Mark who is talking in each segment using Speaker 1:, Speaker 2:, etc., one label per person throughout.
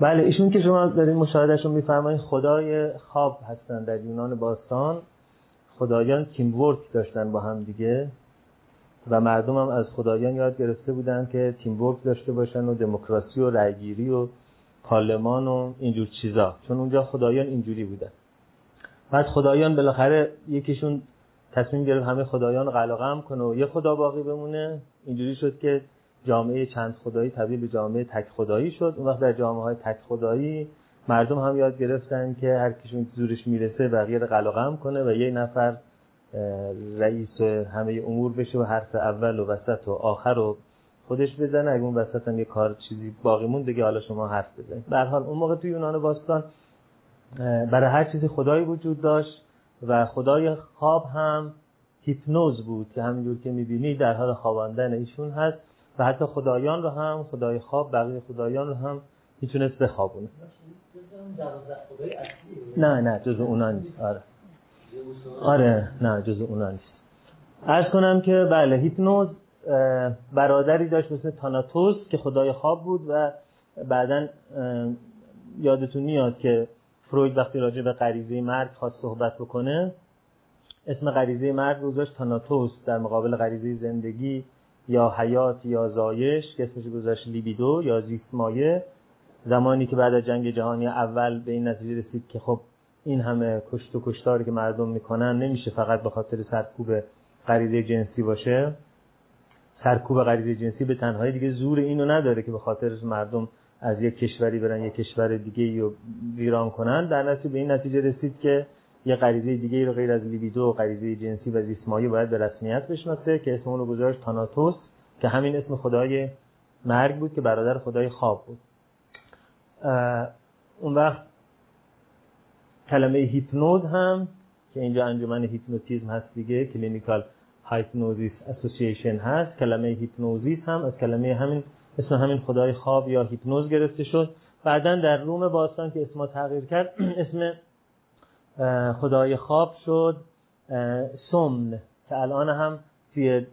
Speaker 1: بله ایشون که شما دارین مشاهدهشون میفرمایید خدای خواب هستن در یونان باستان. خدایان تیم داشتن با هم دیگه و مردم هم از خدایان یاد گرفته بودن که تیم داشته باشن و دموکراسی و رأیگیری و پارلمان و اینجور چیزا. چون اونجا خدایان اینجوری بودن. بعد خدایان بالاخره یکیشون تصمیم گرفت همه خدایان رو قلقم کنه و یه خدا باقی بمونه. اینجوری شد که جامعه چند خدایی تبدیل به جامعه تک خدایی شد. اون وقت در جامعه های تک خدایی مردم هم یاد گرفتن که هر کشون زورش می‌رسه بقیه رو قلقم کنه و یه نفر رئیس همه امور بشه و حرف اول و وسط و آخر و خودش بزنه. اگه اون وسط هم یه کار چیزی باقی مون دیگه حالا شما حرف بزنید. به حال اون موقع توی یونان باستان برای هر چیزی خدایی وجود داشت و خدای خواب هم هیپنوز بود که همینجور که می‌بینی در حال خواباندن ایشون هست. و حتی خدایان رو هم خدای خواب بقیه خدایان رو هم می‌تونست بخوابونه. نه نه جز اونا نیست. آره. آره نه جز اونا نیست. ارز کنم که بله هیپنوز برادری داشت مثل تاناتوس که خدای خواب بود و بعدا یادتون میاد که فروید وقتی راجع به غریزه مرگ خواست صحبت بکنه اسم غریزه مرگ گذاشت تاناتوس در مقابل غریزه زندگی. یا حیات یا زایش که اسمش گذاشت لیبیدو یا زیست مایه زمانی که بعد از جنگ جهانی اول به این نتیجه رسید که خب این همه کشت و کشتاری که مردم می‌کنن نمیشه فقط به خاطر سرکوب غریزه جنسی باشه. سرکوب غریزه جنسی به تنهایی دیگه زور اینو نداره که به خاطر مردم از یک کشوری برن یک کشور دیگه رو ویران کنن. در نتیجه به این نتیجه رسید که یه غریزه دیگه رو غیر از لیبیدو و غریزه جنسی و زیسمایی باید به رسمیت بشناسه که اسم اون رو گذاشت تاناتوس که همین اسم خدای مرگ بود که برادر خدای خواب بود. اون وقت کلمه هیپنوز هم که اینجا انجمن هیپنوتیزم هست دیگه clinical hypnosis association هست کلمه hypnosis هم از کلمه همین اسم همین خدای خواب یا هیپنوز گرفته شد. بعدا در روم باستان که اسم تغییر کرد اسم خدای خواب شد. سمن که الان هم توی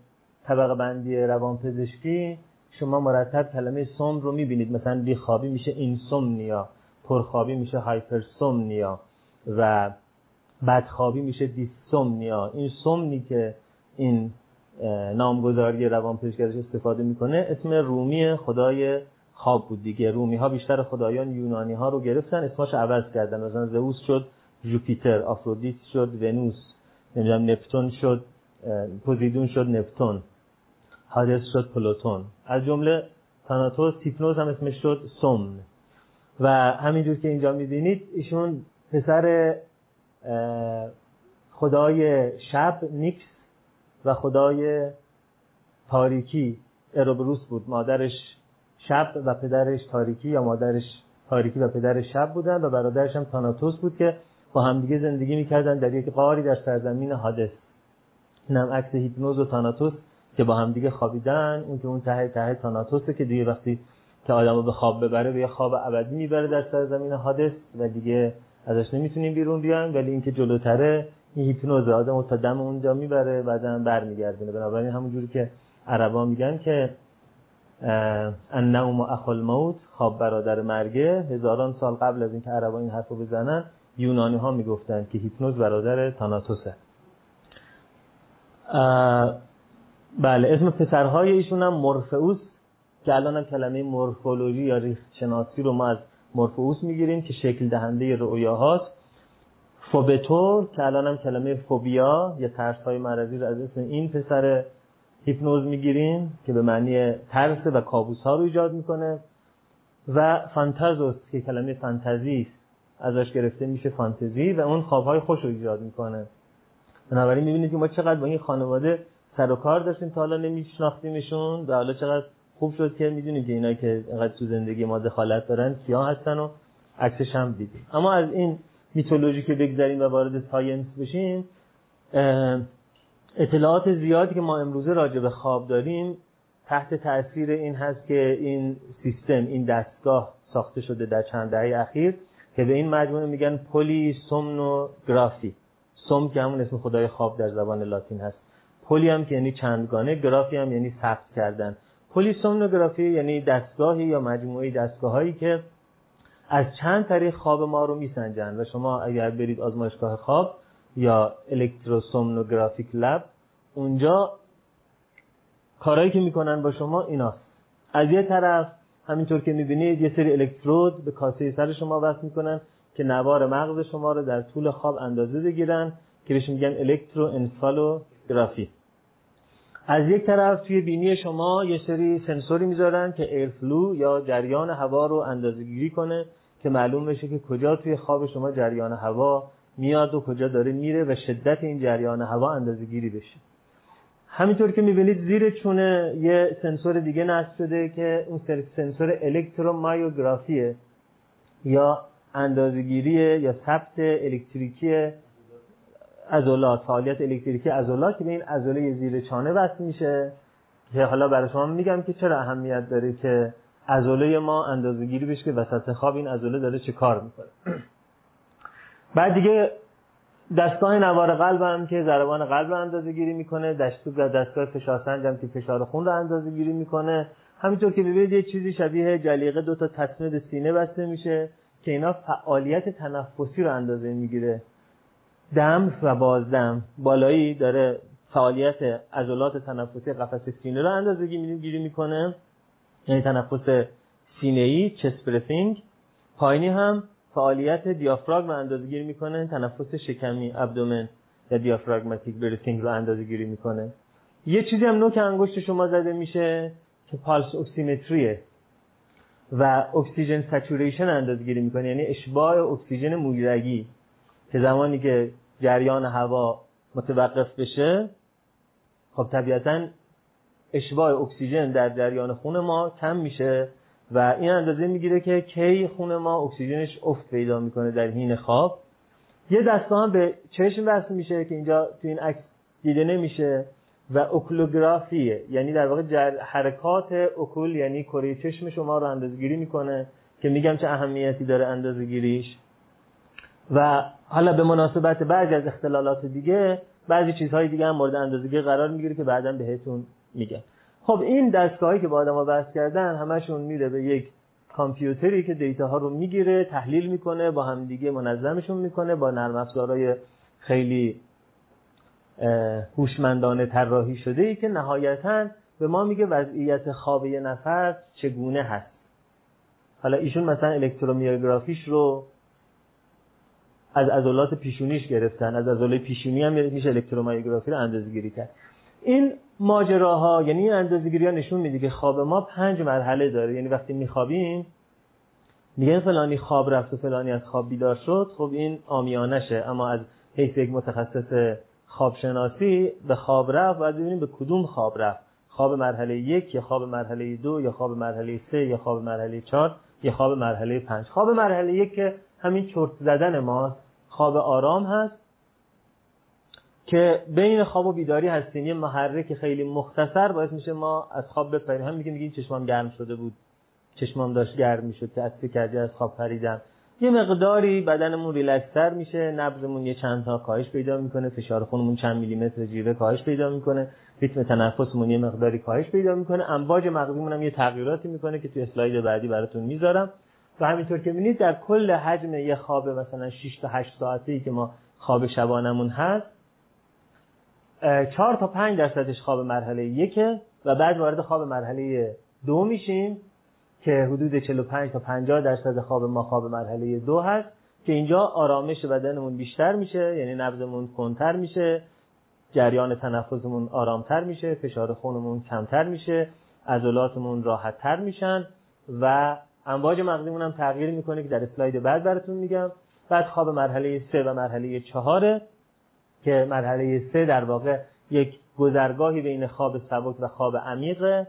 Speaker 1: طبقه بندی روانپزشکی شما مرتب کلمه سم رو می‌بینید. مثلا بیخوابی میشه اینسومنیا پرخوابی میشه هایپرسومنیا و بدخوابی میشه دیسومنیا. این سومنی که این نامگذاری روانپزشکی ازش استفاده می‌کنه اسم رومی خدای خواب بود دیگه. رومی ها بیشتر خدایان یونانی ها رو گرفتن. اسمش عوض کردن. مثلا زئوس شد جوپیتر آفرودیت شد ونوس نمی‌دونم نپتون شد پوزیدون شد نپتون هادس شد پلوتون. از جمله تاناتوس تیپنوز هم اسمش شد سوم و همینجور که اینجا می‌بینید ایشون پسر خدای شب نیکس و خدای تاریکی اروبروس بود. مادرش شب و پدرش تاریکی یا مادرش تاریکی و پدرش شب بودن و برادرش هم تاناتوس بود که با همدیگه زندگی می‌کردن در یک قاری در سرزمین حادث. این هم عکس هیپنوز و تاناتوس که با همدیگه خوابیدن. اون که اون ته ته تاناتوسه که دیگه وقتی که آدمو به خواب ببره به خواب ابدی می‌بره در سرزمین حادث و دیگه ازش نمی‌تونیم بیرون بیان. ولی اینکه جلوتره این هیپنوز آدمو تا دم اونجا می‌بره بعدا برمیگردونه. بنابراین همونجوری که عربا میگن که النوم اخل موت خواب برادر مرگه. هزاران سال قبل از اینکه عربا این حرفو بزنن یونانی ها می‌گفتن که هیپنوز برادر تاناتوسه بله اسم پسرهای ایشون هم مورفئوس که الان کلمه مورفولوژی یا ریخت شناسی رو ما از مورفئوس می‌گیریم که شکل دهنده رؤیاهاست. فوبتور که الان هم کلمه فوبیا یا ترس های مرضی رو از اسم این پسر هیپنوز می‌گیریم که به معنی ترس و کابوس ها رو ایجاد می‌کنه. و فانتازوس که کلمه فانتزی ازش گرفته میشه فانتزی و اون خوابهای خوش رو ایجاد می‌کنه. بنابراین می‌بینید که ما چقدر با این خانواده سر و کار داشتیم تا حالا نمیشناختیمشون و حالا چقدر خوب شد که می‌دونیم که اینا که اینقدر تو زندگی ما دخالت دارن کیا هستن و عکسش هم دیدیم. اما از این mythology که بگذاریم و وارد science بشیم اطلاعات زیادی که ما امروزه راجع به خواب داریم تحت تاثیر این هست که این سیستم این دستگاه ساخته شده در چند دهه اخیر که به این مجموعه میگن polysomnography Somn که همون اسم خدای خواب در زبان لاتین هست. poly هم که یعنی چندگانه graphy هم یعنی ثبت کردن. polysomnography یعنی دستگاهی یا مجموعه دستگاه هایی که از چند طریق خواب ما رو میسنجن و شما اگر برید آزمایشگاه خواب یا electrosomnographic lab اونجا کارهایی که می‌کنن با شما ایناست. از یه طرف همینطور که می‌بینید یه سری الکترود به کاسه سر شما وصل می‌کنن که نوار مغز شما رو در طول خواب اندازه بگیرن که بهش میگن الکترو انفالوگرافی از یک طرف توی بینی شما یه سری سنسوری می‌ذارن که ایرفلو یا جریان هوا رو اندازه گیری کنه که معلوم بشه که کجا توی خواب شما جریان هوا میاد و کجا داره میره و شدت این جریان هوا اندازه گیری بشه. همینطور که می‌بینید زیر چونه یه سنسور دیگه نصب شده که اون سنسور الکترومایوگرافیه یا اندازهگیری یا ثبت الکتریکی عضلات فعالیت الکتریکی عضلات که به این عضله زیر چانه وصل میشه که حالا برای شما میگم که چرا اهمیت داره که عضله ما اندازهگیری بشه که وسط خواب این عضله داره چه کار می‌کنه. بعد دیگه دستگاه نوار قلب هم که ضربان قلب رو اندازه گیری می‌کنه دستگاه دستگاه فشار سنج هم که فشار خون رو اندازه گیری می‌کنه. همینطور که ببینید یه چیزی شبیه جلیقه دو تا تصمید سینه بسته میشه که اینا فعالیت تنفسی رو اندازه می‌گیره. دم و بازدم بالایی داره فعالیت عضلات تنفسی قفسه سینه رو اندازه گیری می‌کنه. یعنی تنفس سینه ای چست پایینی هم فعالیت دیافراگم اندازه گیری می‌کنه تنفس شکمی ابدومن یا دیافراگماتیک بریثینگ رو اندازه گیری می‌کنه. یه چیزی هم نوک انگشت شما زده میشه که pulse oximetry ه و oxygen saturation اندازه گیری می‌کنه یعنی اشباع اکسیژن مویرگی که زمانی که جریان هوا متوقف بشه خب طبیعتا اشباع اکسیژن در جریان خون ما کم میشه. و این اندازه می‌گیره که کی خون ما اکسیژنش افت پیدا می‌کنه در حین خواب. یه دستگاه هم به چشم وصل میشه که اینجا تو این عکس دیده نمیشه و اوکلوگرافیه یعنی در واقع جر... حرکات اوکول یعنی کره چشم شما رو اندازه‌گیری می‌کنه که میگم چه اهمیتی داره اندازه‌گیریش. و حالا به مناسبت بعضی از اختلالات دیگه بعضی چیزهای دیگه هم مورد اندازه‌گیری قرار می‌گیره که بعدا بهتون میگم. خب این دستگاهی که با آدم ها بحث کردن همشون میره به یک کامپیوتری که دیتا ها رو می‌گیره تحلیل می‌کنه با همدیگه منظمشون می‌کنه با نرم افزارهای خیلی هوشمندانه طراحی شده ای که نهایتا به ما میگه وضعیت خواب یه نفر چگونه هست. حالا ایشون مثلا الکترومیوگرافیش رو از عضلات پیشونیش گرفتن از عضلات پیشونی هم میشه الکترومیوگرافی رو اندازه‌گیری کرد. این ماجراها یعنی این اندازه‌گیری ها نشون میده که خواب ما پنج مرحله داره. یعنی وقتی میخوابیم میگن فلانی خواب رفت و فلانی از خواب بیدار شد. خب این آمیانشه. اما از حیث یک متخصص خواب شناسی به خواب رفت باید ببینیم به کدوم خواب رفت. خواب مرحله یک یا خواب مرحله دو یا خواب مرحله سه یا خواب مرحله چهار یا خواب مرحله پنج. خواب مرحله یک که همین چرت زدن ماست. خواب آرام هست. که بین خواب و بیداری هستیم. یه محرک خیلی مختصر باعث میشه ما از خواب بپریم. هم میگیم میگیم چشمام گرم شده بود. چشمام داشت گرم می‌شد. که از کردی؟ از خواب پریدم. یه مقداری بدنمون ریلکسر میشه. نبضمون یه چند تا کاهش پیدا می‌کنه. فشار خونمون چند میلیمتر جیره کاهش پیدا می‌کنه. ریتم تنفسمون یه مقداری کاهش پیدا می‌کنه. امواج مغزیمون هم یه تغییراتی می‌کنه که توی اسلاید بعدی براتون می‌ذارم. و همینطور که ببینید در کل حجم یه خواب مثلا 6 تا 8 ساعته که ما خواب شبانمون هست 4 تا 5 درصدش خواب مرحله یکه و بعد وارد خواب مرحله دو میشیم که حدود 45 تا 50 درصد خواب ما خواب مرحله دو هست که اینجا آرامش بدنمون بیشتر میشه یعنی نبضمون کنتر میشه جریان تنفسمون آرامتر میشه فشار خونمون کمتر میشه عضلاتمون راحتتر میشن و امواج مغزیمون هم تغییر می‌کنه که در اسلاید بعد براتون میگم. بعد خواب مرحله 3 و مرحله 4 که مرحله 3 در واقع یک گذرگاهی بین خواب سبک و خواب عمیقه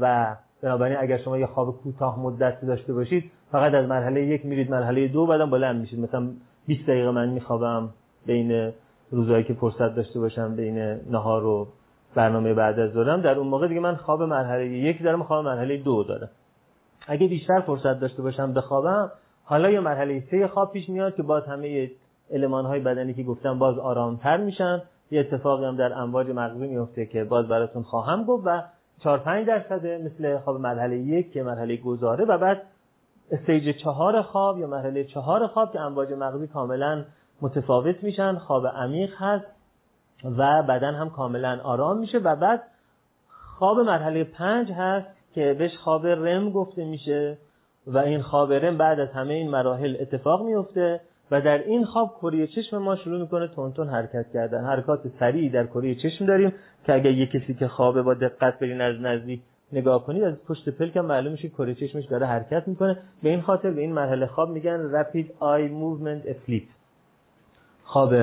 Speaker 1: و بنابراین اگر شما یه خواب کوتاه مدت داشته باشید فقط از مرحله یک میرید مرحله دو بعدم بلند میشید. مثلا 20 دقیقه من میخوابم بین روزایی که فرصت داشته باشم بین نهار و برنامه بعد از ظهرم. در اون موقع دیگه من خواب مرحله یک دارم خواب مرحله دو دارم. اگه بیشتر فرصت داشته باشم بخوابم حالا یه مرحله سه خواب پیش میاد که باز همه المان های بدنی که گفتم باز آرامتر میشن یه اتفاقی هم در امواج مغزی میفته که باز براتون خواهم گفت و 4 5 درصد مثل خواب مرحله یک که مرحله گذاره و بعد استیج چهار خواب یا مرحله چهار خواب که امواج مغزی کاملا متفاوت میشن خواب عمیق هست و بدن هم کاملا آرام میشه و بعد خواب مرحله پنج هست که بهش خواب رم گفته میشه و این خواب REM بعد از همه این مراحل اتفاق میفته و در این خواب کره چشم ما شروع می‌کنه تند حرکت کردن. حرکات سریعی در کره چشم داریم که اگر یه کسی که خوابه با دقت برین از نزدیک نگاه کنید از پشت پلک هم معلوم میشه کره چشمش داره حرکت می‌کنه. به این خاطر به این مرحله خواب میگن rapid eye movement sleep خواب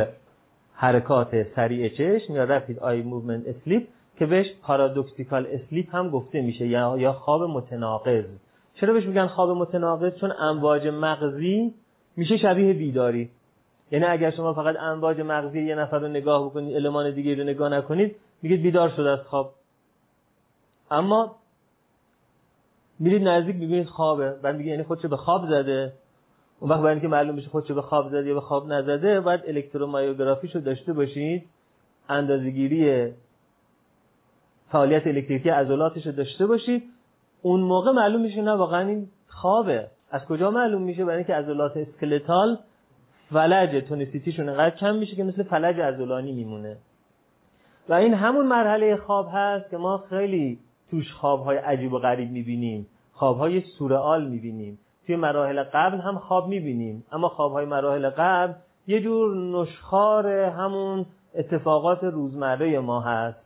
Speaker 1: حرکات سریع چشم یا rapid eye movement sleep که بهش paradoxical sleep هم گفته میشه یا یا خواب متناقض. چرا بهش میگن خواب متناقض؟ چون امواج مغزی میشه شبیه بیداری. یعنی اگر شما فقط امواج مغزی یه نفر رو نگاه بکنید المان دیگه رو نگاه نکنید میگید بیدار شده از خواب اما میرید نزدیک می‌بینید خوابه. بعد میگه یعنی خودشو به خواب زده. اون وقت برای اینکه معلوم بشه خودشو به خواب زده یا به خواب نزده باید الکترومایوگرافیشو داشته باشید. اندازه‌گیری فعالیت الکتریکی عضلاتش داشته باشید. اون موقع معلوم میشه نه واقعا این خوابه. از کجا معلوم میشه؟ برای اینکه عضلات اسکلتال فلج تونسیتیشون انقدر کم میشه که مثل فلج عضلانی میمونه. و این همون مرحله خواب هست که ما خیلی توش خوابهای عجیب و غریب می‌بینیم. خوابهای سورئال می‌بینیم. توی مراحل قبل هم خواب می‌بینیم. اما خوابهای مراحل قبل یه جور نشخار همون اتفاقات روزمره ما هست.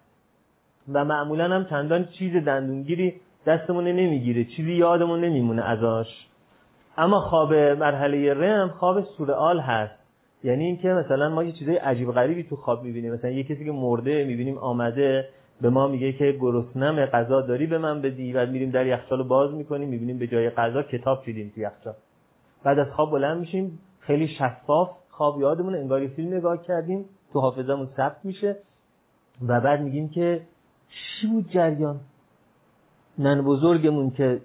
Speaker 1: و معمولا هم چندان چیز دندونگیری دستمون نمی‌گیره. چیزی یادمون نمیمونه ازاش اما خواب مرحله رم خواب سورئال هست. یعنی اینکه مثلا ما یه چیزای عجیب غریبی تو خواب می‌بینیم. مثلا یه کسی که مرده می‌بینیم آمده به ما میگه که گرسنم غذا داری به من بدی. و میریم در یخچال باز می‌کنیم می‌بینیم به جای غذا کتاب چیدیم تو یخچال. بعد از خواب بلند میشیم خیلی شفاف خواب یادمون انگار فیلم نگاه کردیم. تو حافظمون ثبت میشه. و بعد میگیم که چی بود جریان؟ نن بزرگمون که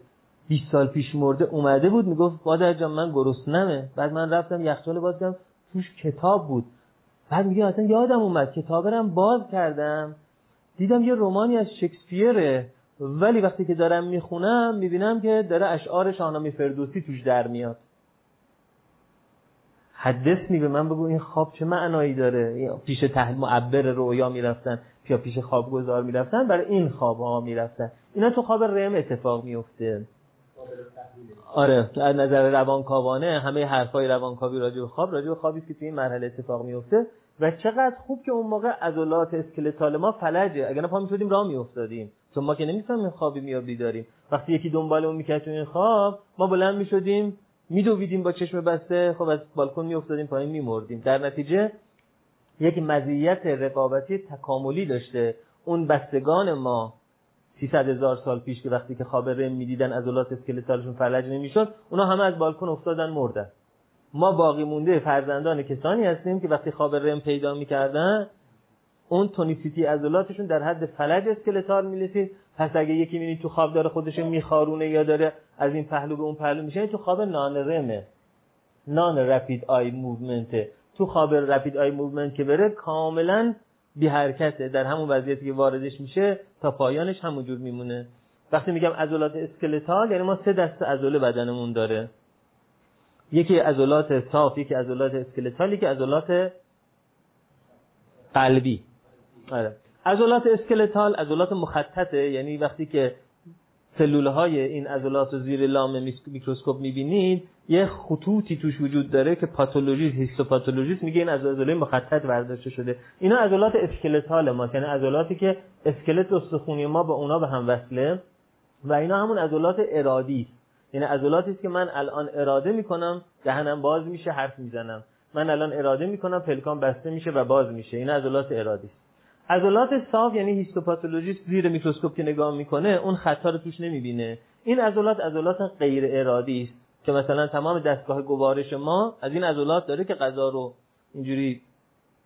Speaker 1: 20 سال پیش مرده اومده بود می‌گفت مادر جان من گرسنمه بعد من رفتم یخچال باز کردم توش کتاب بود. بعد میگه اصلا یادم اومد کتابرم باز کردم. دیدم یه رومانی از شکسپیره. ولی وقتی که دارم می‌خونم می‌بینم که داره اشعار شاهنامه فردوسی توش در میاد. حدثنی به من بگو این خواب چه معنایی داره؟ پیش تحت معبر رویا می‌رفتن یا پیش خوابگزار می‌رفتن؟ برای این خواب ها می‌رفتن. اینا تو خواب رم اتفاق میفته آره از نظر روانکاوانه همه حرفای روانکاوی راجع به خواب راجع خوابی که توی این مرحله اتفاق میفته و چقدر خوب که اون موقع عضلات اسکلتال ما فلجه. اگر پا می‌شدیم راه میافتادیم. چون ما که نمی‌فهمیم خوابی میاد بیداریم. وقتی یکی دنبالمون می‌کرد تو این خواب ما بلند می‌شدیم میدویدیم با چشم بسته خب از بالکن میافتادیم پایین میمردیم. در نتیجه یک مزیت رقابتی تکاملی داشته. اون بستگان ما 300 هزار سال پیش که وقتی که خواب رم می‌دیدن عضلات اسکلتالشون فلج نمی‌شد اونا همه از بالکن افتادن مردن. ما باقی مونده فرزندان کسانی هستیم که وقتی خواب رم پیدا می‌کردن اون تونیسیتی عضلاتشون در حد فلج اسکلتال می‌رسید پس اگه یکی می‌بینی تو خواب داره خودش میخارونه یا داره از این پهلو به اون پهلو میشه تو خواب non-REM ه. non-rapid eye movement ه تو خواب rapid eye movement که بره کاملا بی حرکته در همون وضعیتی که واردش میشه تا پایانش همونجور میمونه. وقتی میگم عضلات skeletal یعنی ما سه دسته عضله بدنمون داره. یکی عضلات صاف یکی عضلات skeletal یکی عضلات قلبی. آره. عضلات skeletal عضلات مخططه یعنی وقتی که سلوله های این عضلات رو زیر لام میکروسکوپ می‌بینید یه خطوطی توش وجود داره که pathologist histopathologist میگه این از عضله مخطط برداشته شده. اینا عضلات skeletal ما یعنی عضلاتی که اسکلت استخونی ما با اونا به هم وصله و اینا همون عضلات ارادی یعنی عضلاتی است که من الان اراده می‌کنم دهنم باز میشه حرف می‌زنم. من الان اراده می‌کنم پلکان بسته میشه و باز میشه. این عضلات ارادی است. عضلات صاف یعنی هیستوپاتولوژیست زیر میکروسکوپ که نگاه می‌کنه اون خطا رو توش نمی‌بینه. این عضلات عضلات غیر ارادی است. که مثلا تمام دستگاه گوارش ما از این عضلات داره که غذا رو اینجوری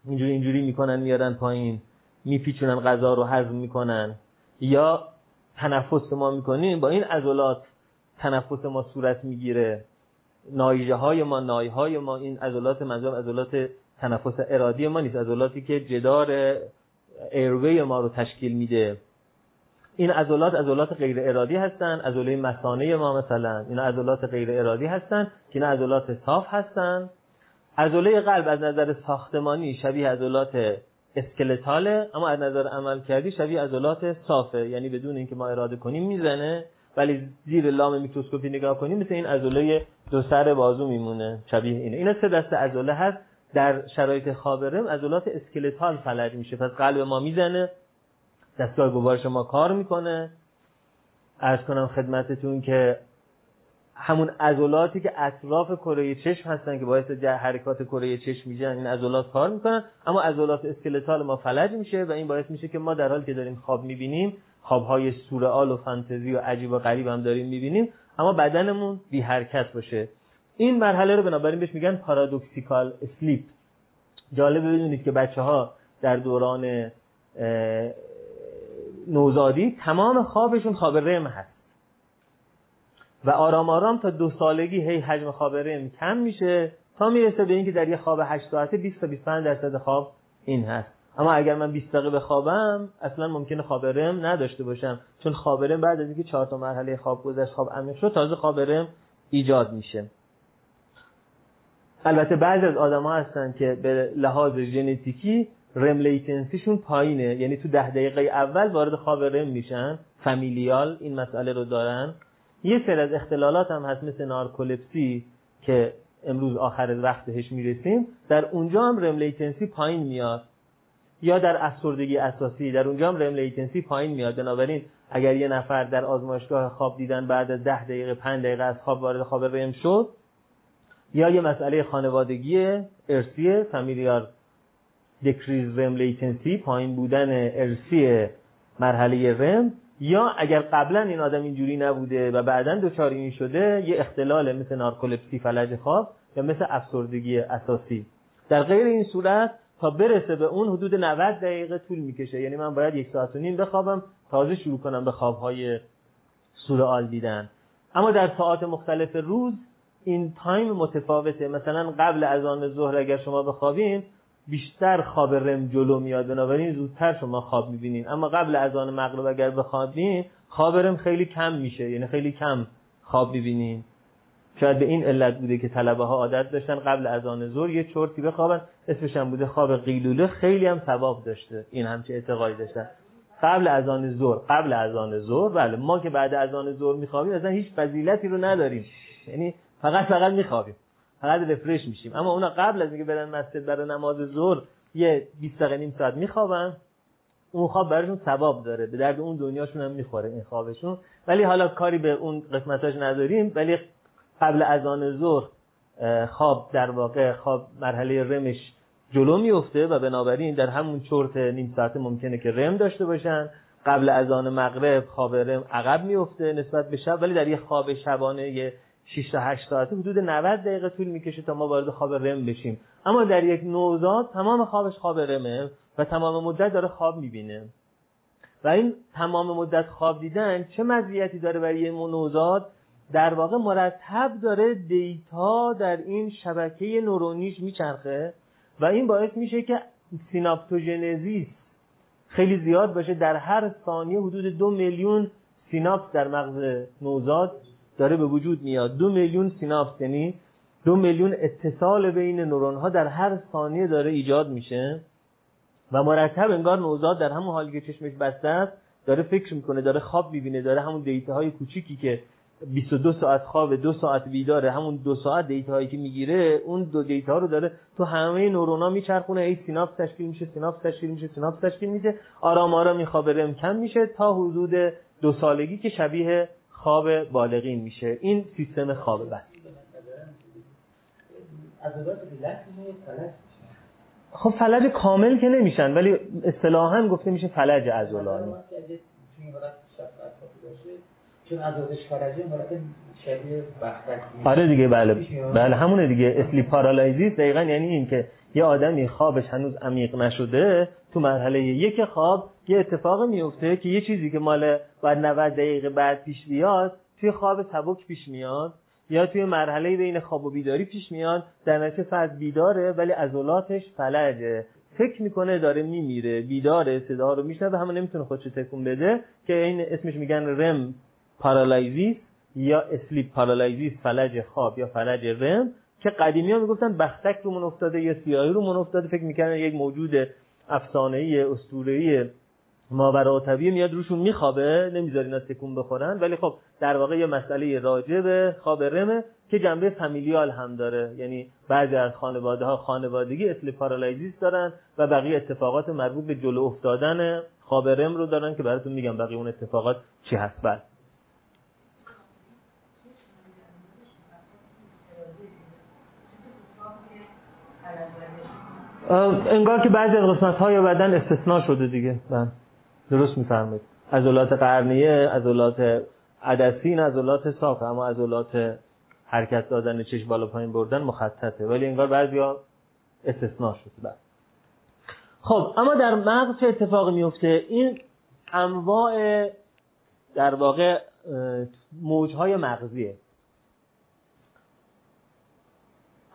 Speaker 1: اینجوری اینجوری می‌کنن میارن پایین میپیچونن غذا رو هضم می‌کنن. یا تنفس ما می‌کنیم با این عضلات تنفس ما صورت می‌گیره. نایجه های ما نای های ما این عضلات منظور عضلات تنفس ارادی ما نیست عضلاتی که جدار ایروی ما رو تشکیل میده. این عضلات عضلات غیر ارادی هستن عضله مثانه ما مثلا اینا عضلات غیر ارادی هستن که اینا عضلات صاف هستن. عضله قلب از نظر ساختمانی شبیه عضلات اسکلتاله اما از نظر عمل کردی شبیه عضلات صافه یعنی بدون اینکه ما اراده کنیم می‌زنه ولی زیر لام میکروسکوپی نگاه کنیم مثل این عضله دو سر بازو میمونه شبیه اینه. اینا سه دسته عضله هست. در شرایط خواب REM عضلات skeletal فلج میشه پس قلب ما می‌زنه. دستگاه گوارش ما کار می‌کنه. عرض کنم خدمتتون که همون عضلاتی که اطراف کره چشم هستن که باعث حرکات کره چشم میشن این عضلات کار می‌کنن. اما عضلات skeletal ما فلج میشه و این باعث میشه که ما در حالی که داریم خواب می‌بینیم خوابهای سورئال و فانتزی و عجیب و غریب هم داریم می‌بینیم اما بدنمون بی حرکت باشه. این مرحله رو بنابراین بهش میگن پارادوکسیکال اسلیپ جالب بدونید که بچه ها در دوران نوزادی تمام خوابشون خواب رم هست. و آرام آرام تا دو سالگی هی حجم خواب رم کم میشه تا می‌رسه به اینکه در یه خواب 8 ساعته 20 تا 25 درصد خواب این هست. اما اگر من 20 دقیقه بخوابم اصلا ممکنه خواب رم نداشته باشم. چون خواب رم بعد از اینکه 4 تا مرحله خواب گذشت خواب عمیق شد تازه خواب رم ایجاد میشه. البته بعضی از آدم هستن که به لحاظ ژنتیکی REM latency شون پایینه. یعنی تو ده دقیقه اول وارد خواب REM میشن. familial این مسئله رو دارن. یه سری از اختلالات هم هست مثل نارکولپسی که امروز آخر وقت بهش می‌رسیم. در اونجا هم REM latency پایین میاد. یا در افسردگی اساسی در اونجا هم REM latency پایین میاد. بنابراین اگر یه نفر در آزمایشگاه خواب دیدن بعد از ده دقیقه پنج دقیقه از خواب وارد خواب رم شد یا یه مسئله خانوادگی ارسی فامیلیار دکریز رم لیتنسی پایین بودن ارسی مرحله رم یا اگر قبلا این آدم اینجوری نبوده و بعدا دچار این شده یه اختلال مثل نارکولپسی فلج خواب یا مثل افسردگی اساسی. در غیر این صورت تا برسه به اون حدود 90 دقیقه طول می‌کشه. یعنی من باید یک ساعت و نیم بخوابم تازه شروع کنم به خوابهای سورئال دیدن. اما در ساعات مختلف روز این تایم متفاوته. مثلا قبل از آن ظهر اگر شما بخوابین بیشتر خواب رم جلو میاد بنابراین زودتر شما خواب می‌بینین. اما قبل از آن مغرب اگر بخوابین خواب رم خیلی کم میشه یعنی خیلی کم خواب می‌بینین. شاید به این علت بوده که طلبه ها عادت داشتن قبل از آن ظهر یه چرتی بخوابن. اسمش هم بوده خواب قیلوله خیلی هم ثواب داشته. این همچه اعتقادی داشتن. قبل از آن ظهر قبل از آن ظهر بله. ما که بعد از آن ظهر میخوابیم اصلا هیچ فضیلتی رو نداریم. یعنی فقط فقط میخوابیم. فقط رفرش میشیم. اما اونا قبل از اینکه برن مسجد برای نماز ظهر یه 20 دقیقه نیم ساعت میخوابن. اون خواب براشون ثواب داره. به درد اون دنیاشون هم می‌خوره این خوابشون. ولی حالا کاری به اون قسمتاش نداریم. ولی قبل از آن ظهر خواب در واقع خواب مرحله رمش جلو میفته و بنابراین در همون چرت نیم ساعته ممکنه که رم داشته باشن. قبل از آن مغرب خواب رم عقب میفته نسبت به شب. ولی در یه خواب شبانه یه 6 تا 8 ساعته حدود 90 دقیقه طول می‌کشه تا ما وارد خواب رم بشیم. اما در یک نوزاد تمام خوابش خواب رمه و تمام مدت داره خواب می‌بینه. و این تمام مدت خواب دیدن چه مزیتی داره برای یه نوزاد؟ در واقع مرتب داره دیتا در این شبکه نورونیش میچرخه و این باعث میشه که synaptogenesis خیلی زیاد باشه. در هر ثانیه حدود دو میلیون سیناپس در مغز نوزاد داره به وجود میاد. دو میلیون سیناپس یعنی دو میلیون اتصال بین نورون ها در هر ثانیه داره ایجاد میشه. و مرتب انگار نوزاد در همون حالی که چشمش بسته است داره فکر می‌کنه داره خواب می‌بینه داره همون data های کوچیکی که 22 ساعت خواب دو ساعت بیداره همون دو ساعت data هایی که می‌گیره اون دو data رو داره تو همه نورونا میچرخونه. هی سیناپس تشکیل میشه سیناپس تشکیل میشه سیناپس تشکیل میشه. آرام آرام میخوابه REM کم میشه تا حدود دو سالگی که شبیه خواب بالغین میشه. این سیستم خواب بس خب فلج کامل که نمیشن ولی اصطلاحا گفته میشه فلج عضلانی. چون آره دیگه بله. بله همونه دیگه. sleep paralysis دقیقا یعنی این که یه آدمی خوابش هنوز عمیق نشده تو مرحله یک خواب یه اتفاق میفته که یه چیزی که مال بعد 90 دقیقه بعد پیش بیاد توی خواب سبک پیش میاد یا توی مرحله بین خواب و بیداری پیش میاد. در نتیجه فرد بیداره ولی عضلاتش فلجه. فکر می‌کنه داره میمیره. بیداره صدا رو میشنوه همه نمی‌تونه خودشو تکون بده که این اسمش میگن REM paralysis یا sleep paralysis فلج خواب یا فلج REM. که قدیمی ها می‌گفتن؟ بختک رو من افتاده یا سیاهی رو من افتاده. فکر می‌کنن یک موجود افسانه‌ای اسطوره‌ای ماورا میاد روشون میخوابه. نمی‌ذاره اینا تکون بخورن. ولی خب در واقع یه مسئله راجع به خواب REM ه که جنبه familial هم داره. یعنی بعضی از خانواده ها خانوادگی sleep paralysis دارن و بقیه اتفاقات مربوط به جلو افتادن خواب REM رو دارن که براتون میگم بقیه اون اتفاقات چی هست. بعد انگار که بعضی از قسمت های بدن استثناء شده دیگه. من. درست میفرمایید. عضلات قرنیه عضلات عدسی عضلات صاف اما عضلات حرکت دادن چشم بالا پایین بردن مخططه. ولی انگار بعضیا استثناء شده. بله. خب اما در مغز چه اتفاقی میفته این انواع در واقع موجهای مغزیه.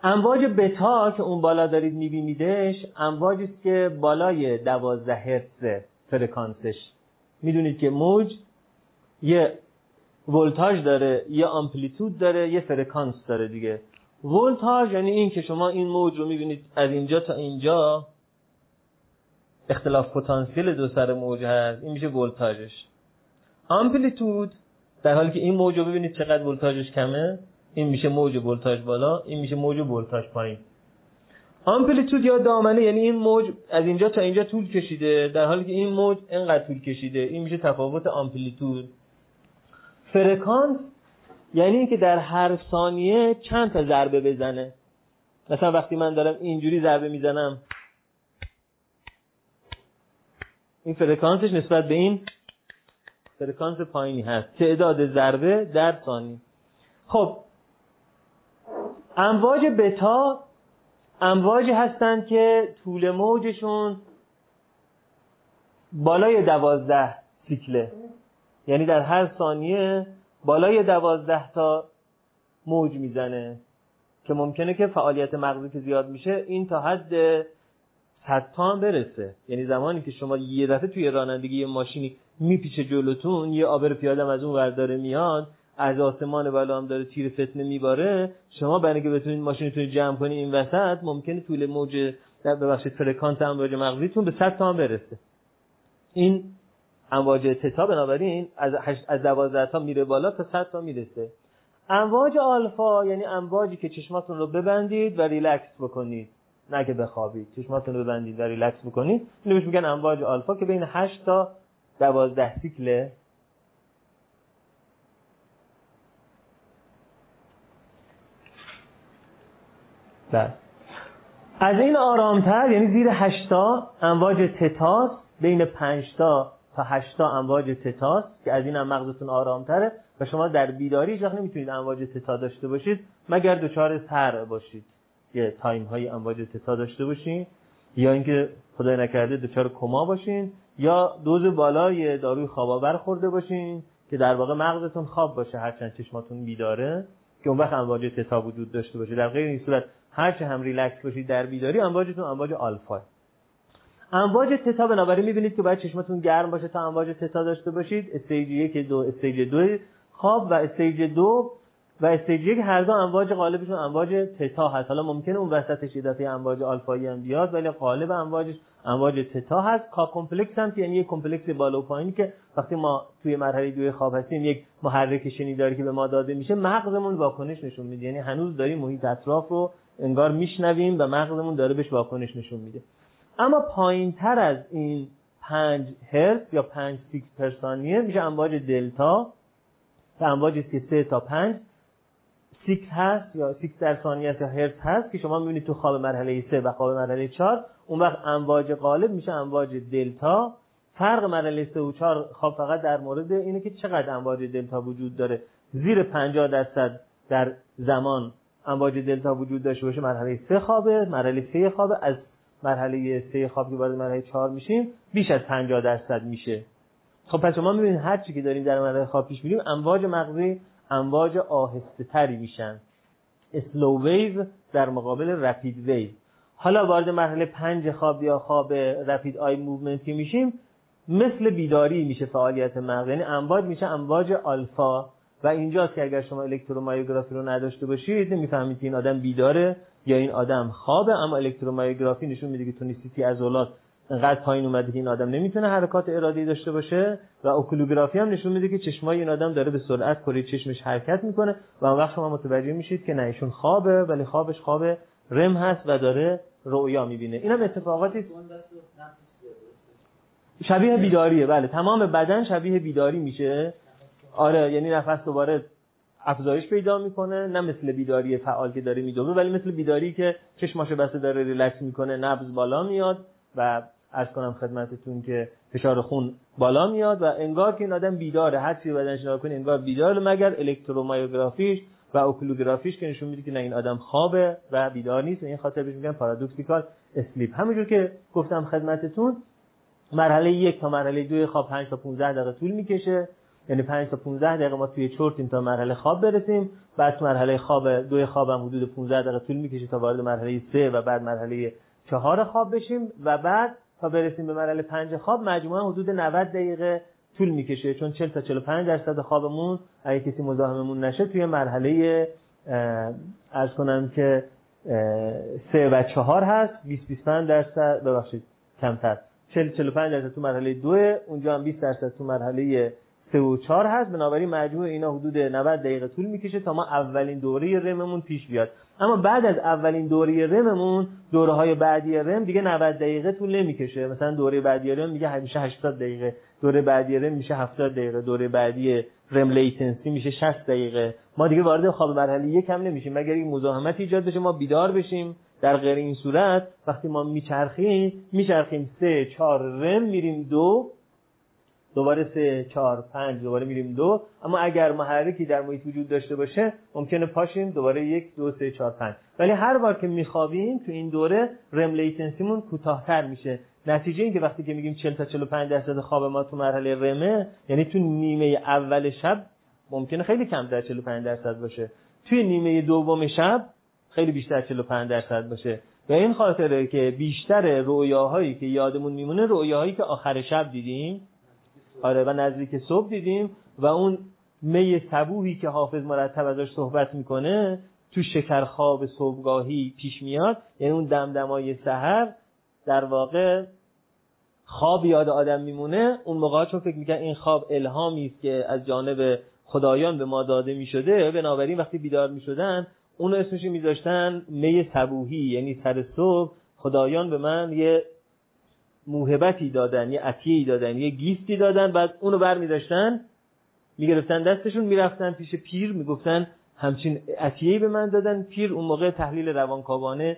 Speaker 1: امواج بتا که اون بالا دارید میبینیدش امواجی است که بالای دوازده هرتز فرکانسش. می‌دونید که موج یه ولتاژ داره یه amplitude داره یه فرکانس داره دیگه. ولتاژ یعنی این که شما این موج رو می‌بینید از اینجا تا اینجا. اختلاف پتانسیل دو سر موج هست این میشه ولتاژش. amplitude در حالی که این موج رو ببینید چقدر ولتاژش کمه؟ این میشه موج ولتاژ بالا این میشه موج ولتاژ پایین. amplitude یا دامنه یعنی این موج از اینجا تا اینجا طول کشیده در حالی که این موج اینقدر طول کشیده این میشه تفاوت amplitude. فرکانس یعنی اینکه در هر ثانیه چند تا ضربه بزنه. مثلا وقتی من دارم اینجوری ضربه می‌زنم این فرکانسش نسبت به این فرکانس پایینی هست. تعداد ضربه در ثانیه. خب امواج بتا امواجی هستند که طول موجشون بالای دوازده سیکله. یعنی در هر ثانیه بالای دوازده تا موج می‌زنه. که ممکنه که فعالیت مغزی که زیاد میشه این تا حد صد تا هم برسه. یعنی زمانی که شما یه دفعه توی رانندگی یه ماشینی میپیچه جلوتون یه آبر پیاده از اون ورداره میاد از آسمان بالا هم داره تیر فتنه میباره شما برای اینکه بتونید ماشینتون جمع کنی این وسط ممکنه طول موج ببخشید فرکانس امواج مغزیتون به 100 تا هم برسه. این امواج بتا بنابراین از از 12 تا میره بالا تا 100 تا می‌رسه. امواج آلفا یعنی امواجی که چشماتون رو ببندید و ریلکس بکنید. نه که بخوابید چشماتون رو ببندید و ریلکس بکنید. اینو بهش میگن امواج آلفا که بین 8 تا 12 سیکله بله. از این آرامتر یعنی زیر هشتا امواج تتاس بین پنجتا تا هشتا امواج تتاس که از این هم مغزتون آرامتره و شما در بیداری هیچ نمی‌تونید امواج تتا داشته باشید مگر دچار سر باشید. یه تایم های امواج تتا داشته باشین یا اینکه خدای نکرده دچار کما باشین یا دوز بالای داروی خواباور خورده باشین که در واقع مغزتون خواب باشه هرچند چشماتون بیداره که اون وقت امواج تتا وجود داشته باشه. در غیر این صورت هر چه هم ریلکس باشید در بیداری امواجتون امواج آلفا. امواج تتا بنابراین می‌بینید که باید چشمتون گرم باشه تا امواج تتا داشته باشید. stage یک دو stage دو خواب و stage دو و stage یک هر دو امواج غالبشون امواج تتا هست. حالا ممکنه اون وسطش یه دفعه امواج آلفایی هم بیاد ولی غالب امواجش امواج تتا هست. K complex هم یعنی یک complex بالا و پایینی که وقتی ما توی مرحله دوی خواب هستیم یک محرک شنیداری که به ما داده میشه مغزمون واکنش نشون میده. یعنی هنوز داریم محیط اطراف رو انگار میشنویم و مغزمون داره بهش واکنش نشون میده. اما پایین تر از این 5 هرتز یا 5 سیکل per ثانیه میشه امواج دلتا که امواجی که 3 تا 5 سیکل هست یا سیکل در ثانیه یا هرتز هست که شما می‌بینید تو خواب مرحله 3 و خواب مرحله 4 اون وقت امواج غالب میشه امواج دلتا. فرق مرحله 3 و 4 خواب فقط در مورد اینه که چقدر امواج دلتا وجود داره. زیر 50 درصد در زمان امواج دلتا وجود داشته باشه مرحله سه خوابه. مرحله سه خوابه. از مرحله سه خواب که وارد مرحله چهار میشیم بیش از 50 درصد میشه. خب پس شما می‌بینید هر چی که داریم در مرحله خواب پیش میریم امواج مغزی امواج آهسته تری میشن. slow wave در مقابل rapid wave حالا وارد مرحله پنج خواب یا خواب rapid eye movement میشیم مثل بیداری میشه فعالیت مغز. یعنی امواج میشه امواج آلفا. و اینجاست که اگر شما electromyography رو نداشته باشید نمی‌فهمید که این آدم بیداره یا این آدم خوابه اما electromyography نشون میده که tonicity عضلات انقدر پایین اومده که این آدم نمی‌تونه حرکات ارادی داشته باشه و اوکولوگرافی هم نشون میده که چشمای این آدم داره به سرعت کره چشمش حرکت می‌کنه و اون وقت شما متوجه میشید که نه ایشون خوابه ولی خوابش خواب رم هست و داره رؤیا می‌بینه. اینم اتفاقاتی شبیه بیداریه. بله تمام بدن شبیه بیداری میشه. آره یعنی نفس دوباره افزایش پیدا می‌کنه نه مثل بیداری فعال که داره میدوه ولی مثل بیداری که چشماشو بسته داره ریلکس می‌کنه نبض بالا میاد و از کنم خدمتتون که فشار خون بالا میاد و انگار که این آدم بیداره. هر چیزی بدنش نگاه کنه انگار بیداره مگر الکترومایوگرافیش و اوکولوگرافیش که نشون میده که نه این آدم خوابه و بیدار نیست. این خاطر بهش میگن پارادوکسیکال اسلیپ. همونجور که گفتم خدمتتون مرحله یک تا مرحله دو خواب 5 تا 15 دقیقه طول می‌کشه. یعنی 5 تا 15 دقیقه ما توی چرتیم تا مرحله خواب برسیم. بعد مرحله خواب دو خواب هم حدود 15 دقیقه طول می‌کشه تا وارد مرحله 3 و بعد مرحله 4 خواب بشیم. و بعد تا برسیم به مرحله 5 خواب مجموعا حدود 90 دقیقه طول می‌کشه. چون 40 تا 45 درصد خوابمون اگه کسی مزاحممون نشه توی مرحله ارز کنم که 3 و 4 هست. 20 25 درصد ببخشید کمتر. 40 45 درصد تو مرحله 2 اونجا هم 20 درصد تو مرحله 3 و 4 هست. بنابراین مجموع اینا حدود 90 دقیقه طول می‌کشه تا ما اولین دوره رممون پیش بیاد. اما بعد از اولین دوره REM مون دوره های بعدی REM دیگه 90 دقیقه طول نمی‌کشه. مثلا دوره بعدی REM دیگه میشه 80 دقیقه. دوره بعدی REM میشه 70 دقیقه. دوره بعدی REM latency میشه 60 دقیقه. ما دیگه وارد خواب مرحله یک هم نمیشیم. مگر یک مزاحمت ایجاد بشه ما بیدار بشیم در غیر این صورت؟ وقتی ما میچرخیم میچرخیم سه چهار REM میریم دو دوباره سه چهار پنج دوباره میریم دو. اما اگر محرکی در محیط وجود داشته باشه ممکنه پاشیم دوباره یک دو سه چهار پنج. ولی هر بار که میخوابیم تو این دوره REM latency مون کوتاهتر میشه. نتیجه این که وقتی که میگیم 40 تا 45 درصد خواب ما تو مرحله رمه یعنی تو نیمه اول شب ممکنه خیلی کمتر 45 درصد باشه. توی نیمه دوم شب خیلی بیشتر 45 درصد باشه. و این خاطره که بیشتر رویاهایی که یادمون میمونه رویاهایی که آخر شب دیدیم آره و نزدیک صبح دیدیم و اون می صبوهی که حافظ مرتب ازش صحبت می‌کنه تو شکرخواب صبحگاهی پیش میاد. یعنی اون دمدمای سحر در واقع خواب یاد آدم میمونه. اون موقع چون فکر می‌کنن این خواب الهامی است که از جانب خدایان به ما داده می‌شده بنابراین وقتی بیدار می‌شدن اون اسمش میذاشتن می صبوهی یعنی سر صبح. خدایان به من یه موهبتی دادن یه عطیه دادن یه گیفتی دادن بعد اونو بر میداشتن می‌گرفتن دستشون می‌رفتن پیش پیر می‌گفتن همچین عطیه به من دادن. پیر اون موقع تحلیل روانکاوانه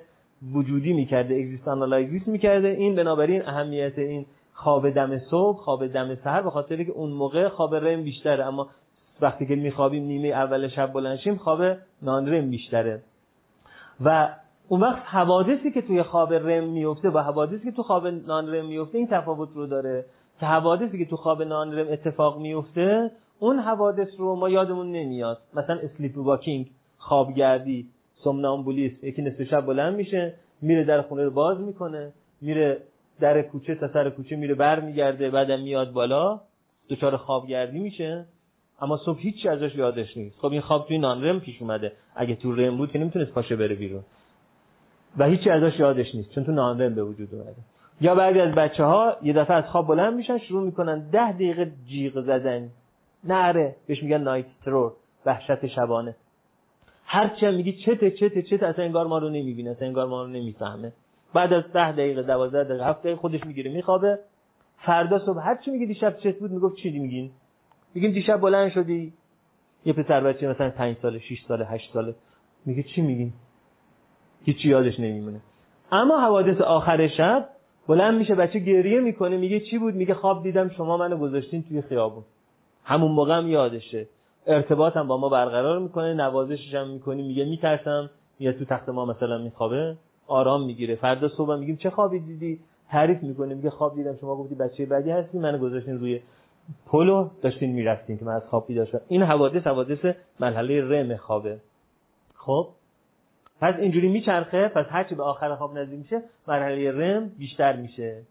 Speaker 1: وجودی می‌کرده existential analysis می‌کرده. این بنابراین اهمیت این خواب دم صبح خواب دم سحر به خاطر که اون موقع خواب REM بیشتره اما وقتی که میخوابیم نیمه اول شب بلند شیم خواب non بیشتره. و اون وقت حوادثی که توی خواب REM میفته و حوادثی که تو خواب non-REM میفته این تفاوت رو داره که حوادثی که تو خواب non-REM اتفاق میفته اون حوادث رو ما یادمون نمیاد. مثلا sleep walking خوابگردی سومنامبولیسم یکی نصف شب بلند میشه میره در خونه رو باز می‌کنه میره در کوچه تا سر کوچه میره بر میگرده بعدم میاد بالا دچار خوابگردی میشه. اما صبح هیچی ازش یادش نیست. خب این خواب توی نان رم پیش اومده. اگه تو رم بود که نمی‌تونست پاشه بره بیرون. و هیچی ازش یادش نیست چون تو نان رم به وجود اومده. یا بعضی از بچه ها یه دفعه از خواب بلند میشن شروع می‌کنن ده دقیقه جیغ زدن. نره بهش میگن نایت ترور وحشت شبانه. هرچی هم میگی چته چته چته اصلا انگار ما رو نمی‌بینه اصلا انگار ما رو نمی‌فهمه. بعد از ده دقیقه دوازده دقیقه هفت دقیقه خودش می‌گیره میخوابه. فردا صبح هر چی میگی دیشب چت بود می‌گفت چی میگین؟ میگیم دیشب بلند شدی. یه پسر بچه مثلا 5 ساله 6 ساله 8 ساله. میگه چی میگین؟ هیچی یادش نمیمونه. اما حوادث آخر شب بلند میشه بچه گریه می‌کنه میگه چی بود؟ میگه خواب دیدم شما منو گذاشتین توی خیابون. همون موقع هم یادشه. ارتباطم با ما برقرار می‌کنه نوازشش هم می‌کنی میگه میترسم یا تو تخت ما مثلا میخوابه آرام می‌گیره. فردا صبح میگیم چه خوابی دیدی؟ تعریف می‌کنه میگه خواب دیدم شما گفتی بچه بعدی هستی منو گذاشتین روی پلو داشتین می‌رفتین که من از خواب بیدار این حوادث حوادث مرحله رم خوابه. خب؟ پس اینجوری میچرخه پس هرچی به آخر خواب نزدیک میشه مرحله رم بیشتر میشه.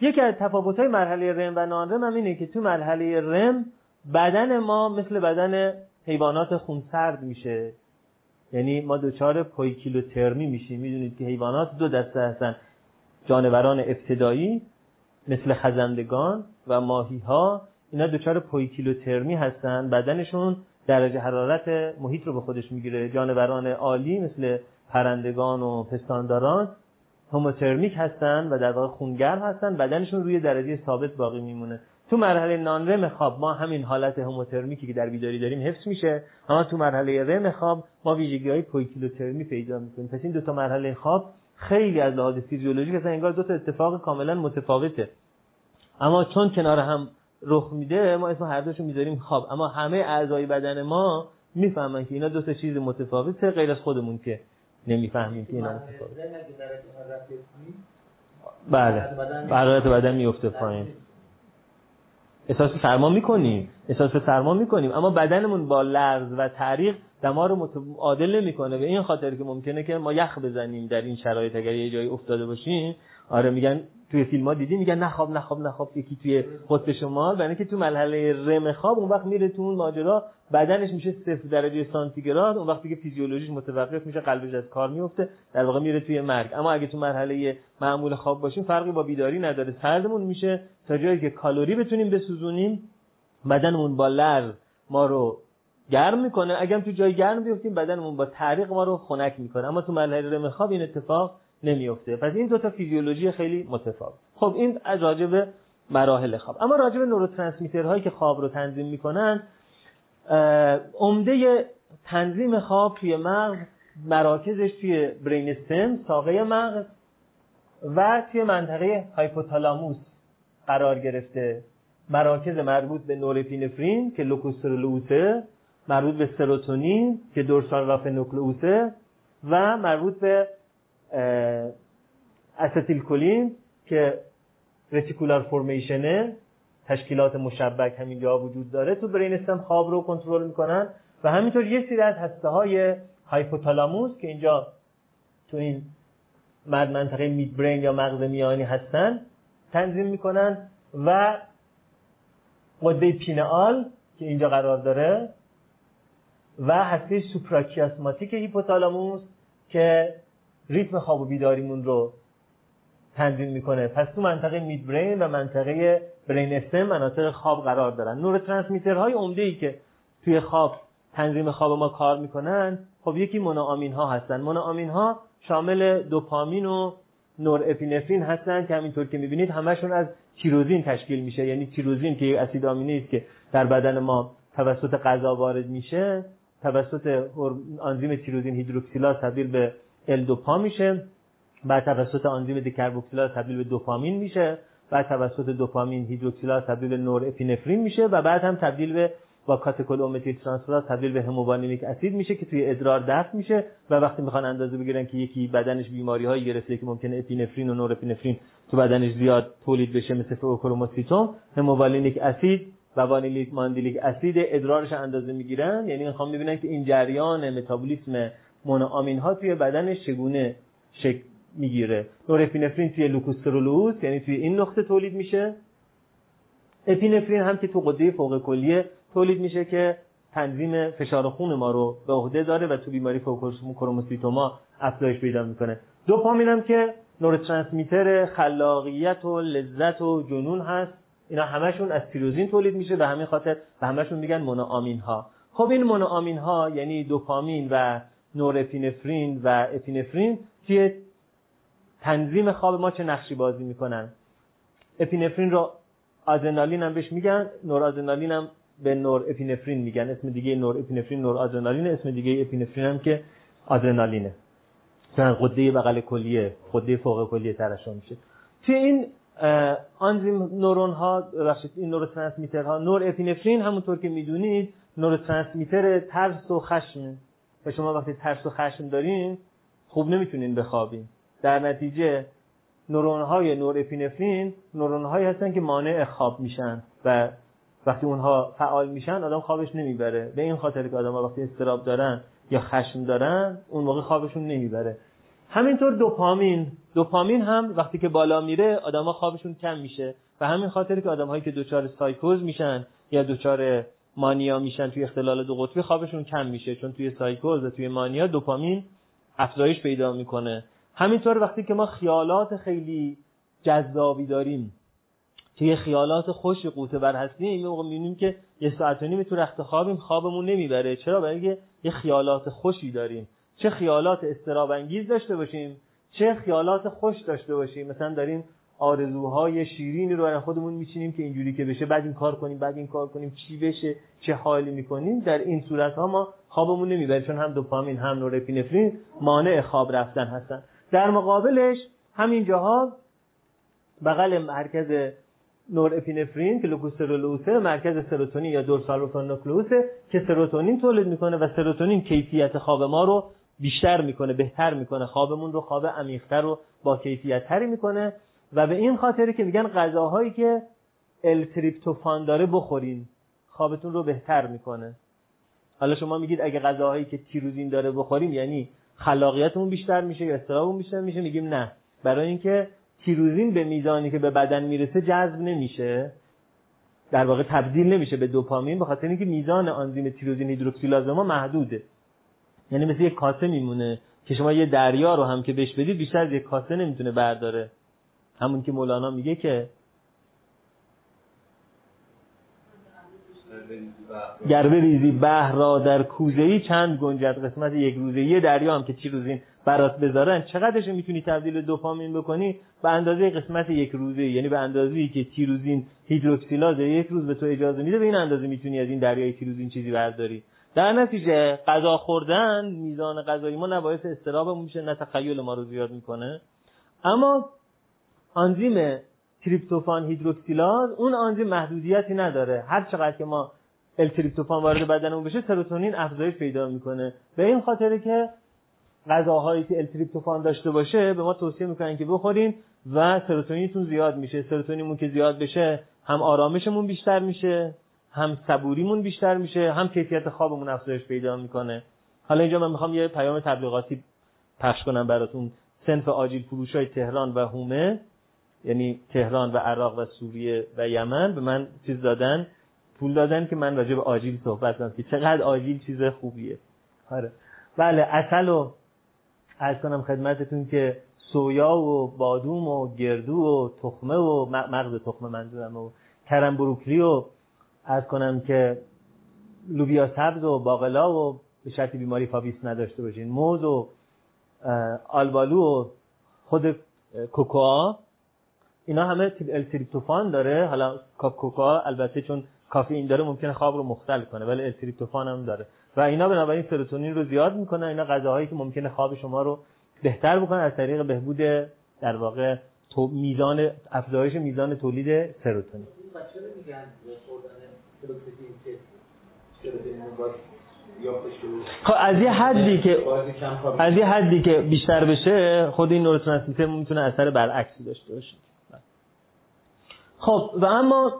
Speaker 1: یکی از تفاوت‌های مرحله رم و نان رم هم اینه که تو مرحله رم بدن ما مثل بدن حیوانات خونسرد میشه. یعنی ما دچار پویکیلوترمی میشیم. می‌دونید که حیوانات دو دسته هستن. جانوران ابتدایی مثل خزندگان و ماهی ها اینا دچار پویکیلوترمی هستن. بدنشون درجه حرارت محیط رو به خودش می‌گیره. جانوران عالی مثل پرندگان و پستانداران هموترمیک هستن و در واقع خونگرم هستن. بدنشون روی درجه ثابت باقی میمونه. تو مرحله نان رم خواب ما همین حالت هموترمیکی که در بیداری داریم حفظ میشه. اما تو مرحله رم خواب ما ویژگی های پویکیلوترمی پیدا می‌کنیم. پس این دو تا مرحله خواب خیلی از لحاظ فیزیولوژیک اصلا انگار دو تا اتفاق کاملا متفاوته. اما چون کنار هم رخ میده ما اسم هر دوشو می‌ذاریم خواب. اما همه اعضای بدن ما می‌فهمن که اینا دو تا چیز متفاوته غیر از خودمون که نمی‌فهمیم که اینا متفاوته بله. حرارت بدن میفته پایین. احساس سرما می‌کنیم. احساس سرما می‌کنیم. اما بدنمون با لرز و تعریق دما رو متعادل نمی‌کنه. به این خاطر که ممکنه که ما یخ بزنیم در این شرایط. اگر یه جایی افتاده باشیم آره میگن توی فیلم ها دیدی؟ میگن نخواب نخواب نخواب یکی توی قطب شمال برای که تو مرحله رم خواب اون وقت میره تو اون ماجرا بدنش میشه صفر درجه سانتیگراد اون وقتی که فیزیولوژیش متوقف میشه قلبش از کار میفته در واقع میره توی مرگ. اما اگه تو مرحله معمول خواب باشیم فرقی با بیداری نداره. سردمون میشه تا جایی که کالری بتونیم بسوزونیم بدنمون با لرز ما رو گرم می‌کنه. اگر تو جای گرم بیفتیم بدنمون با تعریق ما رو خنک می‌کنه. اما تو مرحله رم خواب این اتفاق نمیفته پس این دو تا فیزیولوژی خیلی متفاوت. خب این از راجب مراحل خواب. اما راجب هایی که خواب رو تنظیم می‌کنن عمده تنظیم خواب توی مغز مراکزش توی برین استم ساقه مغز و توی منطقه هایپوتالاموس قرار گرفته. مراکز مربوط به نورپینفرین که لوکوسترولوسه مربوط به سروتونین که دورسال رافنوکلوسه و مربوط به استیل کلین که رتیکولار فرمیشنه تشکیلات مشبک همینجا وجود داره. تو برین استم خواب رو کنترل می‌کنن. و همینطور یه سری از هسته های هایپوتالاموس که اینجا تو این منطقه مید برین یا مغز میانی هستن تنظیم می‌کنن. و قده پینال که اینجا قرار داره. و هسته سوپراکیاسماتیک هیپوتالاموس که ریتم خواب و بیداریمون رو تنظیم می‌کنه. پس تو منطقه مید برین و منطقه برین استم مناطق خواب قرار دارن. نور های عمده ای که توی خواب تنظیم خواب ما کار می‌کنن خب یکی مونوآمین ها هستن. مونوآمین ها شامل دوپامین و نور اپینفرین هستن که همینطور که می‌بینید همشون از تیروزین تشکیل میشه. یعنی تیروزین که یک اسید آمینه است که در بدن ما توسط غذا وارد میشه توسط آنزیم تیروزین هیدروکسیلاز تبدیل به L میشه بعد توسط آنزیم دکربوکسیلاز تبدیل به دوپامین میشه. بعد توسط دوپامین هیدروکسیلاز تبدیل به نور اپینفرین میشه و بعد هم تبدیل به با کاتکول اومتیل ترانسفراز تبدیل به هموانیلیک اسید میشه که توی ادرار دفع میشه و وقتی می‌خوان اندازه بگیرن که یکی بدنش بیماری هایی گرفته که ممکنه اپینفرین و نور اپینفرین تو بدنش زیاد تولید بشه مثل فئوکروموسیتوم هموانیلیک اسید و وانیلیک ماندیلیک اسید ادرارش اندازه می‌گیرن. یعنی می‌خوان ببینن که این جریان متابولیسم مونوآمین ها توی بدنش چگونه شکل می‌گیره؟ نورپینفرین توی locus coeruleus یعنی توی این نقطه تولید میشه. اپینفرین هم که تو غده فوق کلیه تولید میشه که تنظیم فشار خون ما رو به عهده داره و تو بیماری فئوکروموسیتوما افزایش پیدا می‌کنه. دوپامین هم که neurotransmitter خلاقیت و لذت و جنون هست اینا همشون از تیروزین تولید میشه به همین خاطر به همشون میگن مونوآمین ها خب این مونوآمین ها یعنی دوپامین و نورپینفرین و اپینفرین توی تنظیم خواب ما چه نقشی بازی می‌کنن. اپینفرین رو آدرنالین هم بهش میگن نور آدرنالین هم به نور اپینفرین میگن. اسم دیگه نور اپینفرین نور آدرنالین اسم دیگه اپینفرین هم که آدرنالینه مثلا قده بغل کلیه قده فوق کلیه ترشح میشه. توی این آنزیم نورون ها این نور ها نور اپینفرین همونطور که می‌دونید نور ترانسمیتر ترس و خشم. و شما وقتی ترس و خشم دارین خوب نمی‌تونین بخوابین. در نتیجه نورون های نور اپینفرین نورون هایی هستن که مانع خواب میشن و وقتی اونها فعال میشن آدم خوابش نمی‌بره. به این خاطر که آدم وقتی استراب دارن یا خشم دارن اون موقع خوابشون نمی‌بره. همینطور دوپامین. دوپامین هم وقتی که بالا میره آدما خوابشون کم میشه. و همین خاطری که آدمهایی که دچار سایکوز میشن یا دچار مانیا میشن توی اختلال دو قطبی خوابشون کم میشه چون توی سایکوز و توی مانیا دوپامین افزایش پیدا می‌کنه. همینطور وقتی که ما خیالات خیلی جذابی داریم توی خیالات خوش قوطه بر هستیم این موقع می‌بینیم که یه ساعت و نیم تو رخت خوابیم خوابمون نمی‌بره. چرا؟ برای یه خیالات خوشی داریم. چه خیالات استراب انگیز داشته باشیم چه خیالات خوش داشته باشیم. مثلا داریم آرزوهای شیرینی رو خودمون میچینیم که اینجوری که بشه. بعد این کار کنیم بعد این کار کنیم چی بشه چه حالی می‌کنیم. در این صورت ها ما خوابمون نمی‌بره چون هم دوپامین هم نورپینفرین مانع خواب رفتن هستن. در مقابلش همین جاها بغل مرکز نورپینفرین که لوکوسترولوسه مرکز سروتونین یا دورسال که سروتونین تولید می‌کنه و سروتونین کیفیت خواب ما رو بیشتر می‌کنه بهتر می‌کنه. خوابمون رو خواب عمیقتر و با کیفیت تری می‌کنه. و به این خاطری که میگن غذاهایی که التریپتوفان داره بخورین خوابتون رو بهتر می‌کنه. حالا شما میگید اگه غذاهایی که تیروزین داره بخوریم یعنی خلاقیتمون بیشتر میشه یا استرابمون بیشتر میشه میگیم نه. برای اینکه تیروزین به میزانی که به بدن می‌رسه جذب نمیشه. در واقع تبدیل نمیشه به دوپامین به خاطر اینکه میزان آنزیم تیروزین هیدروکسیلاز ما محدوده. یعنی مثل یک کاسه میمونه که شما یه دریا رو هم که بهش بدید بیشتر از یک کاسه نمی‌تونه برداره. همون که مولانا میگه که گر ریزی بحر را در کوزهی چند گنجد قسمت یک روزه یه دریا هم که چی روزین برات بذارن چقدرش می‌تونی تبدیل دوپامین بکنی؟ به اندازه قسمت یک روزه یعنی به اندازه که تیروزین هیدروکسیلاز یک روز به تو اجازه میده به این اندازه می‌تونی از این دریای تیروزین چیزی برداری. در نتیجه غذا خوردن میزان غذایی ما نباید استرابمون میشه نه تخیل ما رو زیاد می‌کنه. اما آنزیم تریپتوفان هیدروکسیلاز اون آنزیم محدودیتی نداره. هر چقدر که ما ال تریپتوفان وارد بدنمون بشه سروتونین افزایش پیدا می‌کنه. به این خاطر که غذاهایی که ال تریپتوفان داشته باشه به ما توصیه می‌کنن که بخورین و سروتونینتون زیاد میشه. سروتونینمون که زیاد بشه هم آرامشمون بیشتر میشه هم صبوریمون بیشتر میشه هم کیفیت خوابمون افزایش پیدا می‌کنه. حالا اینجا من می‌خوام یه پیام تبلیغاتی پخش کنم براتون. سنف آجیل فروش های تهران و هومه یعنی تهران و عراق و سوریه و یمن به من چیز دادن پول دادن که من راجع به آجیل صحبت کنم که چقدر آجیل چیز خوبیه. آره. بله اصل و از کنم خدمتتون که سویا و بادوم و گردو و تخمه و مغز تخمه منظورم و کرم بروکلی و از کنم که لوبیا سبز و باقلا و به شرط بیماری فابیس نداشته باشین. موز و آلبالو و خود کوکوا اینا همه التریپتوفان داره. حالا کوکا البته چون کافئین داره ممکنه خواب رو مختل کنه ولی التریپتوفان هم داره. و اینا بنابراین سروتونین رو زیاد می‌کنه. اینا غذاهایی که ممکنه خواب شما رو بهتر بکنه از طریق بهبود در واقع تو میزان افزایش میزان تولید سروتونین. خب از یه حدی که از یه حدی که بیشتر بشه خود این نوروترانسمیتر می‌تونه اثر برعکسی داشته باشه. خب و اما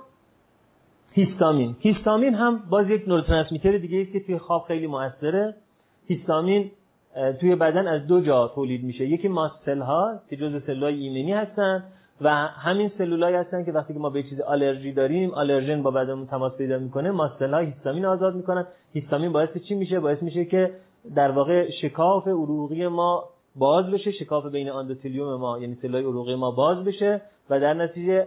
Speaker 1: هیستامین. هیستامین هم باز یک نوروترانسمیتر دیگه است که توی خواب خیلی موثره. هیستامین توی بدن از دو جا تولید میشه. یکی ماست سل ها که جزء سلولای ایمنی هستن و همین سلولایی هستن که وقتی که ما به چیز آلرژی داریم آلرژن با بدنمون تماس پیدا می‌کنه ماست سل ها هیستامین آزاد می‌کنن. هیستامین باعث چی میشه؟ باعث میشه که در واقع شکاف عروقی ما باز بشه شکاف بین اندوتلیوم ما یعنی سلولای عروقی ما باز بشه و در نتیجه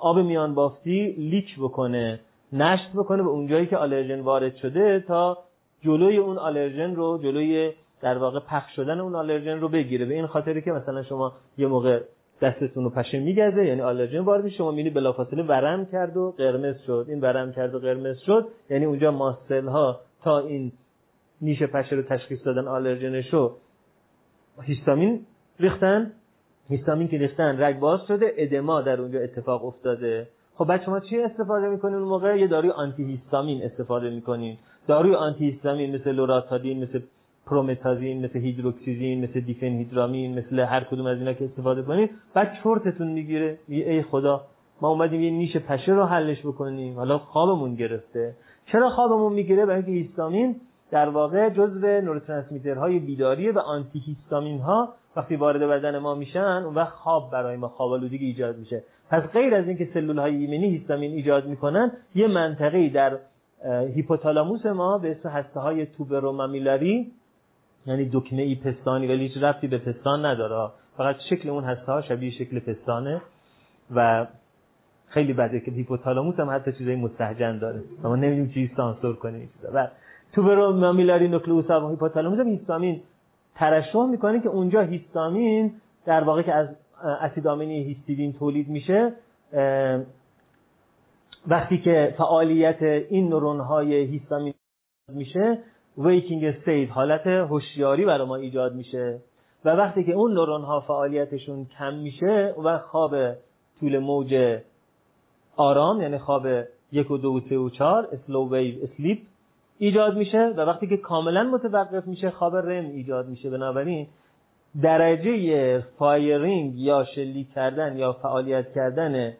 Speaker 1: آب میان بافتی leak بکنه نشت بکنه به اونجایی که آلرژن وارد شده تا جلوی اون آلرژن رو جلوی در واقع پخش شدن اون آلرژن رو بگیره. به این خاطری که مثلا شما یه موقع دستتون رو پشه میگزه یعنی آلرژن وارد شما می‌بینی بلافاصله ورم کرد و قرمز شد. این ورم کرد و قرمز شد یعنی اونجا ماست سل ها تا این نیش پشه رو تشخیص دادن آلرژنش رو هیستامین ریختن. هیستامین که ریختن رگ باز شده ادما در اونجا اتفاق افتاده. خب بعد شما چی استفاده می‌کنین اون موقع؟ یه داروی آنتی هیستامین استفاده می‌کنین. داروی آنتی هیستامین مثل لوراتادین مثل پرومتازین مثل هیدروکسیزین مثل دیفنهیدرامین مثل هر کدوم از اینا که استفاده کنین. بعد چرتتون می‌گیره. ای خدا ما اومدیم یه نیش پشه رو حلش بکنیم. حالا خوابمون گرفته. چرا خوابمون می‌گیره؟ برای اینکه هیستامین در واقع جزو های بیداری و آنتی هیستامین ها وقتی وارد بدن ما میشن اون وقت خواب برای ما خواب آلودگی ایجاد میشه. پس غیر از اینکه سلول های ایمنی هیستامین ایجاد می‌کنن یه منطقه در هیپوتالاموس ما به اسم هسته های توبرومامیلاری یعنی دکمه ای پستانی ولی هیچ ربطی به پستان نداره. فقط شکل اون هسته ها شبیه شکل پستانه و خیلی بده که هیپوتالاموس هم حتی چیزای مستهجن داره. ما نمی‌دونیم چی سانسور کنیم و tuberomammillary nucleus و هیپوتالاموس هم هیستامین ترشح می‌کنه که اونجا هیستامین در واقع که از اسید هیستidin تولید میشه وقتی که فعالیت این نورون های هیستامین میشه waking state حالت هوشیاری برای ما ایجاد میشه. و وقتی که اون نورون ها فعالیتشون کم میشه و خواب طول موج آرام یعنی خواب یک و دو و سه و چار slow wave sleep ایجاد میشه و وقتی که کاملا متوقف میشه خواب REM ایجاد میشه. بنابراین درجه firing یا شلیک کردن یا فعالیت کردن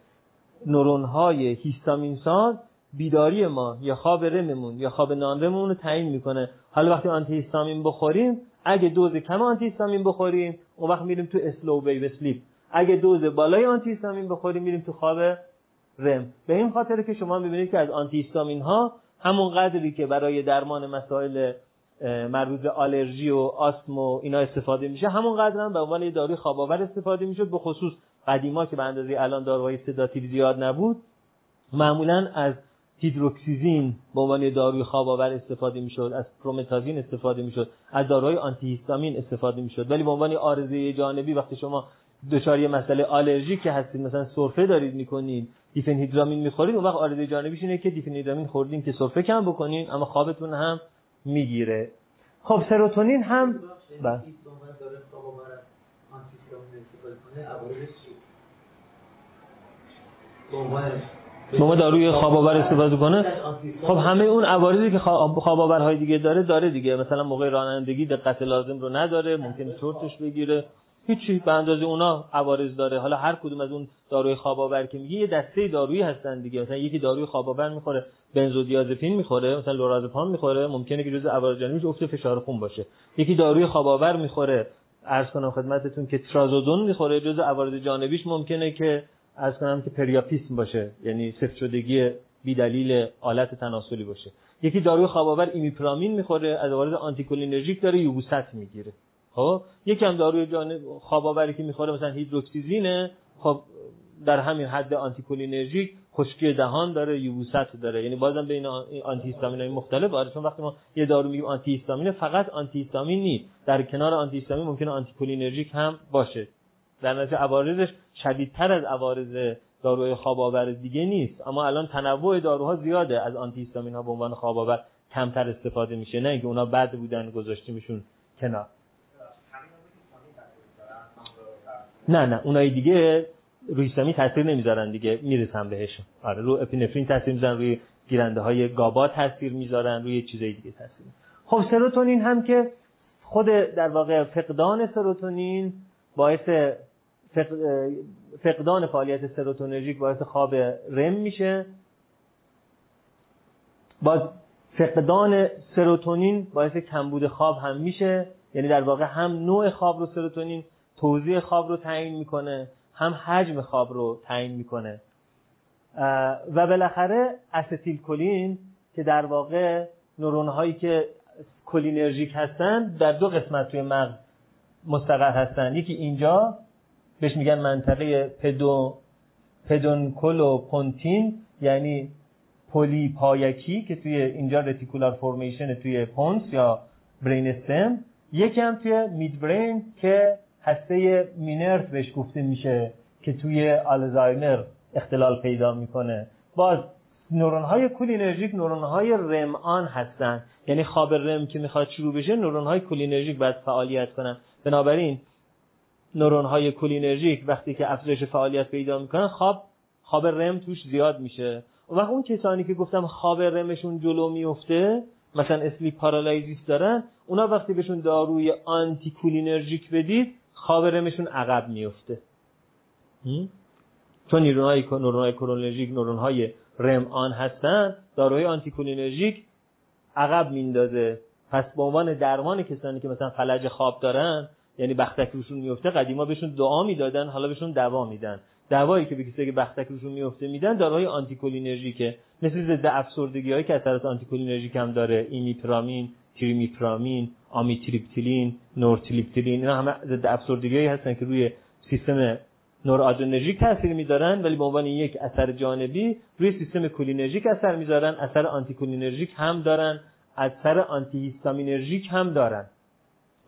Speaker 1: نورون های هیستامین ساز بیداری ما یا خواب REM مون یا خواب non رو تعیین می‌کنه. حالا وقتی آنتی هیستامین بخوریم اگه دوز کم آنتی هیستامین بخوریم اون وقت میریم تو slow wave sleep اگه دوز بالای آنتی هیستامین بخوریم میریم تو خواب رم. به این خاطر که شما می‌بینید که از آنتی هیستامین ها همون قدری که برای درمان مسائل مربوط به آلرژی و آسم و اینا استفاده میشه همون قدر هم به عنوان یه داروی خواب استفاده می‌شد به خصوص قدیما که به اندازه الان داروهای سداتیو زیاد نبود معمولا از هیدروکسیزین به عنوان داروی خواب استفاده می‌شد از پرومتازین استفاده می‌شد از داروهای آنتی هیستامین استفاده می‌شد. ولی به عنوان آرزه جانبی وقتی شما دچار یه مسئله آلرژی که هستید مثلا سرفه دارید می‌کنید دیفنهیدرامین می‌خورید اون وقت آرزه جانبیش اینه که دیفنهیدرامین خوردین که سرفه کم بکنین اما خوابتون هم می‌گیره. خب سروتونین هم بله. ما داروی خواب آور استفاده کنه؟ خب همه اون عوارضی که خواب آورهای دیگه داره داره دیگه. مثلا موقع رانندگی دقت لازم رو نداره ممکنه چرتش بگیره. هیچی به اندازه اونا عوارض داره. حالا هر کدوم از اون داروی خواب آور که میگه یه دسته دارویی هستن دیگه. مثلا یکی داروی خواب آور می‌خوره بنزودیازپین می‌خوره مثلا لورازپام می‌خوره. ممکنه که جزء عوارض جانبیش افت فشار خون باشه. یکی داروی خواب آور می‌خوره عرض کنم خدمتتون که ترازودون می‌خوره جزء عوارض جانبیش ممکنه که عرض کنم که پریاپیسم باشه. یعنی سفت شدگی بی دلیل آلت تناسلی باشه. یکی داروی خواب آور ایمیپرامین می‌خوره از عوارض آنتی کولینرژیک داره یبوست می‌گیره. خب یکم داروی جانب خواب آوری که می‌خوره مثلا هیدروکسیزینه. خب در همین حد آنتی کولینرژیک خشکی دهان داره یبوست داره. یعنی بازم بین آنتی هیستامین های مختلف. آره چون وقتی ما یه دارو میگیم آنتی هیستامین فقط آنتی هیستامین نیست. در کنار آنتی هیستامین ممکنه آنتی کولینرژیک هم باشه. در نتیجه عوارضش شدیدتر از عوارض داروی خواب آور دیگه نیست. اما الان تنوع داروها زیاده. از آنتی هیستامین ها به عنوان خواب آور کمتر استفاده میشه. نه اینکه اونا بد بودن گذاشتیمشون کنار. نه نه اونای دیگه روی هیستامین تاثیر نمی‌ذارن دیگه می‌رسن بهشون. آره رو اپینفرین تاثیر می‌ذارن روی گیرنده های گابا تاثیر می‌ذارن روی چیزای دیگه تاثیر خب سروتونین هم که خود در واقع فقدان سروتونین باعث فقدان فعالیت سروتونرژیک باعث خواب رم میشه. باز فقدان سروتونین باعث کمبود خواب هم میشه. یعنی در واقع هم نوع خواب رو سروتونین توزیع خواب رو تعیین می‌کنه هم حجم خواب رو تعیین می‌کنه. و بالاخره استیل کلین که در واقع نورون هایی که کلینرژیک هستن در دو قسمت توی مغز مستقر هستن. یکی اینجا بهش میگن منطقه پدو pedunculopontine یعنی پولی پایکی که توی اینجا reticular formation توی پونس یا brain stem. یکی هم توی midbrain که هسته ماینرت بهش گفته میشه که توی آلزایمر اختلال پیدا می‌کنه. باز نورون های کولینرژیک نورون های REM on هستن. یعنی خواب REM که می‌خواد شروع بشه نورون های کولینرژیک باید فعالیت کنن. بنابراین نورون های کولینرژیک وقتی که افزایش فعالیت پیدا می‌کنن خواب خواب REM توش زیاد میشه. و اون کسانی که گفتم خواب REM شون جلو میفته مثلا sleep paralysis دارن اونا وقتی بهشون داروی آنتی کولینرژیک بدید خواب REM شون عقب میفته چون نورونهای نورونهای کولینرژیک نورونهای REM on هستن داروی آنتی کولینرژیک عقب میندازه پس به عنوان درمان کسانی که مثلا فلج خواب دارن یعنی بختک روشون میفته قدیما بهشون دعا می‌دادن حالا بهشون دوا میدن. دوایی که به کسی که بختک روشون میفته میدن داروهای آنتی کولینرژیکه مثل ضد افسردگی هایی که اثرات آنتی کولینرژیک هم داره ایمیپرامین تریمیپرامین آمیتریپتیلین نورتریپتیلین اینا همه ضد افسردگی هستن که روی سیستم نورآدرنرژیک تاثیر می‌ذارن ولی به عنوان یک اثر جانبی روی سیستم کولینرژیک اثر می‌ذارن اثر آنتی کولینرژیک هم دارن اثر آنتی هیستامینرژیک هم دارن.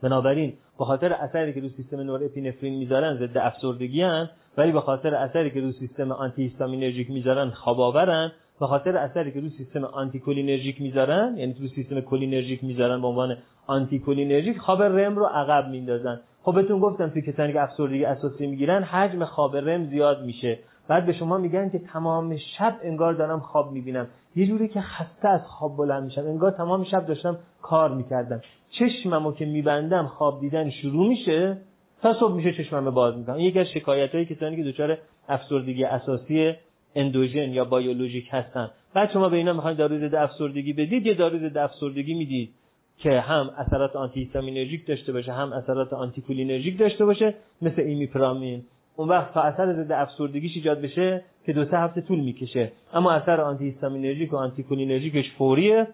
Speaker 1: بنابراین به خاطر اثری که روی سیستم نورپینفرین می‌ذارن ضد افسردگی هن ولی به خاطر اثری که روی سیستم آنتی هیستامینرژیک می‌ذارن خواب آورن به خاطر اثری که روی سیستم آنتی کولینرژیک می‌ذارن یعنی روی سیستم کولینرژیک می‌ذارن به عنوان آنتی کولینرژیک خواب REM رو عقب میندازن خب بهتون گفتم توی کسانی که افسردگی اساسی می‌گیرن حجم خواب REM زیاد میشه. بعد به شما میگن که تمام شب انگار دارم خواب می‌بینم. یه جوری که خسته از خواب بلند میشم. انگار تمام شب داشتم کار می‌کردم. چشممو که میبندم خواب دیدن شروع میشه. تا صبح میشه چشمم باز می‌کنم. یکی از شکایت های کسانی که دچار افسردگی اساسی اندوژن یا بیولوژیک هستن. بعد شما به اینا می‌خواید دارو ضد افسردگی بدید یه دارو ضد افسردگی می‌دید که هم اثرات آنتی هیستامینرژیک داشته باشه هم اثرات آنتی کولینرژیک داشته باشه مثل ایمیپرامین. اون وقت تا اثر ضد افسردگیش ایجاد بشه که دو سه هفته طول می‌کشه. اما اثر آنتی هیستامینرژیک و آنتی کولینرژیکش فوریه.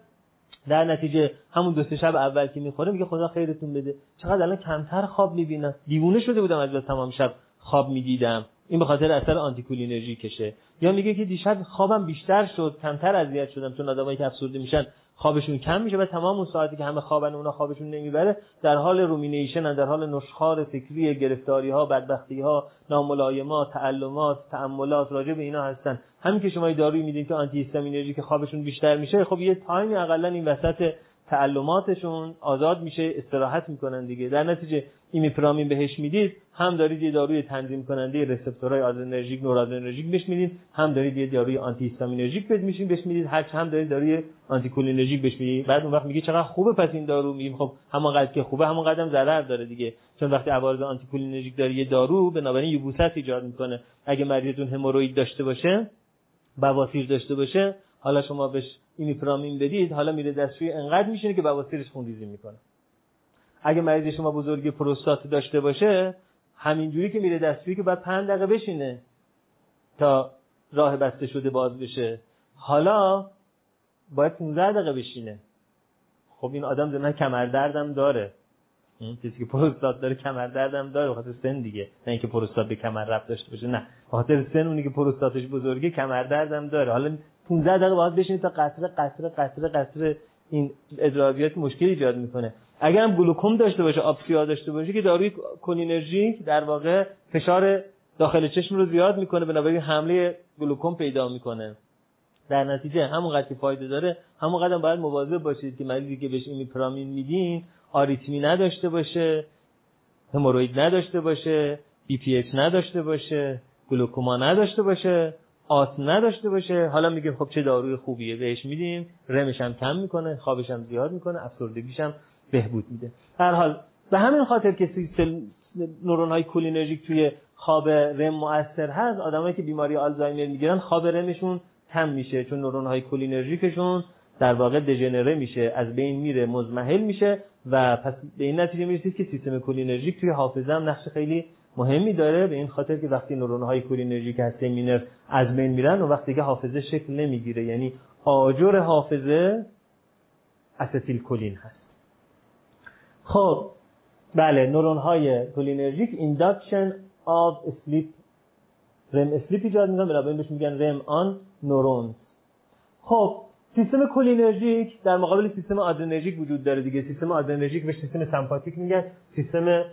Speaker 1: در نتیجه همون دو سه شب اول که می‌خوره میگه خدا خیرتون بده. چقدر الان کمتر خواب می‌بینم. دیوونه شده بودم از تمام شب خواب می‌دیدم. این به خاطر اثر آنتی کشه. یا میگه که دیشب خوابم بیشتر شد کمتر اذیت شدم چون آدمایی که افسرده میشن خوابشون کم میشه و تمام اون ساعتی که همه خوابن اونا خوابشون نمی‌بره در حال رومینیشن در حال نشخار فکری گرفتاری ها بدبختی ها ناملایمات تعلمات تأملات راجع به اینا هستن. همین که شما داروی میدین که آنتی که خوابشون بیشتر میشه خب یه تایمی اقلا این وسط تألماتشون آزاد میشه استراحت می‌کنن دیگه. در نتیجه ایمیپرامین بهش می‌دید هم دارید یه داروی تنظیم کننده رسپتورهای آدرنرژیک نورادرنرژیک بهش می‌دید هم دارید یه داروی آنتی هیستامینرژیک بهش میشین بهش می‌دید هر هم دارید داروی آنتی کولینرژیک بهش می‌دید. بعد اون وقت میگه چقدر خوبه پس این دارو. میگیم خب همانقدر که خوبه همون قدرم ضرر داره دیگه. چون وقتی عوارض آنتی کولینرژیک داره یه دارو بنابراین یبوست ایجاد می‌کنه. اگه مریضتون هموروید داشته باشه بواسیر داشته باشه حالا شما بهش ایمیپرامین بدید حالا میره دستشویی انقدر میشینه که بواسیرش خونریزی می‌کنه. اگه مریض شما بزرگی پروستات داشته باشه همینجوری که میره دستشویی که بعد 5 دقیقه بشینه تا راه بسته شده باز بشه. حالا باید 15 دقیقه بشینه. خب این آدم من کمر دردم داره کسی که پروستات داره کمر دردم داره بخاطر سن دیگه. نه اینکه پروستات به کمر رفت داشته باشه نه. بخاطر سن اونی که پروستاتش بزرگه کمر دردم داره. حالا 15 دقیقه باید بشینید تا قطره قطره قطره قطره این ادرار بیاد مشکل ایجاد می‌کنه. اگر هم گلوکوم داشته باشه آب سیاه داشته باشه که داروی کولینرژیک در واقع فشار داخل چشم رو زیاد می‌کنه بنابراین حمله گلوکوم پیدا می‌کنه. در نتیجه همونقدر که فایده داره همونقدر باید مواظب باشید که مریضی که بهش ایمیپرامین میدین آریتمی نداشته باشه هموروید نداشته باشه BPH نداشته باشه گلوکوما نداشته باشه. آت نداشته باشه. حالا میگه خب چه داروی خوبیه؟ بهش میدیم. رمش هم کم می‌کنه خوابش هم زیاد می‌کنه افسردگیش هم بهبود میده. هر حال به همین خاطر که سیستم نورون های کولینرژیک توی خواب رم مؤثر هست آدمایی که بیماری آلزایمر می‌گیرن خواب رمشون کم میشه چون نورون های کولینرژیکشون در واقع دژنره میشه از بین میره مضمحل میشه و پس به این نتیجه می‌رسید که سیستم کولینرژیک توی حافظه هم نقش خیلی مهمی داره به این خاطر که وقتی نورون های کولینرژیک هسته ماینرت از بین میرن و وقتی که حافظه شکل نمی‌گیره یعنی آجر حافظه استیل کولین هست. خب بله نورون های کولینرژیک induction of sleep REM sleep ایجاد می‌کنن بنابراین بهش میگن REM on neurons خب سیستم کولینرژیک در مقابل سیستم آدرنرژیک وجود داره دیگه. سیستم آدرنرژیک به سیستم سمپاتیک میگن سیستم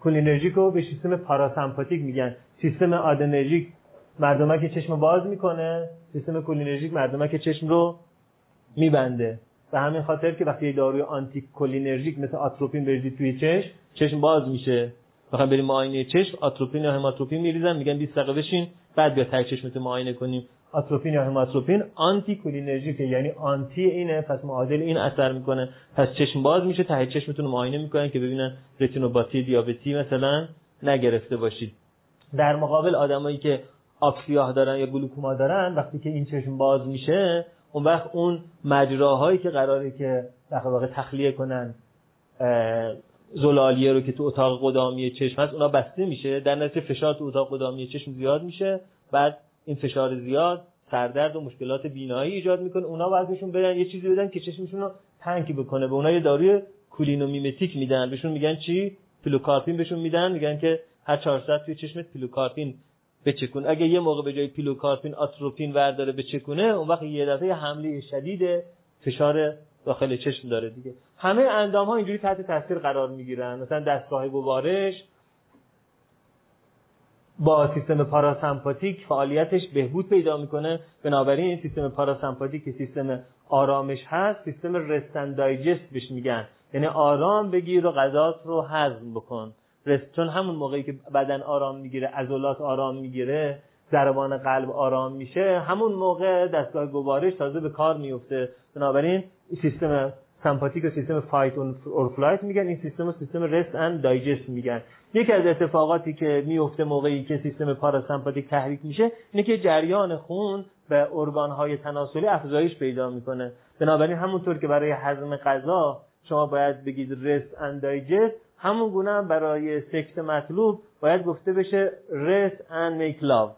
Speaker 1: کولینرژیک رو به سیستم پاراسمپاتیک میگن. سیستم آدرنرژیک که چشم باز می‌کنه سیستم کولینرژیک که چشم رو میبنده. به همین خاطر که وقتی داروی آنتی کولینرژیک مثل آتروپین بریزید توی چشم چشم باز میشه. بخوام بریم معاینه چشم آتروپین یا هماتروپین میریزن میگن 20 دقیقه بشین بعد بیا ته چشمت معاینه کنیم. آتروپین یا هماتروپین آنتی کولینرژیک یعنی آنتی اینه پس معادل این اثر می‌کنه. پس چشم باز میشه ته چشمتون معاینه می‌کنن که ببینن رتینوپاتی دیابتی مثلا نگرفته باشید. در مقابل آدمایی که آب دارن یا گلوکوما دارن وقتی که این چشم باز میشه اون وقت اون مجراهایی که قراره که در واقع تخلیه کنن زلالیه رو که تو اتاق قدامی چشم هست اونا بسته میشه. در نتیجه فشار تو اتاق قدامی چشم زیاد میشه. بعد این فشار زیاد سردرد و مشکلات بینایی ایجاد می‌کنه. اونا باید بهشون بدن یه چیزی بدن که چشمشون رو تنگ بکنه. به اونا یه داروی کولینومیمتیک میدن. بهشون میگن چی؟ پیلوکارپین بهشون میدن. میگن که هر 400 توی چشمت پیلوکارپین بچکون. اگه یه موقع به جای پیلوکارپین آتروپین ورداره بچکونه اون وقت یه دفعه حمله شدید فشار داخل چشم داره دیگه. همه اندام ها اینجوری تحت تاثیر قرار می‌گیرن. مثلا دستگاه گوارش با سیستم پاراسمپاتیک فعالیتش بهبود پیدا می‌کنه. بنابراین این سیستم پاراسمپاتیک که سیستم آرامش هست سیستم rest and digest بهش میگن. یعنی آرام بگیر و غذات رو هضم بکن. rest چون همون موقعی که بدن آرام می‌گیره عضلات آرام می‌گیره ضربان قلب آرام میشه همون موقع دستگاه گوارش تازه به کار میفته بنابراین سیستم سمپاتیک و سیستم fight or flight میگن این سیستم و سیستم rest and digest میگن. یکی از اتفاقاتی که میفته موقعی که سیستم پاراسمپاتیک تحریک میشه اینه که جریان خون به ارگانهای تناسلی افزایش پیدا می‌کنه. بنابراین همونطور که برای هضم غذا شما باید بگید rest and digest همون گونه هم برای سکس مطلوب باید گفته بشه rest and make love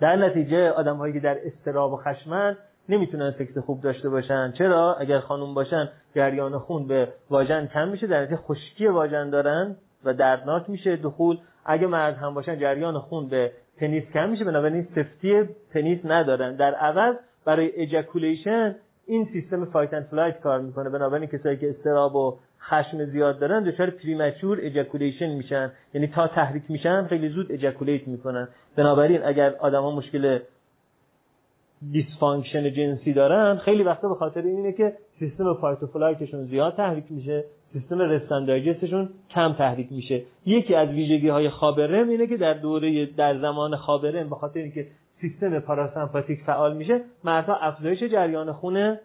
Speaker 1: در نتیجه آدم هایی که در اضطراب و خشمن نمی‌تونن سکس خوب داشته باشن. چرا؟ اگر خانم باشن جریان خون به واژن کم میشه در نتیجه خشکی واژن دارن و دردناک میشه دخول. اگه مرد هم باشن جریان خون به پنیس کم میشه بنابراین سفتی پنیس ندارن. در عوض برای ejaculation این سیستم fight and flight کار می‌کنه. بنابراین کسایی که اضطراب و خشم زیاد دارن دچار premature ejaculation میشن. یعنی تا تحریک میشن خیلی زود ejaculate می‌کنن. بنابراین اگر آدما مشکل dysfunction جنسی دارن خیلی وقتا به خاطر اینه که سیستم fight و flight شون زیاد تحریک میشه سیستم rest and digest شون کم تحریک میشه. یکی از ویژگی های خواب رم اینه که در دوره در زمان خواب رم به خاطر اینکه سیستم پاراسمپاتیک فعال میشه مردها افزایش جریان خون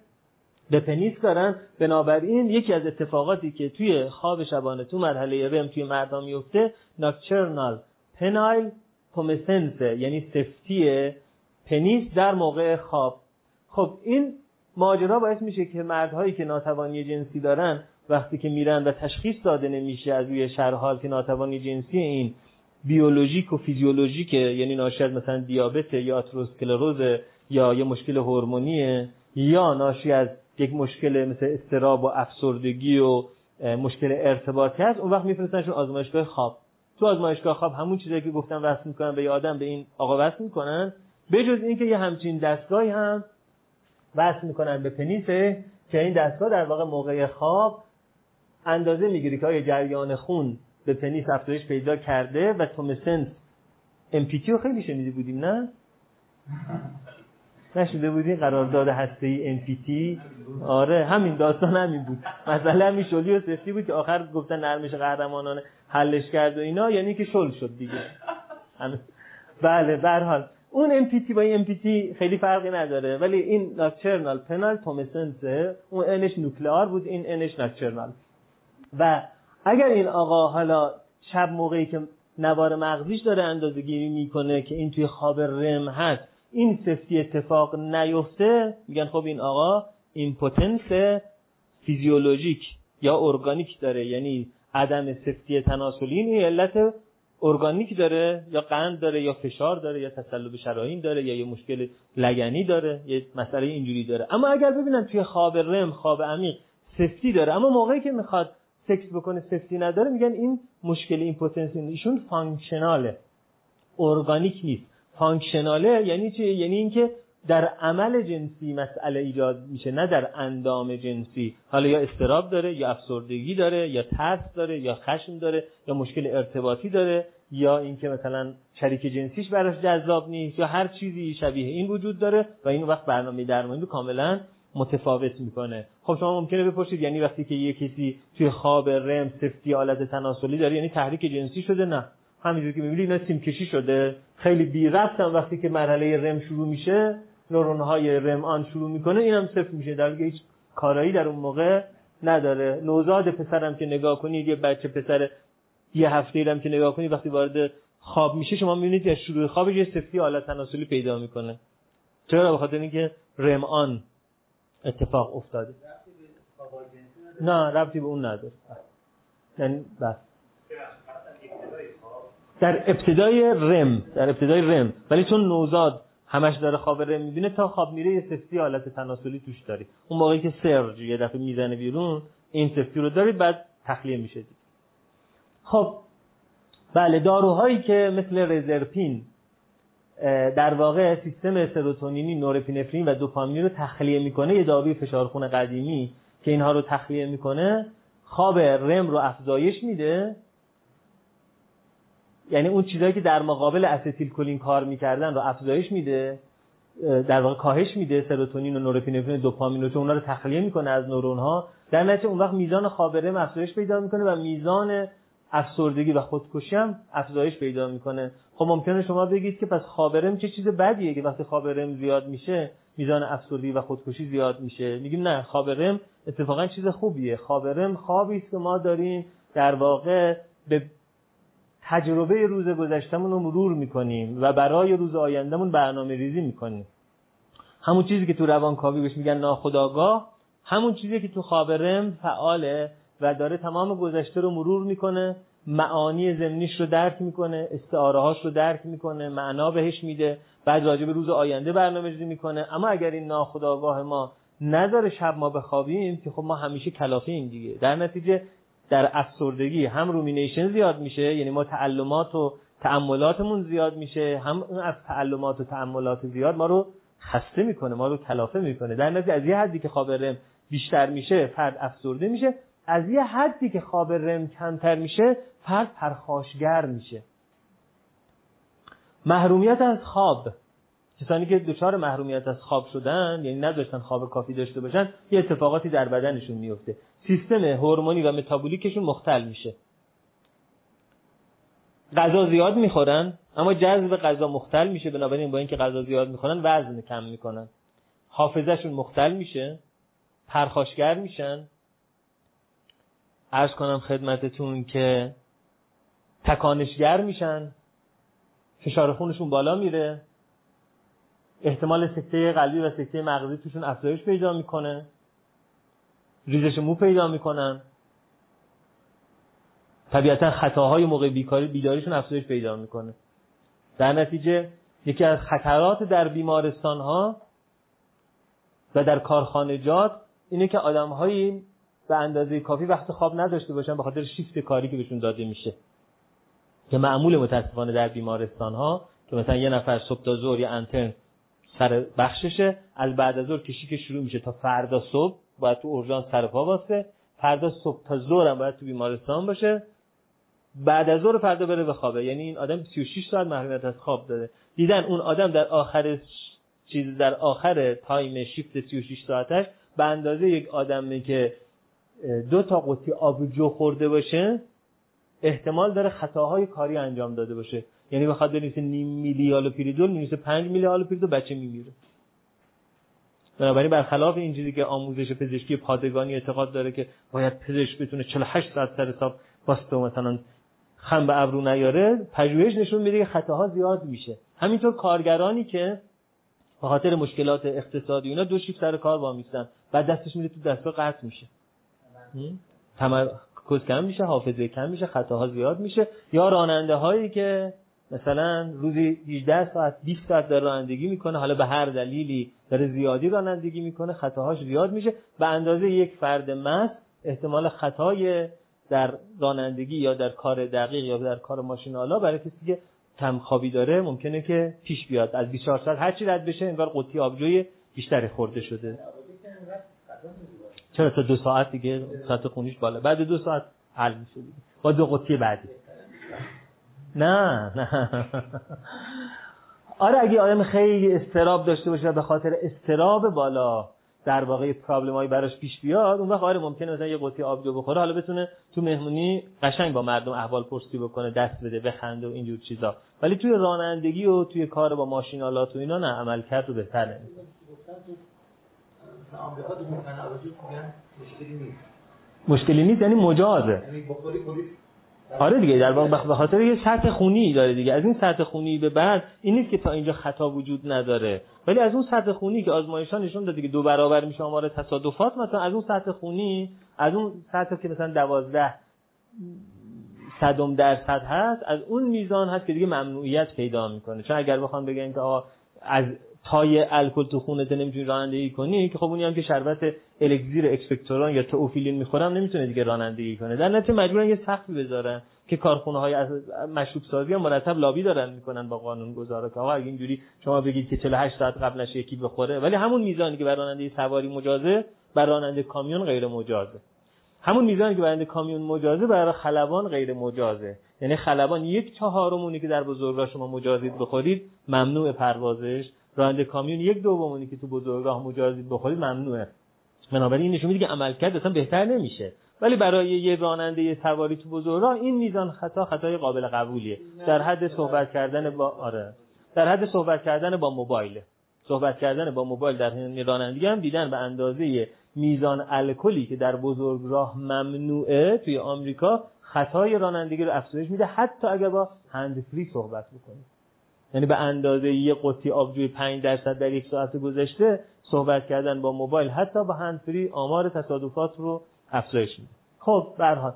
Speaker 1: به پنیس دارن. بنابراین یکی از اتفاقاتی که توی خواب شبانه تو مرحله رم توی مردها میفته ناکچرنال پنایل تومسنس یعنی سفتی پنیس در موقع خواب. خب این ماجرا باعث میشه که مردهایی که ناتوانی جنسی دارن وقتی که میرن و تشخیص داده نمیشه از روی شرحال که ناتوانی جنسی این بیولوژیک و فیزیولوژیکه یعنی ناشی از مثلا دیابت یا آتروسکلروز یا یه مشکل هورمونیه یا ناشی از یک مشکل مثل استراب و افسردگی و مشکل ارتباطی هست اون وقت میفرستنشون آزمایشگاه خواب. تو آزمایشگاه خواب همون چیزایی که گفتم وصل می‌کنن به یه آدم به این آقا وصل می‌کنن بجز اینکه یه همچین دستگاهی هم وصل می‌کنن به پنیسه که این دستگاه در واقع موقع خواب اندازه می‌گیره که آیا جریان خون به پنیس افزایش پیدا کرده و تومسنس امپیتی رو خیلی شنیده بودیم نه؟ نشده بودیم قرارداد هسته ای امپیتی آره همین داستان همین بود. مسئله همین شلی و سفتی بود که آخر گفتن نرمش قهرمانانه حلش کرد و اینا یعنی که شل شد دیگه. بله به حال. اون MPT با این MPT خیلی فرقی نداره. ولی این ناکچرنال پنال تومسنس اون انش نوکلئار بود این انش ناکچرنال و اگر این آقا حالا شب موقعی که نوار مغزیش داره اندازه گیری می‌کنه که این توی خواب رم هست این سفتی اتفاق نیفته میگن خب این آقا ایمپوتنس فیزیولوژیک یا ارگانیک داره یعنی عدم سفتی تناسلی این علت ارگانیک داره یا قند داره یا فشار داره یا تصلب شرايین داره یا یه مشکل لگنی داره یه مسئله اینجوری داره. اما اگر ببینن توی خواب رم خواب عمیق سفتی داره اما موقعی که می‌خواد سکس بکنه سفتی نداره میگن این مشکل impotence ایشون functional ه. ارگانیک نیست. functional ه یعنی چی؟ یعنی اینکه در عمل جنسی مسئله ایجاد میشه نه در اندام جنسی. حالا یا اضطراب داره یا افسردگی داره یا ترس داره یا خشم داره یا مشکل ارتباطی داره یا اینکه مثلا شریک جنسیش براش جذاب نیست یا هر چیزی شبیه این وجود داره و این وقت برنامه درمانی رو کاملا متفاوت می‌کنه. خب شما ممکنه بپرسید یعنی وقتی که یه کسی توی خواب رم سفتی حالت تناسلی داره یعنی تحریک جنسی شده؟ نه. همینجوری که می‌بینید اینا سیم کشی شده. خیلی بی وقتی که مرحله رم شروع میشه. نورون های رم آن شروع می‌کنه اینم صفر میشه. در هیچ کارایی در اون موقع نداره. نوزاد پسرم که نگاه کنید یه بچه پسر یه هفته ایرم که نگاه کنید وقتی وارد خواب میشه شما می‌بینید از شروع خوابش یه سفتی حالت تناسلی پیدا می‌کنه. چرا؟ به خاطر اینکه رم آن اتفاق افتاده. نه ربطی به اون نداره. یعنی بس. در ابتدای رم در ابتدای رم. ولی چون نوزاد همش داره خواب رم می‌بینه تا خواب میره یه سفتی حالت تناسلی توش داری اون موقعی که سرج یه دفعه می‌زنه بیرون این سفتی رو داری بعد تخلیه میشه دید. خب بله داروهایی که مثل رزرپین در واقع سیستم سروتونینی نورپینفرین و دوپامین رو تخلیه می‌کنه یه داروی فشارخون قدیمی که اینها رو تخلیه می‌کنه خواب رم رو افزایش میده یعنی اون چیزهایی که در مقابل استیل کلین کار می‌کردن رو افزایش میده در واقع کاهش میده سروتونین و نورپینفرین دوپامین رو چون اونا رو تخلیه می‌کنه از نورون ها در نتیجه اون وقت میزان خواب رم افزایش پیدا می‌کنه و میزان افسردگی و خودکشی هم افزایش پیدا می‌کنه. خب ممکنه شما بگید که پس خوابرم چه چیز بدیه که وقتی خوابرم زیاد میشه میزان افسردگی و خودکشی زیاد میشه؟ میگیم نه خوابرم اتفاقا چیز خوبیه. خوابرم خوابی است که ما داریم در واقع به تجربه روز گذشتمون رو مرور می‌کنیم و برای روز آیندهمون برنامه ریزی می‌کنیم. همون چیزی که تو روانکاوی بهش میگن ناخداگاه همون چیزی که تو خوابرم فعاله و داره تمام گذشته رو مرور می‌کنه معانی زمینیش رو درک می‌کنه استعاره هاش رو درک می‌کنه معنا بهش میده بعد راجع به روز آینده برنامه ریزی می‌کنه. اما اگر این ناخودآگاه ما نذاره شب ما بخوابیم که خب ما همیشه کلافیم دیگه. در نتیجه در افسردگی هم رومینیشن زیاد میشه یعنی ما تعلمات و تعملاتمون زیاد میشه هم اون از تعلمات و تعملات زیاد ما رو خسته می‌کنه ما رو کلافه می‌کنه. در نتیجه از یه حدی که خواب رم بیشتر میشه فرد افسرده میشه. از یه حدی که خواب رم کمتر میشه فرد پرخاشگر میشه. محرومیت از خواب. کسانی که دچار محرومیت از خواب شدن یعنی نداشتن خواب کافی داشته باشن یه اتفاقاتی در بدنشون میفته سیستم هورمونی و متابولیکشون مختل میشه. غذا زیاد می‌خورن اما جذب غذا مختل میشه بنابراین با اینکه غذا زیاد می‌خورن وزن کم می‌کنن. حافظهشون مختل میشه پرخاشگر میشن. ارز کنم خدمتتون که تکانشگر میشن فشار خونشون بالا میره. احتمال سکته قلبی و سکته مغزی توشون افزایش پیدا می‌کنه. ریزش مو پیدا می‌کنن. طبیعتا خطاهای موقع بیکاری بیداریشون افزایش پیدا می‌کنه. در نتیجه یکی از خطرات در بیمارستان ها و در کارخانجات اینه که آدم به اندازه کافی وقت خواب نداشته باشن به خاطر شیفت کاری که بهشون داده میشه. که معمول متاسفانه در بیمارستان ها که مثلا یه نفر صبح تا ظهر یا انترن سر بخششه از بعد از ظهر کشی که شروع میشه تا فردا صبح باید تو اورژانس سر پا فردا صبح تا ظهر هم باید تو بیمارستان باشه. بعد از ظهر فردا بره بخوابه یعنی این آدم 36 ساعت محرومیت از خواب داره. دیدن اون آدم در آخر چیز در آخر time شیفت 36 ساعتش به اندازه یک آدمی که دو تا قوطی آبجو خورده باشه احتمال داره خطاهای کاری انجام داده باشه. یعنی بخواد بنویسه نیم میلی هالوپریدول بنویسه 5 میلی هالوپریدول بچه میمیره. بنابراین برخلاف این چیزی که آموزش پزشکی پادگانی اعتقاد داره که باید پزشک بتونه 48 ساعت سر حساب واسه مثلا خم به ابرو نیاره پژوهش نشون میده که خطاها زیاد میشه. همینطور کارگرانی که به خاطر مشکلات اقتصادی اینا دو شیفت سر کار وامیستن. بعد دستش میره تو دستگاه قطع میشه. تمرکز کم میشه حافظه کم میشه خطاها زیاد میشه. یا راننده هایی که مثلا روزی 18 ساعت 20 ساعت داره رانندگی می‌کنه حالا به هر دلیلی داره زیادی رانندگی می‌کنه خطاهاش زیاد میشه. به اندازه یک فرد مست احتمال خطای در رانندگی یا در کار دقیق یا در کار ماشین آلا برای کسی که کم خوابی داره ممکنه که پیش بیاد. از 24 ساعت هر چی رد بشه انگار قوطی آبجوی بیشتری خورده شده. چرا تا دو ساعت دیگه ساعت خونیش بالا؟ بعد دو ساعت حل میشه با دو قطی بعدی. نه نه. آره اگه آدم خیلی استراب داشته باشه به خاطر استراب بالا در واقع پرابلم هایی براش پیش بیاد اون وقت آره ممکنه مثلا یه قطعه آبجو بخوره حالا بتونه تو مهمونی قشنگ با مردم احوال پرسی بکنه دست بده بخنده و اینجور چیزا. ولی توی رانندگی و توی کار با ماشین آلات و اینا نه عمل کرد رو بهتر مشکلی نیست. مشکلی نیست یعنی مجازه.
Speaker 2: یعنی
Speaker 1: آره دیگه در واقع به خاطر یه سطح خونی داره دیگه. از این سطح خونی به بعد این نیست که تا اینجا خطا وجود نداره. ولی از اون سطح خونی که آزمایش ها نشون داده که دو برابر میشه آمار تصادفات مثلا از اون سطح خونی از اون سطح که مثلا دوازده صدم درصد هست از اون میزان هست که دیگه ممنوعیت پیدا می‌کنه. چون اگر بخوام بگن که آقا از پای الکل تو خونت نمی‌تونی رانندگی کنی که خب اونی هم که شربت الکزیر اکسپکتوران یا توفیلین می‌خورم نمی‌تونه دیگه رانندگی کنه. در نتیجه مجبورن یه سختی بذارن که کارخونه های مشروب سازی هم مرتب لابی دارن می‌کنن با قانون گذاره که آقا اینجوری شما بگید که 48 ساعت قبلش یکی بخوره ولی همون میزانی که برای راننده سواری مجازه برای راننده کامیون غیر مجازه. همون میزانی که برای کامیون مجازه برای خلبان غیر مجازه. یعنی خلبان یک چهارمونی که در بزرگراه شما مجازید بخورید ممنوع پروازش راننده کامیون یک دومونی که تو بزرگراه مجازید بخورید ممنوعه. بنابراین این نشون میده که عملکرد اصلا بهتر نمیشه. ولی برای یه راننده یه سواری تو بزرگراه این میزان خطا خطای قابل قبولیه. در حد صحبت کردن با آره. در حد صحبت کردن با موبایل. صحبت کردن با موبایل در رانندگی هم دیدن به اندازه میزان الکلی که در بزرگراه ممنوعه توی آمریکا خطای رانندگی رو افزایش میده. حتی اگر با هندفری صحبت بکنید یعنی به اندازه یه قطی آبجوی 5 درصد در یک ساعت گذشته صحبت کردن با موبایل حتی با هندفری آمار تصادفات رو افزایش میده. خب به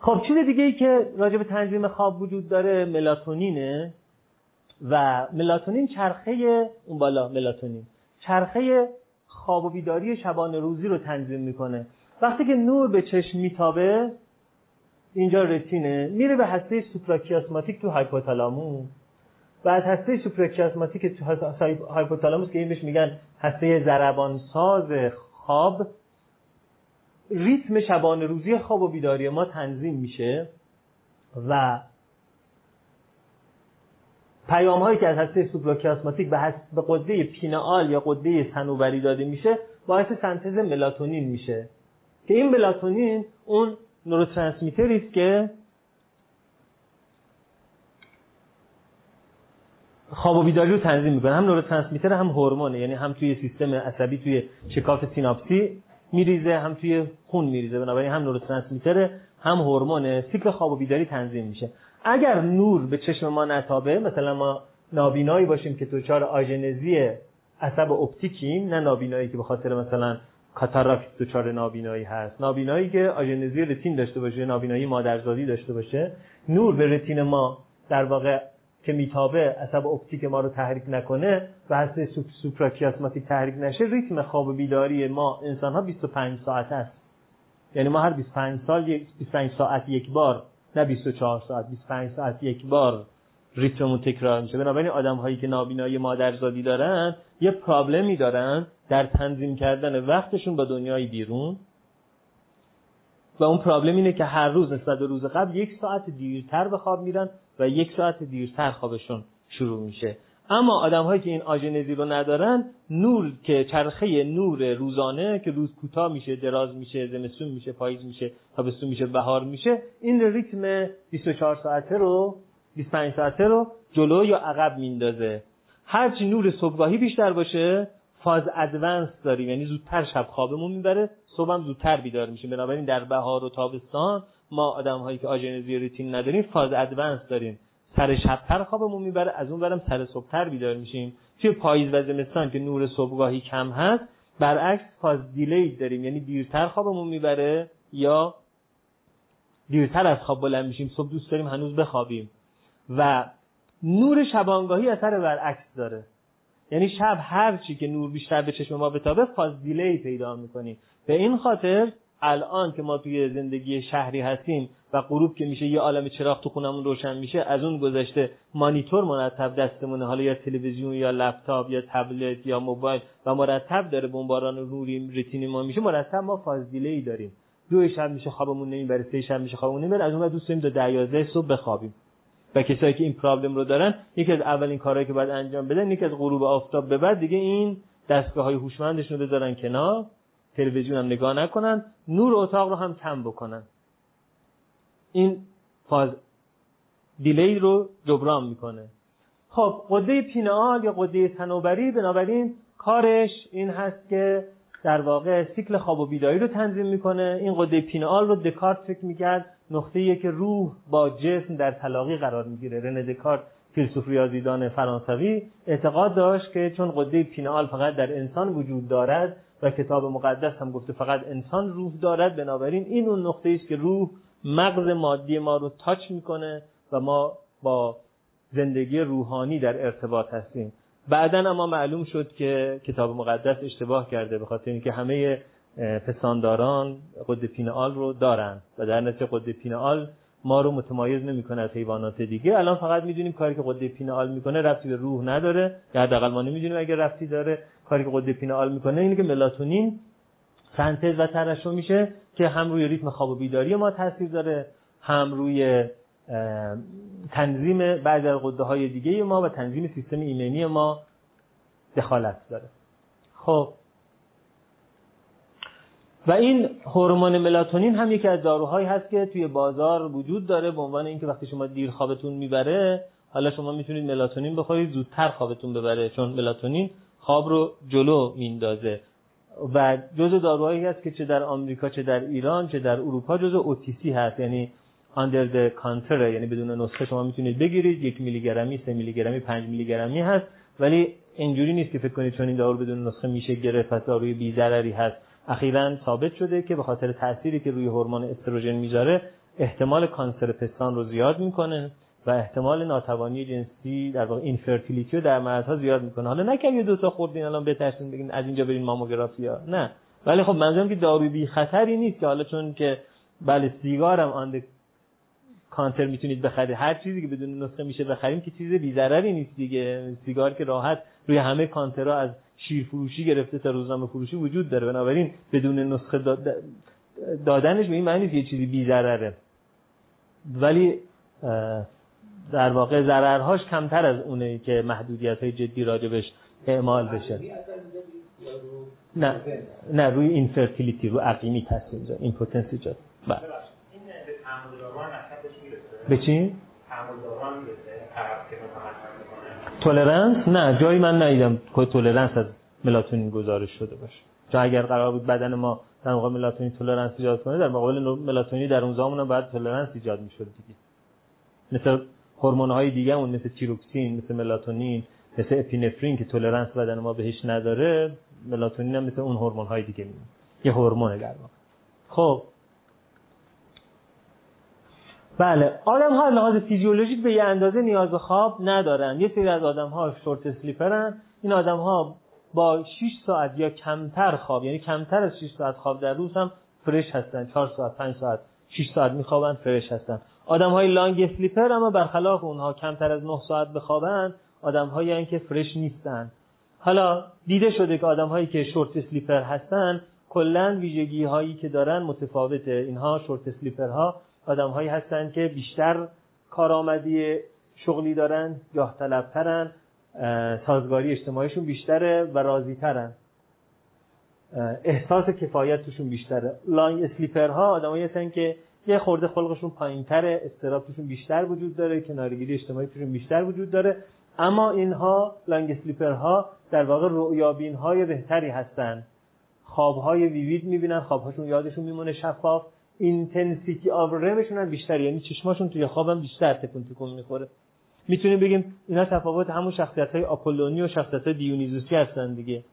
Speaker 1: خب چیز دیگه ای که راجع به تنظیم خواب وجود داره ملاتونینه و ملاتونین چرخه اون بالا ملاتونین چرخه خواب و بیداری شبانه روزی رو تنظیم می‌کنه. وقتی که نور به چشم میتابه اینجا رتینه میره به هسته سوپراکیاسماتیک تو هایپوتالاموس و از هسته سوپراکیاسماتیک هایپوتالاموس که این بهش میگن هسته ضربان ساز خواب ریتم شبانه روزی خواب و بیداری ما تنظیم میشه و پیام هایی که از هسته سوپراکیاسماتیک به, به قده پینال یا قده صنوبری داده میشه باعث سنتز ملاتونین میشه. که این ملاتونین اون نوروترانسمیتری است که خواب و بیداری رو تنظیم می‌کنه. هم نوروترانسمیتر هم هورمونه. یعنی هم توی سیستم عصبی توی شکاف سیناپسی میریزه هم توی خون میریزه. بنابراین هم neurotransmitter هم هورمونه. سیکل خواب و بیداری تنظیم میشه. اگر نور به چشم ما نتابه مثلا ما نابینایی باشیم که دچار آژنزی عصب اپتیکیم نه نابینایی که به خاطر مثلا کاتاراکت دچار نابینایی هست. نابینایی که آژنزی رتین داشته باشه نابینایی مادرزادی داشته باشه. نور به رتین ما در واقع که میتابه عصب اپتیک ما رو تحریک نکنه و هسته سوپراکیاسماتیک تحریک نشه ریتم خواب بیداری ما انسان ها 25 ساعت است. یعنی ما هر 25 سال 25 ساعت یک بار نه 24 ساعت 25 ساعت یک بار ریتممون تکرار میشه. بنابراین آدم هایی که نابینایی مادرزادی دارن یه پرابلمی دارن در تنظیم کردن وقتشون با دنیای بیرون. و اون پرابلم اینه که هر روز نسبت به روز قبل یک ساعت دیرتر به خواب میرن و یک ساعت دیرتر خوابشون شروع میشه. اما آدم هایی که این آژنزی رو ندارن نور که چرخه نور روزانه که روز کوتاه میشه دراز میشه زمستون میشه پاییز میشه تابستون میشه بهار میشه این ریتم 24 ساعته رو 25 ساعته رو جلو یا عقب میندازه. هرچی نور صبحگاهی بیشتر باشه فاز ادوانس داریم یعنی زودتر شب خوابمون می‌بره. صبحم زودتر بیدار میشیم. بنابراین در بهار و تابستان ما آدم هایی که آژنزی ریتین نداریم فاز ادوانس داریم. سر شبتر خوابمون می‌بره از اون برم سر صبحتر بیدار میشیم. توی پاییز و زمستان که نور صبحگاهی کم هست برعکس فاز دیلی داریم. یعنی دیرتر خوابمون می‌بره یا دیرتر از خواب بلند میشیم. صبح دوست داریم هنوز بخوابیم. و نور شبانگاهی اثر برعکس داره. یعنی شب هر چی که نور بیشتر به چشم ما بتابه فاز دیلی پیدا می‌کنیم به این خاطر الان که ما توی زندگی شهری هستیم و غروب که میشه یه عالم چراغ تو خونمون روشن میشه از اون گذشته مانیتور مرتب دستمونه. حالا یا تلویزیون یا لپتاپ یا تبلت یا موبایل و مرتب داره بمباران نوری رتینی ما میشه. مرتب ما فاز دیلی داریم. دو شب میشه خوابمون نمی‌بره سه شب میشه خوابمون نمی‌بره. از اون دوست داریم تا 12 صبح بخوابیم. و کسایی که این پرابلم رو دارن یکی از اولین کارهایی که باید انجام بدن یکی از غروب آفتاب به بعد دیگه این دستگاه های هوشمندشون رو بذارن کنار. تلویزیون هم نگاه نکنن نور اتاق رو هم کم بکنن. این فاز دیلی رو جبران می‌کنه. خب قده پینال یا قده تنوبری بنابراین کارش این هست که در واقع سیکل خواب و بیداری رو تنظیم می‌کنه. این قده پینال رو دکارت فکر می‌کرد نقطه که روح با جسم در تلاقی قرار می‌گیره. رن دکارت فیلسوف ریاضیدان فرانسوی اعتقاد داشت که چون قده پینال فقط در انسان وجود دارد و کتاب مقدس هم گفته فقط انسان روح دارد. بنابراین این اون نقطه است که روح مغز مادی ما رو تاچ می‌کنه و ما با زندگی روحانی در ارتباط هستیم. بعدا اما معلوم شد که کتاب مقدس اشتباه کرده به خاطر اینکه همه پستانداران قد پینال رو دارن و در نتیجه قد پینال ما رو متمایز نمی‌کنه از حیوانات دیگه. الان فقط می‌دونیم کاری که قد پینال می‌کنه رفتی به روح نداره. یا حداقل ما نمی‌دونیم اگر رفتی داره. کاری که قد پینال می‌کنه اینه که ملاتونین سنتز و ترشح میشه که هم روی ریتم خواب و بیداری ما تاثیر داره هم روی تنظیم بعض از قده های دیگه ما و تنظیم سیستم ایمنی ما دخالت داره. خب. و این هورمون ملاتونین هم یکی از داروهایی هست که توی بازار وجود داره به عنوان اینکه وقتی شما دیر خوابتون می‌بره حالا شما می‌تونید ملاتونین بخورید زودتر خوابتون ببره چون ملاتونین خواب رو جلو میندازه و جزء داروهایی هست که چه در آمریکا چه در ایران چه در اروپا جزء اوتیسی هست. یعنی under the counter یعنی بدون نسخه شما می‌تونید بگیرید. یک میلی گرمی سه میلی گرمی پنج میلی گرمی هست. ولی اینجوری نیست که فکر کنید چون این دارو بدون نسخه میشه گرفت پس داروی بی ضرری هست. اخیرا ثابت شده که به خاطر تأثیری که روی هورمون استروژن می‌ذاره احتمال cancer پستان رو زیاد می‌کنه. و احتمال ناتوانی جنسی در واقع infertility رو در مردها زیاد می‌کنه. حالا نکن یه دو تا خوردین الان بترسین بگین از اینجا برین ماموگرافی نه. ولی خب منظورم که داروی بی خطری نیست که حالا چون که بله سیگارم on counter می‌تونید بخرید. هر چیزی که بدون نسخه میشه بخریم که چیز بی ضرری نیست دیگه. سیگار که راحت روی همه کانترها از شیر فروشی گرفته تا روزنامه فروشی وجود داره. بنابراین بدون نسخه دادنش به این معنی یه چیزی بی ضرره. ولی در واقع ضررهاش کمتر از اونه که محدودیت های جدی راجبش اعمال بشه. نه. نه روی infertility رو عقیمی تاثیر این impotence ایجاد بله به چی؟ تولرنس نه جایی من ندیدم که تولرنس از ملاتونین گزارش شده باشه. چون اگر قرار بود بدن ما در موقع ملاتونین تولرنس ایجاد کنه در مقابل ملاتونین در اون زمان هم باید تولرنس ایجاد می‌شد دیگه. مثل هورمون های دیگه اون مثل تیروکسین مثل ملاتونین مثل اپینفرین که تولرنس بدن ما بهش نداره ملاتونین هم مثل اون هورمون های دیگه میمونه. یه هورمونه در خب. بله. آدم ها لحاظ فیزیولوژیک به یه اندازه نیاز به خواب ندارن. یه سری از آدم ها short sleeper ن این آدم ها با 6 ساعت یا کمتر خواب یعنی کمتر از 6 ساعت خواب در روز هم fresh هستن. 4 ساعت 5 ساعت 6 ساعت میخوابن fresh هستن. آدم های long sleeper اما برخلاف اونها کمتر از 9 ساعت بخوابن آدم هایی که fresh نیستن. حالا دیده شده که آدم هایی که short sleeper هستن کلا ویژگی هایی که دارن متفاوته. اینها short sleeper ها آدم هایی هستن که بیشتر کارآمدی شغلی دارن جاه طلبترن سازگاری اجتماعیشون بیشتره و راضی ترن احساس کفایت توشون بیشتره. لانگ اسلیپر ها آدمایی هستن که یه خورده خلقشون پایین تره استراب توشون بیشتر وجود داره کنارگیری اجتماعی توشون بیشتر وجود داره. اما اینها لانگ اسلیپر ها در واقع رؤیابین های بهتری هستن. خواب های vivid می‌بینن خوابهاشون یادشون میمونه شفاف. intensity of REM شون هم بیشتر یعنی چشماشون توی خوابم بیشتر تکون تکون می‌خوره. می‌تونیم بگیم اینا تفاوت همون شخصیت های آپولونی و شخصیت های دیونیزوسی هستن دیگه.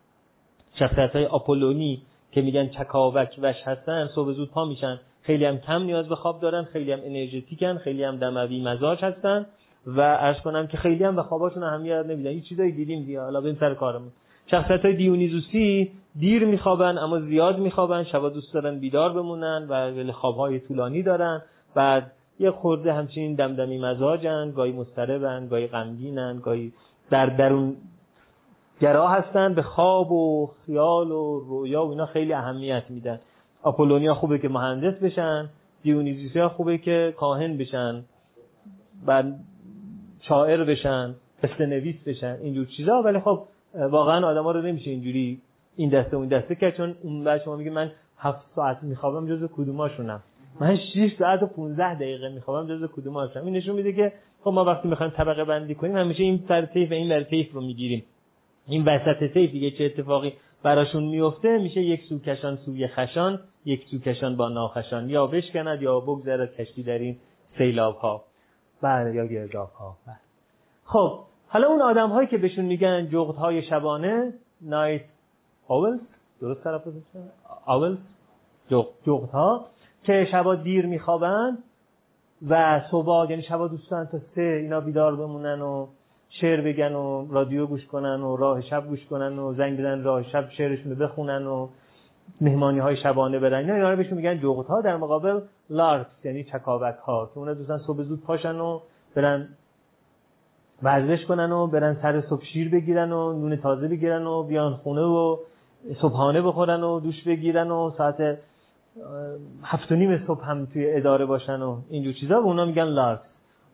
Speaker 1: شخصیت های آپولونی که میگن چکاوک وش هستن صبح زود پا میشن. خیلی هم کم نیاز به خواب دارن خیلی هم energetic ن خیلی هم دموی مزاج هستن و عرض کنم که خیلی هم به خواباشون اهمیت نمیدن. این چیزایی دیدیم دیگه حالا بریم سر کارمون. شخصیت های دیونیزوسی دیر میخوابن اما زیاد میخوابن شبا دوست دارن بیدار بمونن و خوابهای طولانی دارن. بعد یه خورده همچنین دمدمی مزاجن گاهی مضطربن گاهی غمگینن گاهی در درون گرا هستن به خواب و خیال و رویا و اینا خیلی اهمیت میدن. آپولونیا خوبه که مهندس بشن دیونیزوسی خوبه که کاهن بشن و شاعر بشن قصه نویس بشن اینجور چیزا. ولی خب واقعا آدما رو نمیشه اینجوری این دسته اون دسته کرد چون اون بعد شما میگه من هفت ساعت میخوابم جز کدوماشونم. من 6 ساعت و 15 دقیقه میخوابم جز کدوماشونم. این نشون میده که خب ما وقتی می‌خوایم طبقه بندی کنیم همیشه این سر تیف و این بر تیف رو می‌گیریم. این وسط تیف دیگه چه اتفاقی براشون میفته میشه یک سو کشان سوی خشان. یک سو کشان با ناخشان یا بشکند یا بگذرد کشتی در این سیلاب ها بله یا گرداب ها بله. خب حالا اون آدم هایی که بهشون میگن جغت های شبانه نایت آولز درست تلفظ آولز جغت ها که شبا دیر میخوابن و صبح یعنی شبا دوستان تا سه اینا بیدار بمونن و شعر بگن و رادیو گوش کنن و راه شب گوش کنن و زنگ بدن راه شب شعرشون رو بخونن و مهمانی های شبانه برن اینا اینا بهشون میگن جغت ها در مقابل لارکس یعنی چکاوک ها که اونا دوستان صبح زود پاشن و برن ورزش کنن و برن سر صبح شیر بگیرن و نون تازه بگیرن و بیان خونه و صبحانه بخورن و دوش بگیرن و ساعت هفت و نیم صبح هم توی اداره باشن و اینجور چیزا. به اونا میگن لارکس.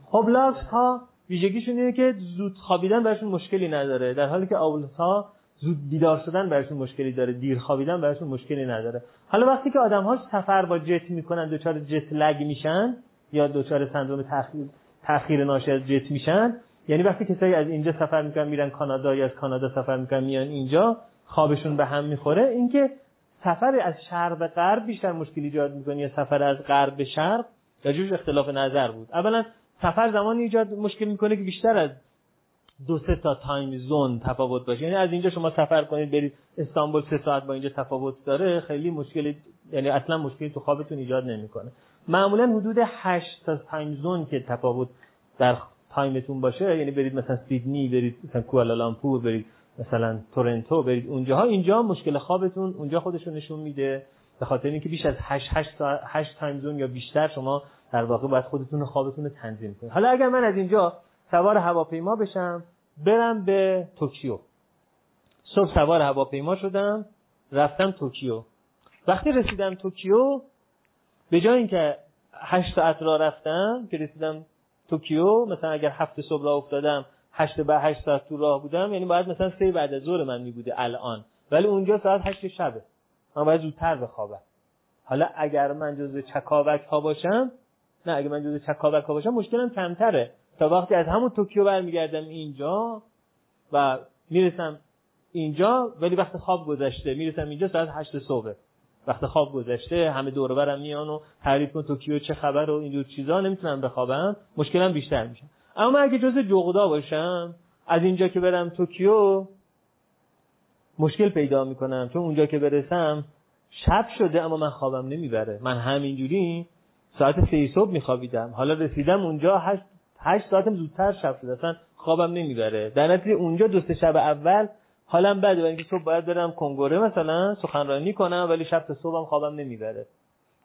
Speaker 1: خب لارکس ها ویژگیشون اینه که زود خوابیدن براشون مشکلی نداره در حالی که آولس ها زود بیدار شدن براشون مشکلی داره دیر خوابیدن براشون مشکلی نداره. حالا وقتی که آدم ها سفر با جت می‌کنن دچار جت لگ میشن یا دچار سندروم تاخیر تاخیر ناشی از جت میشن یعنی وقتی کسایی از اینجا سفر می‌کنن میرن کانادا یا از کانادا سفر می‌کنن میان اینجا خوابشون به هم می‌خوره. اینکه سفر از شرق به غرب بیشتر مشکلی ایجاد می‌کنه یا سفر از غرب به شرق جوش اختلاف نظر بود. اولا سفر زمانی ایجاد مشکل می‌کنه که بیشتر از دو سه تا تایم زون تفاوت باشه. یعنی از اینجا شما سفر کنید برید استانبول سه ساعت با اینجا تفاوت داره خیلی مشکلی یعنی اصلا مشکلی تو خوابتون ایجاد نمی‌کنه. معمولا حدود 8 تا time zone که تفاوت در time تون باشه یعنی برید مثلا سیدنی برید مثلا کوالالامپور برید مثلا تورنتو برید اونجاها. اینجا مشکل خوابتون اونجا خودشون نشون میده. به خاطر اینکه بیش از 8 8 8 time zone یا بیشتر شما در واقع باید خودتون خوابتون رو تنظیم کنید. حالا اگر من از اینجا سوار هواپیما بشم برم به توکیو. صبح سوار هواپیما شدم رفتم توکیو. وقتی رسیدم توکیو به جای اینکه 8 ساعت را رفتم که رسیدم توکیو مثلا اگر هفت صبح راه افتادم هشت به هشت ساعت تو راه بودم یعنی باید مثلا سه بعد از ظهر من می بوده الان. ولی اونجا ساعت هشت شبه. من باید زودتر بخوابم. حالا اگر من جزو چکاوک ها باشم نه اگر من جزو چکاوک ها باشم مشکلم کمتره. تا وقتی از همون توکیو برمیگردم اینجا و می‌رسم اینجا ولی وقت خواب گذشته می‌رسم اینجا ساعت هشت صبح. وقت خواب گذشته همه دور برم میان و تعریف کن توکیو چه خبر و اینجور چیزا نمی‌تونم بخوابم مشکلم بیشتر میشه. اما اگه جز جغدا باشم از اینجا که برم توکیو مشکل پیدا می‌کنم. چون اونجا که برسم شب شده اما من خوابم نمی‌بره. من همینجوری ساعت سه صبح میخوابیدم. حالا رسیدم اونجا هشت, هشت ساعتم زودتر شب شده اصلا خوابم نمی‌بره. در نتیجه اونجا دو شب اول حالم بده اینکه صبح باید برم کنگوره مثلا سخنرانی کنم ولی شب تا صبحم خوابم نمی‌بره.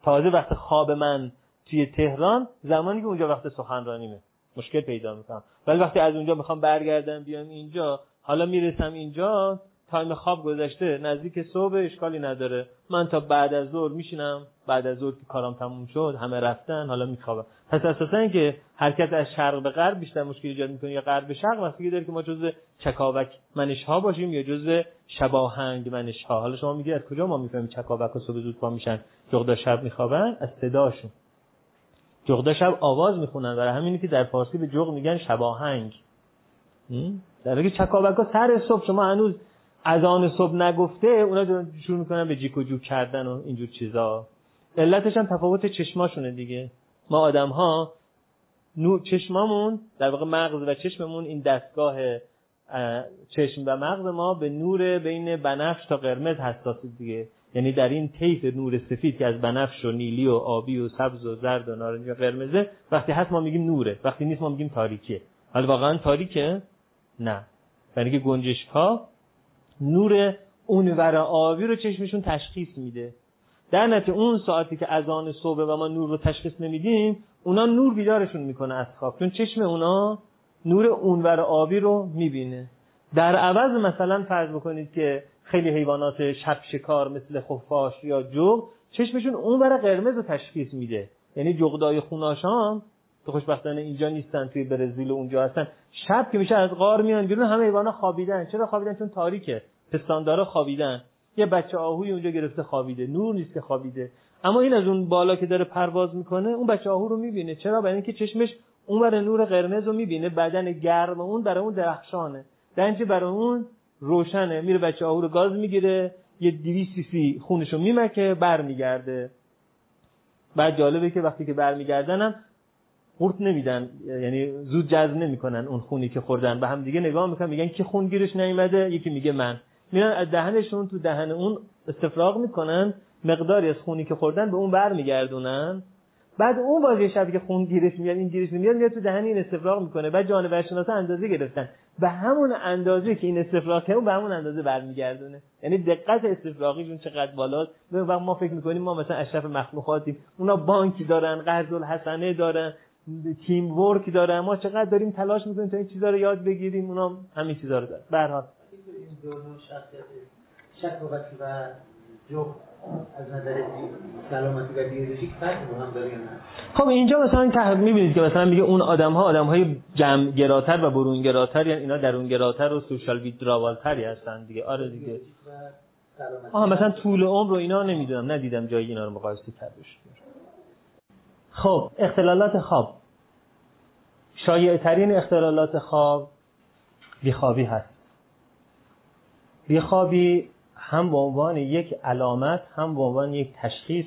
Speaker 1: تازه وقت خواب من توی تهران زمانی که اونجا وقت سخنرانیمه. مشکل پیدا می‌کنم. ولی وقتی از اونجا می‌خوام برگردم بیام اینجا حالا می‌رسم اینجا تایم خواب گذشته نزدیک صبح اشکالی نداره. من تا بعد از ظهر میشینم. بعد از ظهر که کارم تموم شد همه رفتن حالا میخوابم. پس اساسا اینکه حرکت از شرق به غرب بیشتر مشکل ایجاد می‌کنه یا غرب به شرق وقتی داره که ما جزء چکاوک منش ها باشیم یا جزء شباهنگ منش ها حالا شما میگید از کجا ما می‌فهمیم چکاوک و صبح زود پا میشن؟ جغدا شب میخوابن؟ از صداشون. جغدا شب آواز می‌خونن برای همینی که در فارسی به جغ میگن شباهنگ. در حالی که چکاوک ها سر صبح. شما هنوز از آن صبح نگفته اونا شروع می‌کنن به جیک و جوک کردن و اینجور چیزا. علتش هم تفاوت چشماشونه دیگه. ما آدم ها چشمامون در واقع مغز و چشممون این دستگاه چشم و مغز ما به نور بین بنفش تا قرمز حساس دیگه. یعنی در این طیف نور سفید که از بنفش و نیلی و آبی و سبز و زرد و نارنجی و قرمزه وقتی هست ما میگیم نوره. وقتی نیست ما میگیم تاریکیه حالا واقعا تاریکه؟ نه. یعنی که گنجش ها نور اونور آبی رو چشمشون تشخیص میده. در نتیجه اون ساعتی که از آن صبح و ما نور رو تشخیص نمیدیم اونا نور بیدارشون می‌کنه از خواب چون چشم اونا نور اونور آبی رو می‌بینه. در عوض مثلا فرض بکنید که خیلی حیوانات شب شکار مثل خفاش یا جغ چشمشون اونور قرمز رو تشخیص میده. یعنی جغدای خوناشان تو خوشبختانه اینجا نیستن توی برزیل و اونجا هستن. شب که میشه از غار میان بیرون همه حیوانا خوابیدن. چرا خوابیدن؟ چون تاریکه. پستاندارا خوابیدن. یه بچه آهوی اونجا گرفته خوابیده. نور نیست که خوابیده. اما این از اون بالا که داره پرواز می‌کنه اون بچه آهو رو می‌بینه. چرا؟ برای اینکه چشمش اون نور قرمز رو می‌بینه. بدن گرم اون برای اون درخشانه. در برای اون روشنه. میره بچه آهو رو گاز می‌گیره. یه 200 سی سی خونشو میمکه برمیگرده. بعد جالبه که وقتی که برمیگردنم قورت نمیدن یعنی زود جذب نمی‌کنن اون خونی که خوردن. به هم دیگه نگاه می‌کنن میگن که خون گیرش نیومده؟ یکی میگه من. میرن از دهنشون تو دهن اون استفراغ می‌کنن مقداری از خونی که خوردن به اون برمیگردونن. بعد اون بازی شبی که خون گیرش میاد این گیرش میاد میاد تو دهن این استفراغ می‌کنه. بعد جانور شناسا اندازه گرفتن. به همون اندازه که این استفراغ کنه به همون اندازه برمیگردونه. یعنی دقت استفراغیشون چقدر بالاست. و ما فکر می‌کنیم ما مثلا اشرف مخلوقاتیم اونا بانکی دارن قرض الحسنه دارن. تیم ورک دارن ما چقدر داریم تلاش می‌کنیم تا این چیزا رو یاد بگیریم اونا همین چیزا رو دارن. به هر حال.
Speaker 2: شک و از نظر سلامتی و بیولوژیک فرق هم داره
Speaker 1: خب اینجا مثلا که می‌بینید که مثلا میگه اون آدم ها آدم های جمع گراتر و برون گراتر یعنی اینا درون گراتر و سوشال ویدراوالتری هستن دیگه. آره دیگه. آها مثلا طول عمر رو اینا نمی‌دونم ندیدم جایی اینا رو مقایسه کردش خب اختلالات خواب. شایع ترین اختلالات خواب بیخوابی هست. بیخوابی هم به عنوان یک علامت هم به عنوان یک تشخیص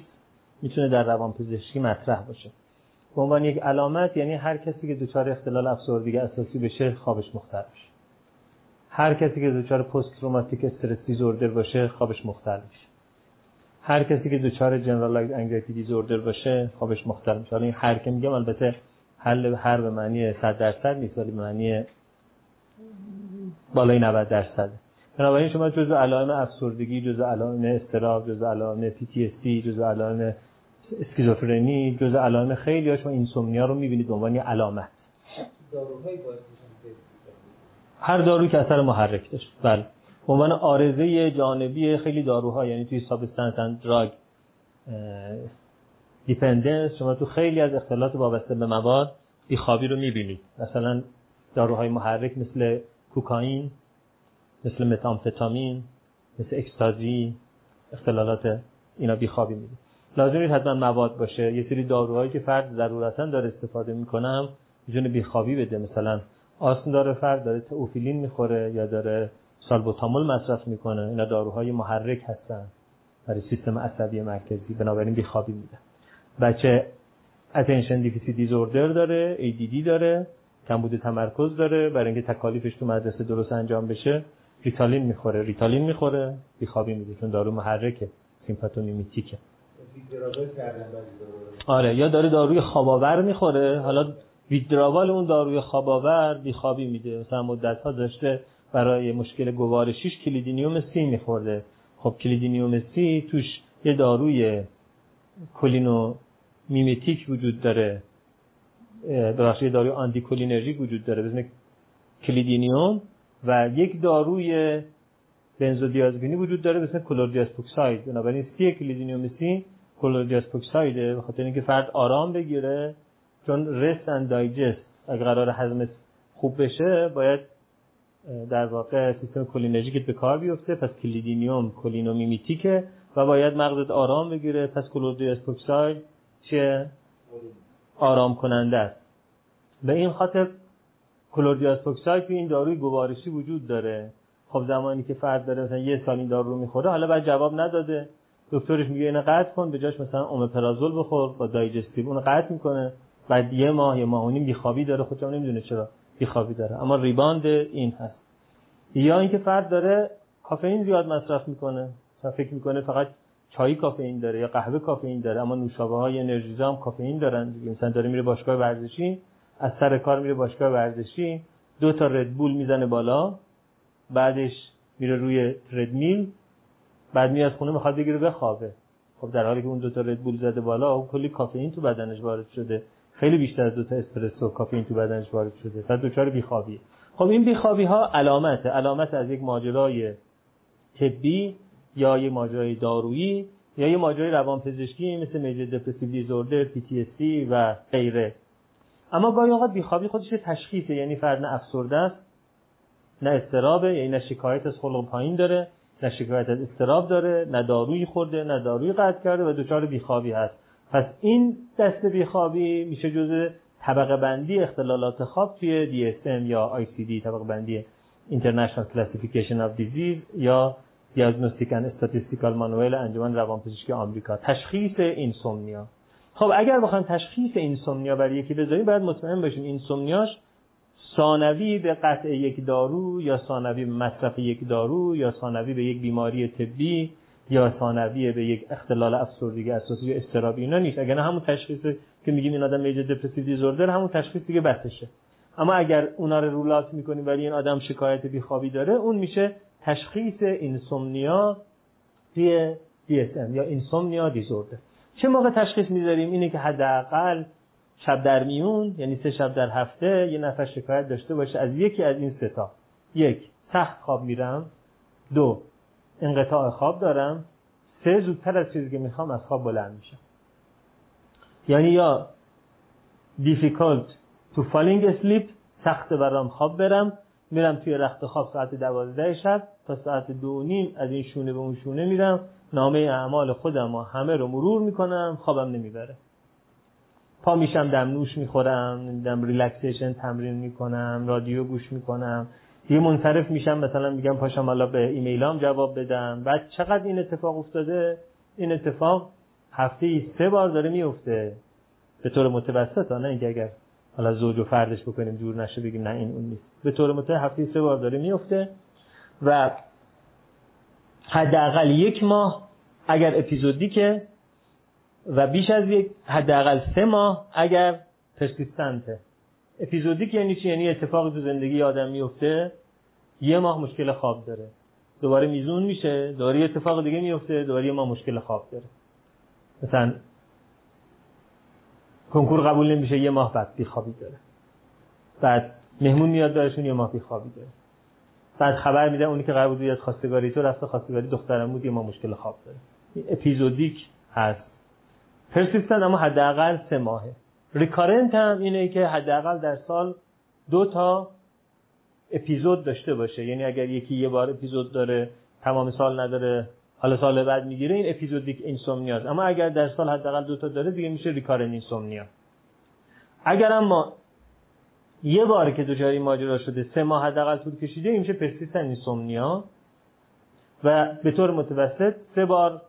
Speaker 1: می‌تونه در روانپزشکی مطرح باشه. به عنوان یک علامت یعنی هر کسی که دچار اختلال افسردگی اساسی بشه خوابش مختل بشه. هر کسی که دچار post traumatic stress disorder باشه خوابش مختل میشه هر کسی که دچار generalized anxiety disorder باشه خوابش مختل میشه. حالا این هر که میگم البته حل هر به معنی 100 درصد نیست ولی به معنی بالای 90 درصده بنابراین شما جزء علائم افسردگی جزء علائم اضطراب جزء علائم PTSD جزء علائم اسکیزوفرنی جزء علائم خیلی ها شما insomnia رو می‌بینید به عنوان علامت. هر دارو که اثر محرک داشت. بله. به عنوان عارضه جانبی خیلی داروها یعنی توی substance and drug dependence شما تو خیلی از اختلالات وابسته به مواد بیخوابی رو می‌بینید مثلا داروهای محرک مثل کوکائین مثل متامفتامین مثل اکستازی اختلالات اینا بیخوابی میده لازم حتما مواد باشه. یه سری داروهایی که فرد ضرورتا داره استفاده می‌کنم می‌تونه بیخوابی بده. مثلا آسم داره فرد داره تئوفیلین می‌خوره یا داره سالبوتامول مصرف می‌کنه. اینا داروهای محرک هستن. برای سیستم عصبی مرکزی. بنابراین بیخوابی میده. بچه attention deficit disorder داره ADD داره کمبود تمرکز داره. برای اینکه تکالیفش تو مدرسه درست انجام بشه ریتالین می‌خوره. ریتالین می‌خوره بیخوابی میده. چون دارو محرکه. sympathomimetic ه. آره یا داره داروی خواب‌آور می‌خوره. حالا withdrawal اون داروی خواب‌آور بیخوابی میده. مثلا مدت ها داشته برای مشکل گوارشیش کلیدینیوم C میخورده. خب کلیدینیوم C توش یه داروی cholinomimetic وجود داره. ببخشید داروی آنتی وجود داره بزنه کلیدینیوم و یک داروی بنزودیازپینی وجود داره به اسم کلردیازپوکساید. بنابراین سی کلیدینیومسین کلردیازپوکساید به خاطر اینکه فرد آرام بگیره چون rest and digest اگر قرار هضم خوب بشه باید در واقع سیستم cholinergic ت به کار بیفته پس کلیدینیوم cholinomimetic ه و باید مغزت آرام بگیره. پس کلردیازپوکساید چه؟ آرام کننده است. به این خاطر کلردیازپوکساید این داروی گوارشی وجود داره. خب زمانی که فرد داره مثلا یه سال این دارو رو می‌خوره حالا بعد جواب نداده. دکترش میگه اینو قطع کن به جاش مثلا اومپرازول بخور با دایجستیو اونو قطع می‌کنه. بعد یه ماه یه ماه و بیخوابی داره. خودم نمی‌دونه چرا؟ بیخوابی داره. اما ریباند این هست. یا اینکه فرد داره کافئین زیاد مصرف می‌کنه. فکر می‌کنه فقط چای کافئین داره یا قهوه کافئین داره اما نوشابه های انرژیزا هم کافئین دارن مثلا داره میره باشگاه ورزشی از سر کار میره باشگاه ورزشی دو تا ردبول می‌زنه بالا بعدش میره روی ردمیل بعد میاد خونه می‌خواد بگیره بخوابه. خب در حالی که اون دو تا ردبول زده بالا اون کلی کافئین تو بدنش وارد شده. خیلی بیشتر از دو تا اسپرسو کافئین تو بدنش وارد شده بعد دچار بیخوابیه خب این بیخوابی ها علامت علامت از یک ماجرای طبی یا یک ماجرای دارویی یا یک ماجرای روانپزشکی مثل میجر دپرسیو دیزوردر پی و غیره. اما گاهی اوقات بیخوابی خودش تشخیصه یعنی فرد نه افسرده است نه استرابه یعنی نه شکایت از خلق پایین داره نه شکایت از استراب داره نه دارویی خورده نه دارویی قطع کرده و دچار بیخوابی هست. پس این دست بیخوابی میشه جزء طبقه بندی اختلالات خواب توی DSM یا ICD طبقه بندی International Classification of Disease یا دیاگنوستیک اند استاتیستیکال مانوئل انجمن روانپزشکی آمریکا. تشخیص اینسومنیا. خب اگر بخوایم تشخیص اینسومنیا برای یکی بذاریم باید مطمئن باشیم اینسومنیاش ثانوی به قطع یک دارو یا ثانوی مصرف یک دارو یا ثانوی به یک بیماری طبی یا ثانوی به یک اختلال افسردگی اساسی یا استرابی اینا نیست. اگر همون تشخیص که میگیم این آدم میجر دپرسیو دیزوردر همون تشخیص دیگه بسشه اما اگر اونا رو رولات می‌کنیم ولی این آدم شکایت بیخوابی داره اون میشه تشخیص اینسومنیا توی DSM یا اینسومنیا دیزوردر چه موقع تشخیص می‌ذاریم؟ اینه که حداقل شب در میون یعنی سه شب در هفته یه نفر شکایت داشته باشه. از یکی از این سه تا. یک سخت خواب میرم. دو انقطاع خواب دارم سه زودتر از چیزی که می‌خوام از خواب بلند میشم. یعنی یا difficult to falling asleep سخت برام خواب برم میرم توی رخت خواب ساعت دوازده شب تا ساعت دو نیم از این شونه به اون شونه میرم. نامه اعمال خودم و همه رو مرور می‌کنم خوابم نمی‌بره. پا میشم دم نوش می‌خورم دم relaxation تمرین می‌کنم رادیو گوش می‌کنم. یه منصرف میشم مثلا میگم پاشم حالا به ایمیلام جواب بدم. بعد چقدر این اتفاق افتاده؟ این اتفاق هفته ای سه بار داره میفته. به طور متوسط نه اینکه اگر حالا زوج و فردش بکنیم دور نشه بگیم نه این اون نیست. به طور متوسط هفته سه بار داره میفته و حداقل یک ماه اگر اپیزودیکه و بیش از یک حداقل سه ماه اگر پرسیستنته اپیزودیک یعنی چی؟ یعنی اتفاق تو زندگی آدم میفته یه ماه مشکل خواب داره. دوباره میزون میشه دوباره اتفاق دیگه میفته دوباره یه ماه مشکل خواب داره. مثلا کنکور قبول نمیشه یه ماه بعد بیخوابی داره. بعد مهمون میاد دارشون یه ماه بیخوابی داره. بعد خبر میده اونی که قرار بود بیاد خواستگاری تو رفته خواستگاری دخترم بود یه ماه مشکل خواب داره. اپیزودیک هست. پرسیستن اما حداقل سه ماهه. ریکارنت هم اینه که حداقل در سال دو تا اپیزود داشته باشه. یعنی اگر یکی یه بار اپیزود داره تمام سال نداره حالا سال بعد می‌گیره این اپیزودیک اینسومنیاست اما اگر در سال حداقل دو تا داره دیگه میشه ریکارن اینسومنیا اگر اما یه بار که دچار این ماجرا شده سه ماه حداقل طول کشیده این میشه پرسیستن اینسومنیا و به طور متوسط سه بار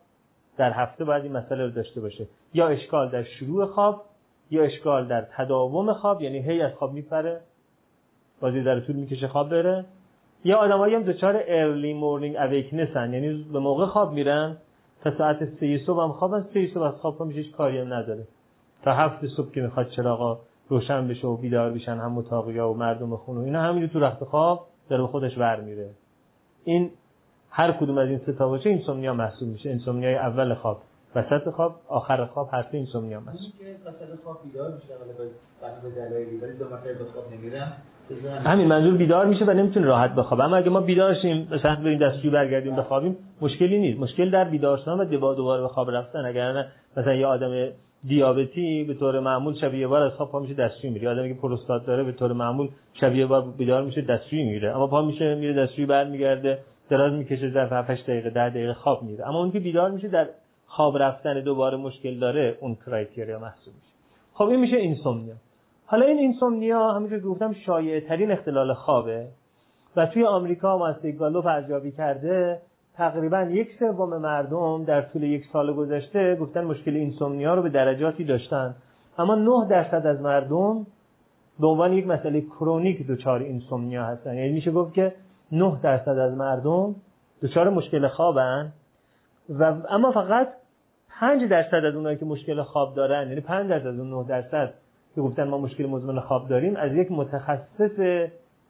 Speaker 1: در هفته باید این مسئله رو داشته باشه. یا اشکال در شروع خواب یا اشکال در تداوم خواب یعنی هی از خواب میپره. بازی در طول می‌کشه خواب بره. یا آدمایی هم دچار early morning awakening هستن یعنی به موقع خواب میرن. تا ساعت سه صبح هم خوابن سه صبح از خواب میشه هیچ کاری هم نداره. تا هفت صبح که می‌خواد چراغا روشن بشه و بیدار بشن هم اتاقیا و مردم خونه و اینا همینجور تو رخت خواب داره به خودش ور میره. این هر کدوم از این سه تا باشه insomnia محسوب میشه. insomnia ی اول خواب وسط خواب آخر خواب هر سه insomnia محسوب.
Speaker 2: که مثلا خواب بیدار میشه ولی به دلایلی ولی دو مرتبه به خواب نمیرم
Speaker 1: همین منظور بیدار میشه و نمی‌تونه راحت بخوابه. اما اگه ما بیدار شیم مثلا بریم دستشویی برگردیم بخوابیم مشکلی نیست. مشکل در بیدار شدن و دوباره دوباره به خواب رفتن. اگر نه مثلا یه آدم دیابتی به طور معمول شب یه بار از خواب پا میشه دستشویی میره. آدمی که پروستات داره به طور معمول شب یه بار بیدار میشه دستشویی میره. اما پا میشه میره دستشویی برمیگرده دراز می‌کشه در 7 دقیقه 10 دقیقه خواب میره. اما اون که بیدار میشه در خواب رفتن دوباره مشکل داره اون کرایتریا محسوب میشه. خب این میشه insomnia. حالا این insomnia همونجور گفتم شایع ترین اختلال خوابه و توی آمریکا مؤسسه گالوپ ارزیابی کرده تقریبا یک سوم مردم در طول یک سال گذشته گفتن مشکل insomnia رو به درجاتی داشتن. اما 9 درصد از مردم به عنوان یک مسئله chronic دچار insomnia هستن. یعنی میشه گفت که 9 درصد از مردم دچار مشکل خوابن و اما فقط 5 درصد از اونایی که مشکل خواب دارن یعنی 5 درصد از اون 9 درصد که گفتن ما مشکل مزمن خواب داریم. از یک متخصص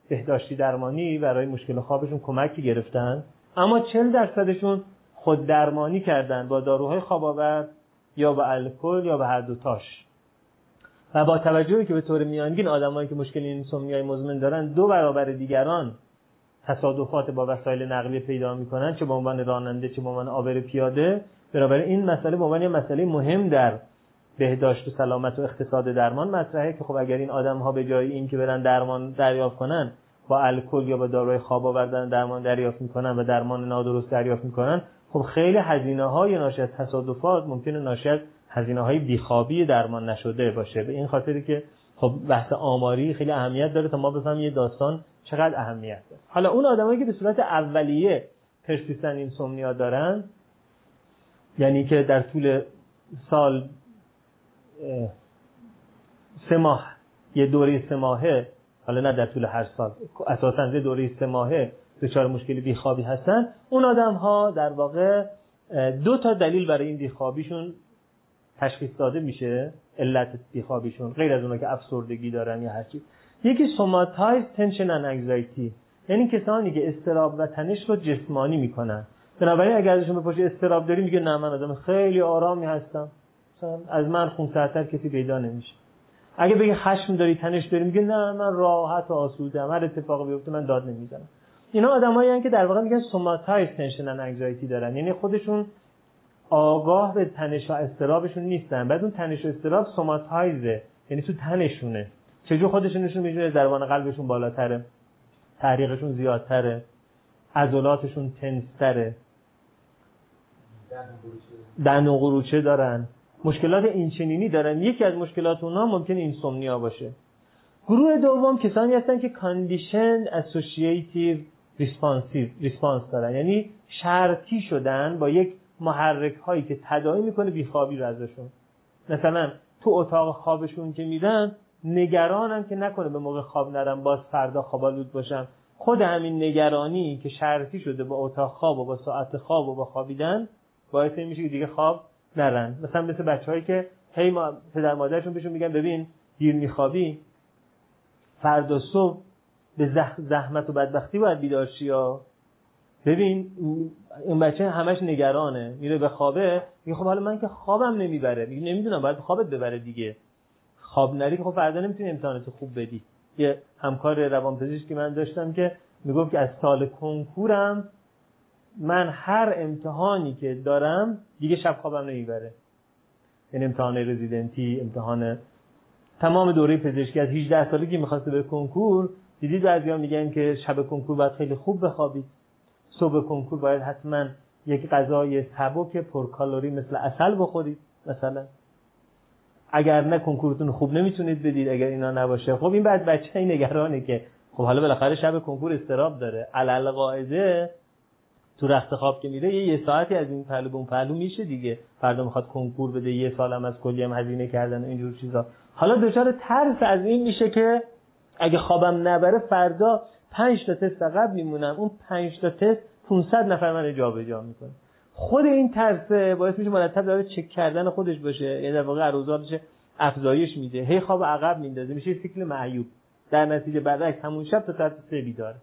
Speaker 1: بهداشتی درمانی برای مشکل خوابشون کمکی گرفتن. اما 40 درصدشون خود درمانی کردن با داروهای خواب آور یا با الکل یا با هر دوتاش و با توجهی که به طور میانگین آدمایی که مشکل اینسومنیای مزمن دارن دو برابر دیگران تصادفات با وسایل نقلیه پیدا می‌کنن چه به عنوان راننده چه به عنوان آبر پیاده. بنابراین این مسئله به عنوان مسئله مهم در بهداشت و سلامت و اقتصاد درمان مطرحه که خب اگر این آدم ها به جای این که برن درمان دریافت کنن با الکل یا با داروی خواب آوردن درمان دریافت می‌کنن و درمان نادرست دریافت می‌کنن خب خیلی هزینه های ناشی از تصادفات ممکنه ناشی از هزینه های بیخوابی درمان نشده باشه. به این خاطری که خب بحث آماری خیلی اهمیت داره تا ما بفهمیم یه داستان چقدر اهمیت داره. حالا اون آدمایی که به صورت اولیه پرسیستن اینسومنیا دارن یعنی که در طول سال سه ماه. یه دوره سه ماهه حالا نه در طول هر سال. اساسا یه دوره سه ماهه دچار مشکل بیخوابی هستن. اون آدم ها در واقع دو تا دلیل برای این بیخوابیشون تشخیص داده میشه علت بیخوابیشون غیر از اونها که افسردگی دارن یا هر یکی somatized tension and anxiety. یعنی کسانی که اضطراب و تنش رو جسمانی می‌کنن. بنابراین اگر ازشون بپرسی اضطراب داری میگه نه من آدم خیلی آرامی هستم. از من خونسردتر کسی پیدا نمیشه. اگه بگی خشم داری تنش داری میگه نه من راحت و آسوده هر اتفاقی بیفته من داد نمی‌زنم. اینا آدمایی که در واقع میگن somatized tension and anxiety دارن. یعنی خودشون آگاه به تنش و اضطرابشون نیستن. بعد اون تنش و اضطراب somatize ه. یعنی تو تنشونه. چجور خودشون نشون میده؟ ضربان قلبشون بالاتره. تحریقشون زیادتره. عضلاتشون tense تره دندون قروچه دارن. مشکلات اینچنینی دارن. یکی از مشکلات اونها ممکن insomnia باشه. گروه دوم کسانی هستن که conditioned associative responsive response دارن. یعنی شرطی شدن با یک محرک هایی که تداعی می‌کنه بیخوابی رو ازشون. مثلا تو اتاق خوابشون که میرن نگرانم که نکنه به موقع خواب نرم باز فردا خوابالود باشم. خود همین نگرانی که شرطی شده با اتاق خواب و با ساعت خواب و با خوابیدن باعث میشه که دیگه خواب نرن مثلا مثل بچه‌هایی که هی ما پدر مادرشون بهشون میگن ببین دیر میخوابی فردا صبح به زحمت و بدبختی باید بیدار یا؟ ببین این بچه همش نگرانه. میره به خوابه میگه خب حالا من که خوابم نمی‌بره. میگه نمی‌دونم باید خوابت ببره دیگه. خواب نری خب فردا نمی‌تونی امتحانات خوب بدی. یه همکار روانپزشکی من داشتم که می‌گفت که از سال کنکورم من هر امتحانی که دارم دیگه شب خوابم نمی‌بره. یعنی امتحان رزیدنتی امتحان تمام دوره پزشکی. از 18 سالگی می‌خواسته به کنکور دیدید بعضیا میگن که شب کنکور باید خیلی خوب بخوابید صبح کنکور باید حتما یک غذای سبک پرکالری مثل اصل بخورید مثلا. اگر نه کنکورتون خوب نمی‌تونید بدید اگر اینا نباشه. خب این بعد بچه این نگرانه که خب حالا بالاخره شب کنکور استراب داره. علل قاعده تو رخت خواب که میره یه, یه ساعتی از این پهلو به اون پهلو میشه دیگه. فردا می‌خواد کنکور بده یه سالم از کلی هم هزینه کردن اینجور چیزا. حالا دچار ترس از این میشه که اگه خوابم نبره فردا 5 تا تست عقب میمونم. اون 5 تا تست 500 نفر من جابجا می‌کنه. خود این ترسه باعث میشه مرتب داره چک کردن خودش باشه. یعنی در واقع عروضاتش افزایش میده. هی خواب عقب میندازه. میشه سیکل معیوب. در نتیجه برعکس همون شب تا ساعت 3 بیداره.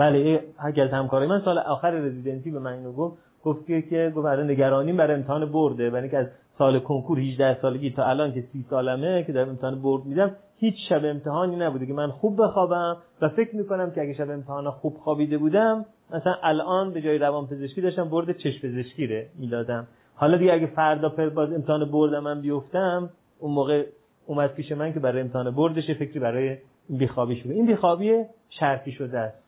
Speaker 1: بله هر از همکارای من سال آخر رزیدنسی به من اینو گفت گفت که گفت برای نگرانی برای امتحان برده. برای اینکه از سال کنکور 18 سالگی تا الان که 30 سالمه که در امتحان برد میدم هیچ شب امتحانی نبوده که من خوب بخوابم و فکر می‌کنم که اگه شب امتحان خوب خوابیده بودم مثلا الان به جای روان پزشکی داشتم برد چشم پزشکی رو می‌دادم. حالا دیگه اگه فردا باز امتحان بردم من بیفتم اون موقع اومد پیش من که برای امتحان بردش فکری برای بیخوابی شده. این بیخوابی شرطی شده است.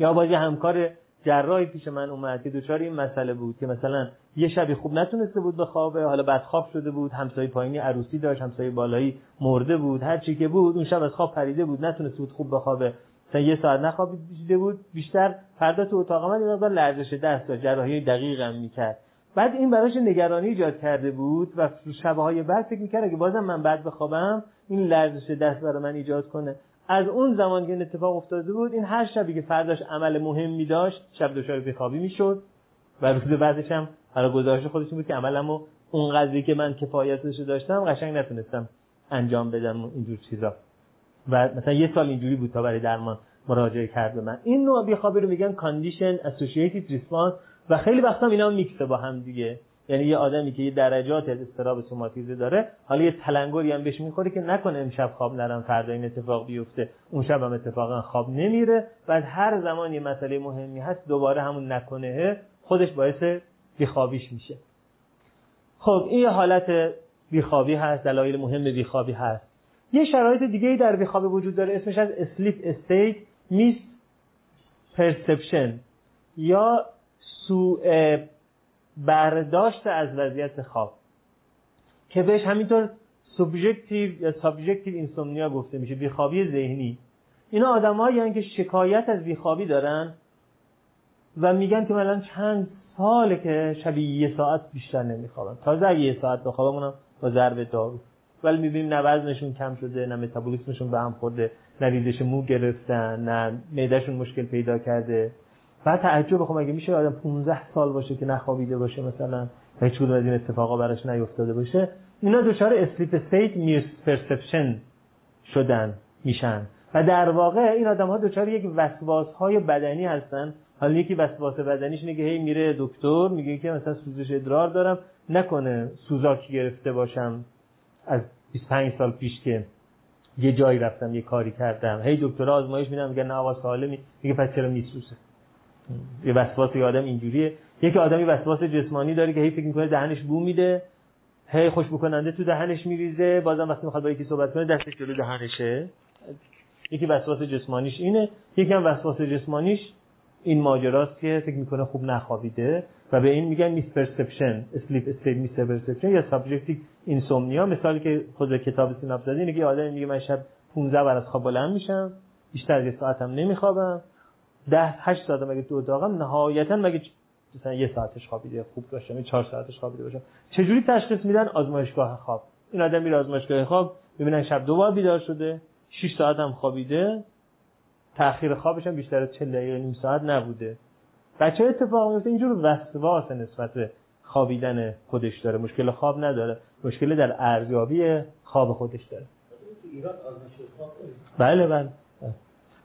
Speaker 1: یا باز همکار جراحی پیش من اومد که دچار این مسئله بود که مثلا یه شبی خوب نتونسته بود بخوابه حالا بعد خواب شده بود همسایه پایینی عروسی داشت همسایه بالایی مرده بود هر چی که بود اون شب از خواب پریده بود نتونسته بود خوب بخوابه. مثلا یه ساعت نخوابیده بود بیشتر فردا تو اتاق من یه لرزش دست داشت جراحی دقیقم می‌کرد. بعد این براش نگرانی ایجاد کرده بود و شبهای بعد فکر می‌کرد اگه بازم من بعد بخوابم این لرزش دست برای من ایجاد کنه. از اون زمان که این اتفاق افتاده بود این هر شبی که فرداش عمل مهمی داشت شب دچار بیخوابی می‌شد و روز بعدش هم حالا گزارش خودش بود که عملمو اون قضیه که من کفایتش داشتم قشنگ نتونستم انجام بدم اینجور چیزا. و مثلا یه سال اینجوری بود تا برای درمان مراجعه کرد به من. این نوع بیخوابی رو میگن conditioned associated response و خیلی وقتا اینا میکسه با هم دیگه. یعنی یه آدمی که یه درجات از اضطراب سوماتیزه داره حالا یه تلنگری هم بهش می‌خوره که نکنه امشب خواب نرم فردا این اتفاق بیفته اون شب هم اتفاقا خواب نمیره. بعد هر زمان یه مسئله مهمی هست دوباره همون نکنه خودش باعث بیخوابیش میشه. خب این حالت بیخوابی هست دلایل مهم بیخوابی هست. یه شرایط دیگه ای در بیخوابی وجود داره اسمش هست sleep state misperception یا سوء برداشت از وضعیت خواب. که بهش همینطور سوبژکتیو یا subjective insomnia گفته میشه بیخوابی ذهنی. اینا آدمایی که شکایت از بیخوابی دارن و میگن که مثلا چند ساله که شبی یه ساعت بیشتر نمیخوابن. تازه اگه یه ساعت بخوابم اونم با ضرب دارو ولی می‌بینیم نه وزنشون کم شده نه متابولیسمشون به هم خورده نه ریزش مو گرفتن نه معدهشون مشکل پیدا کرده. بعد تعجب بخوام مگه میشه آدم 15 سال باشه که نخوابیده باشه مثلا هیچ کدوم از این اتفاقا براش نیفتاده باشه اینا دچار sleep state misperception شدن میشن. و در واقع این آدم ها دچار یک وسواس های بدنی هستن. حالا یکی وسواس بدنیش که هی میره دکتر میگه که مثلا سوزش ادرار دارم نکنه سوزاکی گرفته باشم از 25 سال پیش که یه جایی رفتم یه کاری کردم. هی دکتر آزمایش میدم میگه نه سالمی میگه پس چرا میسوزه؟ یه وسواس یه آدم اینجوریه. یکی آدمی وسواس جسمانی داره که هی فکر می‌کنه دهنش بو میده هی خوشبو کننده تو دهنش میریزه بازم وقتی می‌خواد با یکی صحبت کنه دستش جلو دهنشه. یکی وسواس جسمانیش اینه یکی هم وسواس جسمانیش این ماجراست که فکر می‌کنه خوب نخوابیده و به این میگن misperception sleep state misperception یا subjective insomnia مثالی که خود کتاب synopsis زده اینه که آدم میگه من شب 15 بار از خواب بلند میشم بیشتر از ساعتم نمیخوابم. 10 8 ساعتم اگه تو اتاقم نهایتا مگه مثلا یه ساعتش خوابیده خوب باشم 4 ساعتش خوابیده باشم چجوری تشخیص میدن؟ آزمایشگاه خواب. این آدم میره آزمایشگاه خواب ببینن شب دو بار بیدار شده 6 ساعت هم خوابیده تاخیر خوابش هم بیشتر از 40 دقیقه نیم ساعت نبوده. بچه اتفاق میفته اینجور وسواس نسبت به خوابیدن خودش داره. مشکل خواب نداره. مشکل در ارزیابی خواب خودش داره؟ بله بله.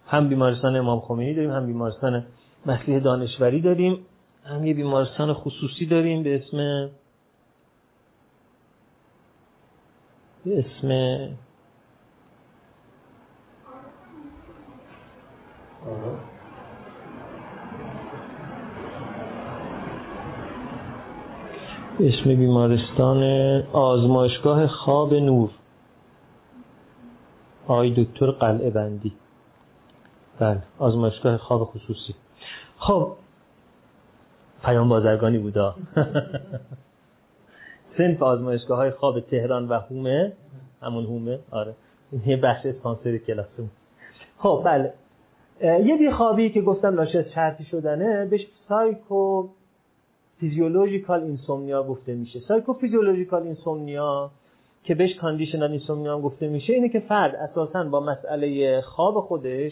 Speaker 1: هم بیمارستان امام خمینی داریم هم بیمارستان مسیح دانشوری داریم هم یه بیمارستان خصوصی داریم به اسم به اسم اسم بیمارستان آزمایشگاه خواب نور. آقای دکتر قلعه بندی بله آزمایشگاه خواب خصوصی. خب پیام بازرگانی بودا سنف آزمایشگاه های خواب تهران و هومه. همون هومه آره. این یه بخش اسپانسری کلاسمون. خب بله. یه بیخوابی که گفتم ناشی از شرطی شدنه بهش psychophysiological insomnia گفته میشه. psychophysiological insomnia که بهش conditional insomnia گفته میشه اینه که فرد اساسا با مسئله خواب خودش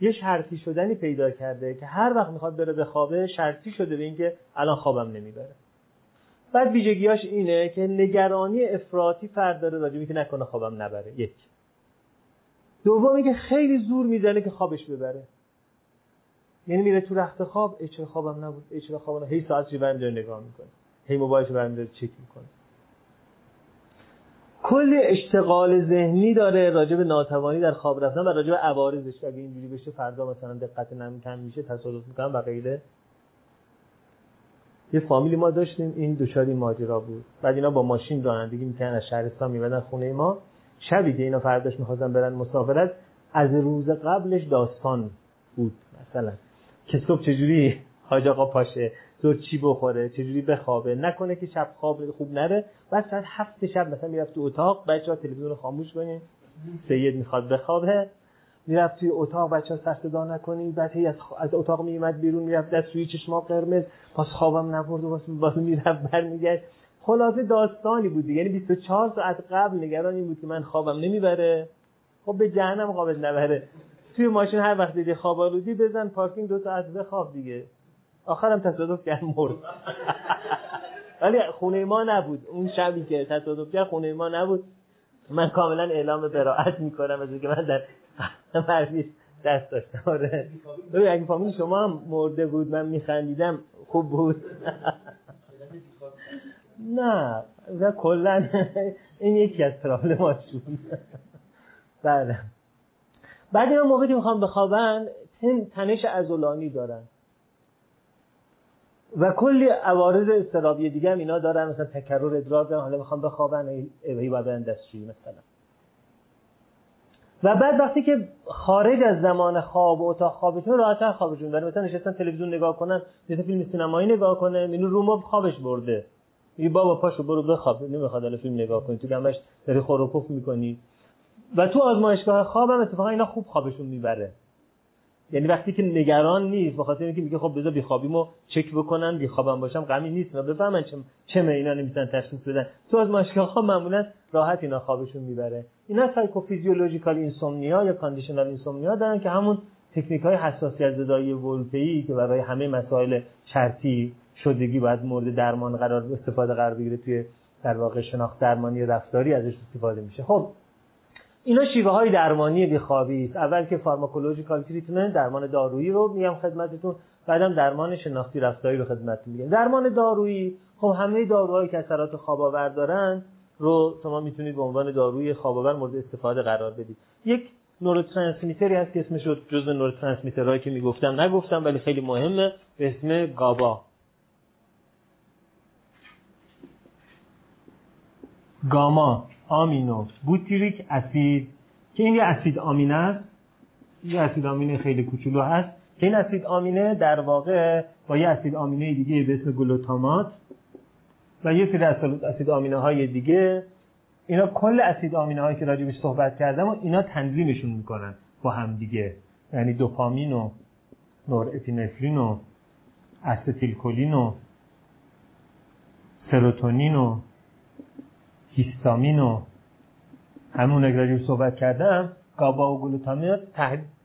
Speaker 1: یه شرطی شدنی پیدا کرده که هر وقت می‌خواد بره بخوابه شرطی شده به اینکه الان خوابم نمی‌بره. بعد ویژگیاش اینه که نگرانی افراطی فرد داره راجبی که نکنه خوابم نبره. یک. دومی که خیلی زور می‌زنه که خوابش ببره. یعنی میره تو رخت خواب چرا خوابم نبود؟ ای چرا خوابم هی ساعتش برمی داره نگاه می‌کنه. هی موبایلش برمی داره چک می‌کنه. کل اشتغال ذهنی داره راجع به ناتوانی در خواب رفتن و راجع به عوارضش. اگه اینجوری بشه فردا مثلا دقت نمی کم میشه تصادف می‌کنم و غیره. یه فامیلی ما داشتیم این دوچاری ماجرا بود. بعد اینا با ماشین رانندگی می‌کنن از شهرستان میبردن خونه ما. شبی که اینا فرداش می‌خواستن برن مسافرت از روز قبلش داستان بود مثلا. که صبح چجوری حاج آقا پاشه؟ زور چی بخوره چجوری بخوابه نکنه که شب خواب خوب نره. بعد ساعت هفت شب مثلا می‌رفت تو اتاق بچه ها تلویزیون رو خاموش کنیم سید می‌خواد بخوابه. می‌رفت توی اتاق بچه ها سر صدا نکنیم بعد هی از, از اتاق میومد بیرون می‌رفت دست سوی چشما قرمز پس خوابم نبرد و باز می‌رفت برمیگشت. خلاصه داستانی بود یعنی 24 ساعت قبل نگران این بود که من خوابم نمی‌بره. خب به جهنم خوابت نبره. توی ماشین هر وقت دیدی خواب آلودی بزن پارکینگ دو ساعت بخواب دیگه. آخرم تصادف کرد مرد. ولی خونه ما نبود. اون شبی که تصادف کرد خونه ما نبود. من کاملا اعلام براعت می‌کنم از اینکه من در مرزی دست داشتم. آره. اگه فامیل شما هم مرده بود من میخندیدم خوب بود. نه و کلا. این یکی از پرابلمات شد بله. بعد این موقعی می‌خوام بخوابن تنش ازولانی دارن. و کلی عوارض استرابی دیگه هم اینا دارن مثلا تکرر ادرار دارن حالا می‌خوام بخوابن ای باید برن دستشویی مثلا. و بعد وقتی که خارج از زمان خواب و اتاق خوابشون راحت‌تر خوابشون بره مثلا نشستن تلویزیون نگاه کنن یه فیلم سینمایی نگاه کنه اینو رو خوابش برده. میگه بابا پاشو برو بخواب نمی‌خواد الان فیلم نگاه کنی. تو گمش داری خور می‌کنی. و تو آزمایشگاه خواب هم اتفاقا اینا خوب خوابشون می‌بره. یعنی وقتی که نگران نیست بخاطر اینکه میگه خب بذار بیخوابیمو چک بکنن بیخوابم باشم غمی نیست و بفهمن چه چه اینا نمی‌تونن تشخیص بدن. تو از ماشگاه ها معمولا راحت اینا خوابشون می‌بره. اینا psychophysiological insomnia یا conditional insomnia دارن که همون تکنیک های حساسیت زدایی ولپی که برای همه مسائل شرطی شدگی باید مورد درمان قرار استفاده قرار بگیره توی در واقع شناخت درمانی رفتاری ازش استفاده میشه. خب اینا شیوه های درمانی بیخوابی است. اول که pharmacological treatment درمان دارویی رو میگم خدمتتون. بعدم درمان شناختی رفتاری رو خدمتتون میگم. درمان دارویی خب همه داروهایی که اثرات خواب آور دارن رو شما می‌تونید به عنوان داروی خواب آور مورد استفاده قرار بدید. یک نوروترانسمیتری هست که اسمش رو جزء نوروترانسمیترهایی که می‌گفتم نگفتم ولی خیلی مهمه. به اسم گابا. گاما. آمینو بوتیریک اسید. که این یه اسید آمینه است. یه اسید آمینه خیلی کوچولو هست. که این اسید آمینه در واقع با یه اسید آمینه دیگه به اسم گلوتامات و یه سری اسید آمینه های دیگه. اینا کل اسید آمینه هایی که راجبش صحبت کردم و اینا تنظیمشون می‌کنن با هم دیگه. یعنی دوپامین و نور اتینفرین و استیل کلین و سروتونین و هیستامین و همون اگه صحبت کردم گابا و گلوتامین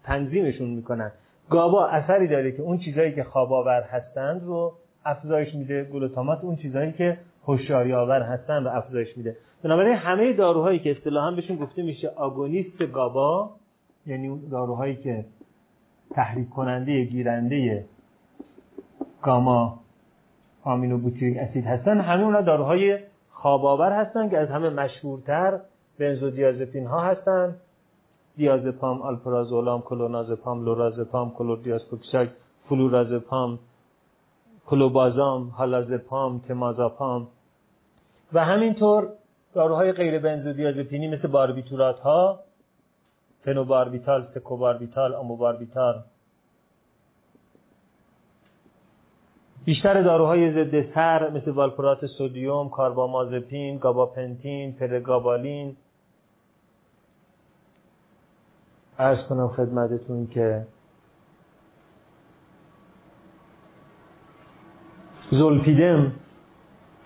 Speaker 1: تنظیمشون می‌کنن. گابا اثری داره که اون چیزهایی که خواب آور هستند رو افزایش میده گلوتامات اون چیزهایی که هوشیاری آور هستند رو افزایش میده. بنابراین همه داروهایی که اصطلاحا بهشون گفته میشه آگونیست گابا یعنی اون داروهایی که تحریک کننده گیرنده گاما آمینو بوتیریک اسید هستن همه اونا داروهای خواباور هستن که از همه مشهورتر بنزودیازپین ها هستن. دیازپام، آلپرازولام، کلونازپام، لورازپام، کلوردیاسپوکساک، فلورازپام، کلوبازام، هالازپام، تمازاپام. و همینطور داروهای غیر بنزودیازپینی مثل باربیتورات ها فنوباربیتال، سکوباربیتال، آموباربیتال. بیشتر داروهای ضد سر مثل والپرات سودیوم، کاربامازپین، گاباپنتین، پرگابالین. ارز کنم خدمتتون که زولپیدم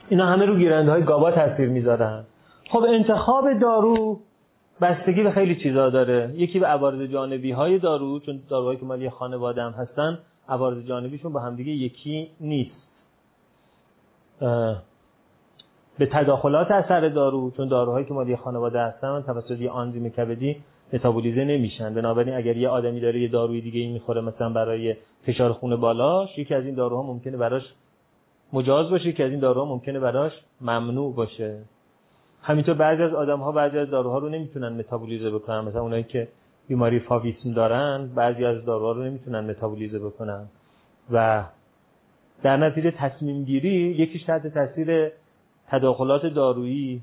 Speaker 1: اینا همه رو گیرنده های گابا تاثیر می‌ذارن. خب انتخاب دارو بستگی به خیلی چیزا داره. یکی به عوارض جانبی های دارو چون داروهایی که مال یه خانواده هم هستن عوارض جانبیشون با همدیگه یکی نیست. به تداخلات اثر دارو چون داروهایی که مال خانواده هستن توسط یه آنزیم کبدی متابولیزه نمیشن. بنابراین اگر یه آدمی داره یه داروی دیگه این می‌خوره مثلا برای فشار خون بالاش یکی از این داروها ممکنه براش مجاز باشه که از این داروها ممکنه براش ممنوع باشه. همینطور بعضی از آدم ها بعضی از داروها رو نمی‌تونن متابولیزه بکنن. مثلا اونایی که بیماری فاویسم دارن بعضی از داروها رو نمی‌تونن متابولیزه بکنن. و در نتیجه تصمیم گیری یکیش تحت تاثیر تداخلات دارویی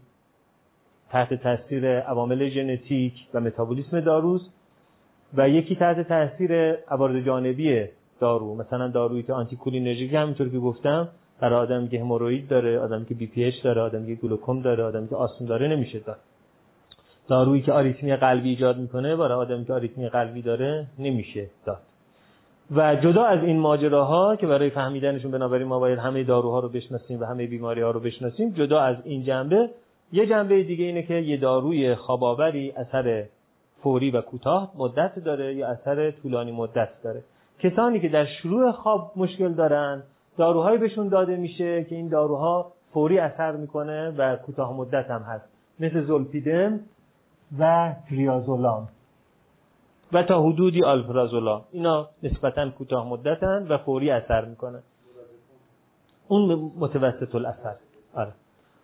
Speaker 1: تحت تاثیر عوامل ژنتیک و متابولیسم داروست و یکی تحت تاثیر عوارض جانبی دارو مثلا دارویی که آنتی کولینرژیک همینطور که گفتم برای آدمی که هموروید داره آدمی که BPH داره آدمی که گلوکوم داره آدمی که آسم داره نمیشه داد. دارویی که آریتمی قلبی ایجاد می‌کنه برای آدمی که آریتمی قلبی داره نمیشه داد. و جدا از این ماجراها که برای فهمیدنشون بنابراین ما باید همه داروها رو بشناسیم و همه بیماری ها رو بشناسیم جدا از این جنبه یه جنبه دیگه اینه که یه داروی خواباوری اثر فوری و کوتاه مدت داره یا اثر طولانی مدت داره. کسانی که در شروع خواب مشکل دارن داروهایی بهشون داده میشه که این داروها فوری اثر می‌کنه و کوتاه مدت هم هست. مثل زولپیدم و تریازولام و تا حدودی آلپرازولام اینا نسبتا کوتاه مدتن و فوری اثر می‌کنن. اون متوسط الاثر. آره.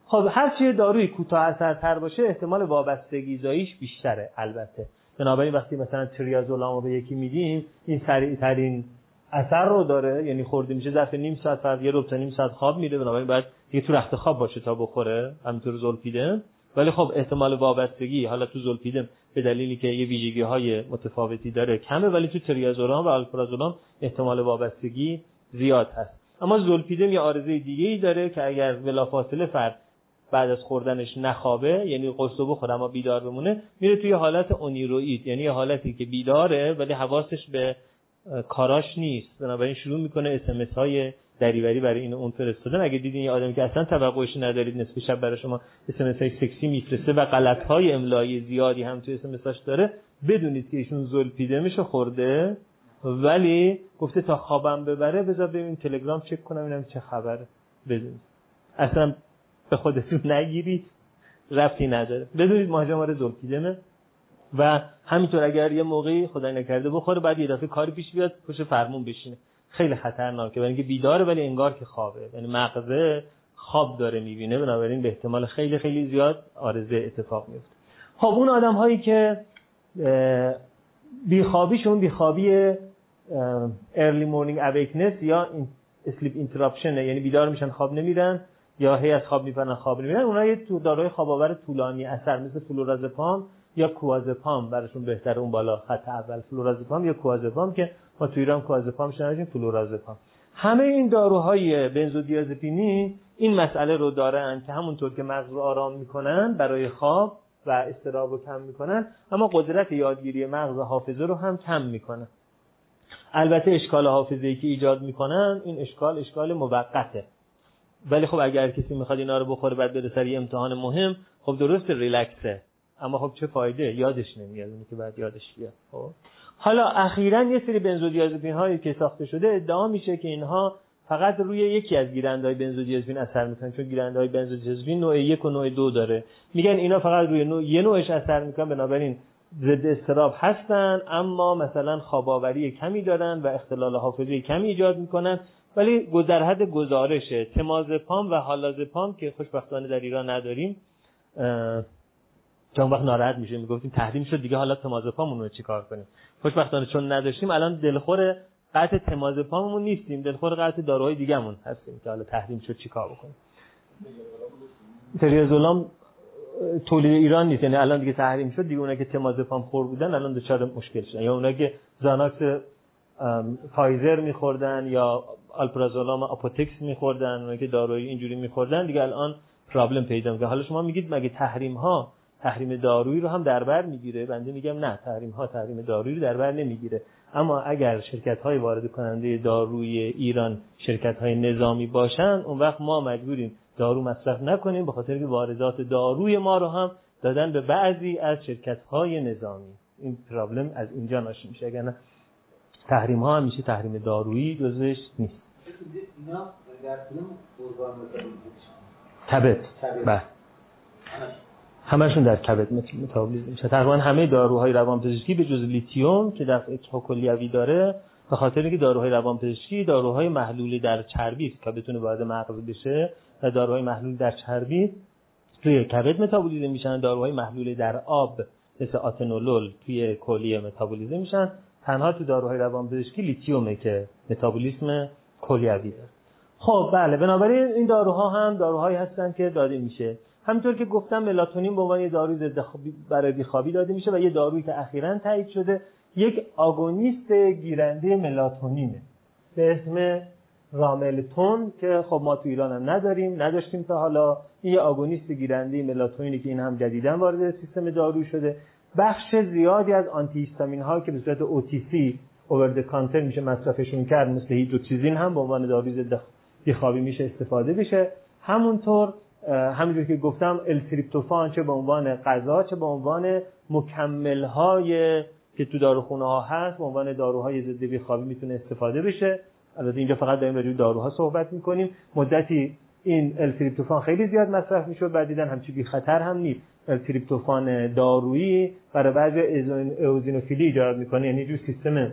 Speaker 1: خب هر چیه داروی کوتاه اثرتر باشه احتمال وابستگی زاییش بیشتره البته. بنابراین وقتی مثلا تریازولام رو به یکی میدیم این سریع ترین اثر رو داره. یعنی خورده میشه ظرف نیم ساعت فرد یه تا نیم ساعت خواب میره. بنابراین باید دیگه تو رخت خواب باشه تا بخوره همینطور زولپیدم ولی خب احتمال وابستگی حالا تو زولپیدم به دلیلی که یه ویژگی های متفاوتی داره کمه ولی تو تریازولام و آلپرازولام احتمال وابستگی زیاد هست. اما زولپیدم یه عارضه دیگه ای داره که اگر بلافاصله فرد بعد از خوردنش نخوابه یعنی قرصو بخوره اما بیدار بمونه میره توی حالت oneiroid یعنی حالتی که بیداره ولی حواسش به کاراش نیست. بنابراین شروع می‌کنه اس ام اس های دریوری برای این اون فرستادن. اگه دیدین یه آدمی که اصلا توقعش ندارید نصف شب برای شما اس های سکسی میفرسته و غلط های املایی زیادی هم توی اس داره بدونید که ایشون زلپیدمشو خورده. ولی گفته تا خوابم ببره بذار ببین تلگرام چک کنم ببینم چه خبره بدونید. اصلا به خودتون نگیرید. رفتی نداره. بدونید ماجرا زلپیدمه و همینطور اگر یه موقعی خدای نکرده بخوره بعد یه دفعه کاری پیش بیاد پشت فرمون بشینه. خیلی خطرناکه برای اینکه بیداره ولی انگار که خوابه. یعنی مغزه خواب داره می‌بینه بنابراین به احتمال خیلی خیلی زیاد آرزه اتفاق میفته خب اون آدم هایی که بیخوابیشون بیخوابی early morning awakeness یا sleep interruption یعنی بیدار میشن خواب نمیرن یا هی از خواب میپرن خواب نمیرن اونها یه خواب آور طولانی اثر مثل فلورازپام یا کوازپام. براشون بهتره اون بالا خط اول فلورازپام یا کوازپام که ما تو ایران کوازپام شنیدیم فلورازپام همه این داروهای بنزودیازپینی این مسئله رو دارن که همونطور که مغز رو آرام می‌کنن برای خواب و استراب رو کم می‌کنن اما قدرت یادگیری مغز و حافظه رو هم کم می‌کنن. البته اشکال حافظه ای که ایجاد می‌کنن این اشکال اشکال موقته. ولی خب اگر کسی می‌خواد اینا رو بخوره بعد بره سر امتحان مهم خب درست ریلکسه. اما خب چه فایده؟ یادش نمیاد اونی که بعد یادش بیاد خب؟ حالا اخیرا یه سری بنزودیازپین هایی که ساخته شده ادعا میشه که اینها فقط روی یکی از گیرندهای بنزودیازپین اثر می‌کنن چون گیرندهای بنزودیازپین نوع یک و نوع دو داره. میگن اینا فقط روی نوع یه نوعش اثر می‌کنن بنابراین ضد استراب هستن اما مثلا خواباوری کمی دارن و اختلال حافظه کمی ایجاد می‌کنن ولی در حد گزارشه تمازپام و حالازپام که خوشبختانه در ایران نداریم چون وقت ناراحت میشه می‌گفتیم تحریم شد دیگه حالا تمازپامون رو چیکار کنیم؟ خوشبختانه چون نداشتیم الان دلخور قطع تمازپاممون نیستیم دلخور قطع داروهای دیگهمون هستیم که حالا تحریم شد چیکار بکنیم؟ تریازولام تولید ایران نیست یعنی الان دیگه تحریم شد دیگه اونایی که تمازپام خور بودن الان دچار مشکل شدن. یا اونایی که زاناکس فایزر میخوردن یا آلپرازولام آپوتکس میخوردن اونایی که داروی اینجوری میخوردن دیگه الان problem پیدا می‌کنه. حالا شما میگید مگه تحریم ها تحریم دارویی رو هم در بر می‌گیره. بنده میگم نه تحریم ها تحریم دارویی رو در بر نمی‌گیره. اما اگر شرکت های وارد کننده داروی ایران شرکت های نظامی باشن اون وقت ما مجبوریم دارو مصرف نکنیم به خاطر که واردات داروی ما رو هم دادن به بعضی از شرکت های نظامی. این پرابلم از اینجا ناشی میشه. اگر نه تحریم ها هم میشه تحریم دارویی جزش نیست. کبد بله. همشون در کبد متابولیزم میشه تقریبا همه داروهای روانپزشکی به جز لیتیوم که در کلیوی داره به خاطر اینکه داروهای روانپزشکی داروهای محلولی در چربی که بتونه وارد مغز بشه و داروهای محلول در چربی توی کبد متابولیزم میشن. داروهای محلول در آب مثل آتنولول توی کلیه متابولیزم میشن. تنها تو داروهای روانپزشکی لیتیومه که متابولیسم کلیوی داره. خب بله بنابراین این داروها هم داروهایی هستن که داده میشه. همینطور که گفتم ملاتونین به عنوان یه داروی ضد برای بیخوابی داده میشه و یه دارویی که اخیرا تایید شده یک آگونیست گیرنده ملاتونینه. به اسم راملتون که خب ما تو ایران هم نداریم نداشتیم تا حالا. این آگونیست گیرنده ملاتونینی که این هم جدیدا وارد سیستم دارویی شده. بخش زیادی از آنتی هیستامین ها که به صورت OTC اوورد کانتر میشه مصرفشون کرد مثل هیدروکسیزین هم به عنوان داروی ضد بیخوابی میشه استفاده بشه. همونطور همینجور که گفتم التریپتوفان چه به عنوان غذا چه به عنوان مکمل های که تو داروخونه ها هست به عنوان داروهای ضد بیخوابی می‌تونه استفاده بشه. البته اینجا فقط داریم راجع داروها صحبت می‌کنیم. مدتی این التریپتوفان خیلی زیاد مصرف می‌شد بعد دیدن همچی بی خطر هم نیست. التریپتوفان دارویی برای بعضی اوزینوفیلی ایجاد می‌کنه یعنی جو سیستم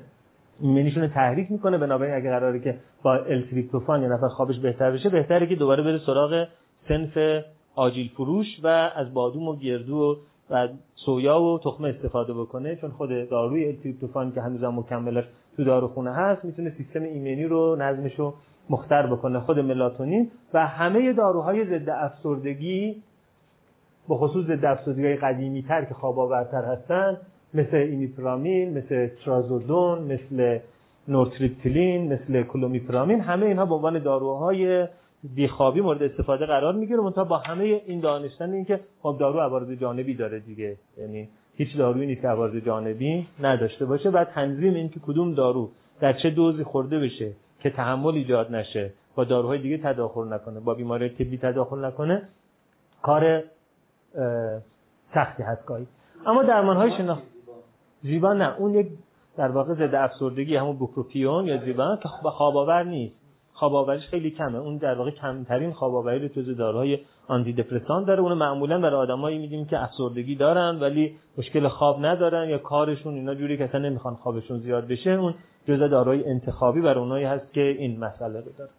Speaker 1: ایمنیشون تحریک می‌کنه. بنابراین اگه قراره که با التریپتوفان یه نفر خوابش بهتر بشه بهتره که دوباره بره سراغ سنف آجیل فروش و از بادوم و گردو و سویا و تخمه استفاده بکنه چون خود داروی ال تریپتوفان که هنوزم مکملش تو داروخونه هست می‌تونه سیستم ایمنی رو نظمش رو مختل بکنه خود ملاتونین. و همه داروهای ضد افسردگی به خصوص ضد افسردگی قدیمی تر که خواب آورتر هستن مثل ایمیپرامین مثل ترازودون مثل نورتریپتیلین مثل کلومیپرامین همه اینها به عنوان داروهای بیخوابی مورد استفاده قرار می‌گیره منتها با همه این دانستن این که خب دارو عوارض جانبی داره دیگه. یعنی هیچ دارویی نیست که عوارض جانبی نداشته باشه. بعد تنظیم این که کدوم دارو در چه دوزی خورده بشه که تحمل ایجاد نشه با داروهای دیگه تداخل نکنه با بیماری طبی تداخل نکنه کار سختی هست گاهی. اما درمان های شناخت زیبا نه. اون یک در واقع ضد افسردگی همون بوپروپیون یا زیبا که خواب آور نیست. خواب آوریش خیلی کمه. اون در واقع کمترین خواب آوری رو تو داروهای آنتی دپرسان داره. اون معمولا برای آدمایی میدیم که افسردگی دارن ولی مشکل خواب ندارن یا کارشون اینا جوری که اصلا نمی‌خوان خوابشون زیاد بشه. اون جزء داروهای انتخابی برای اونایی هست که این مسئله رو داره.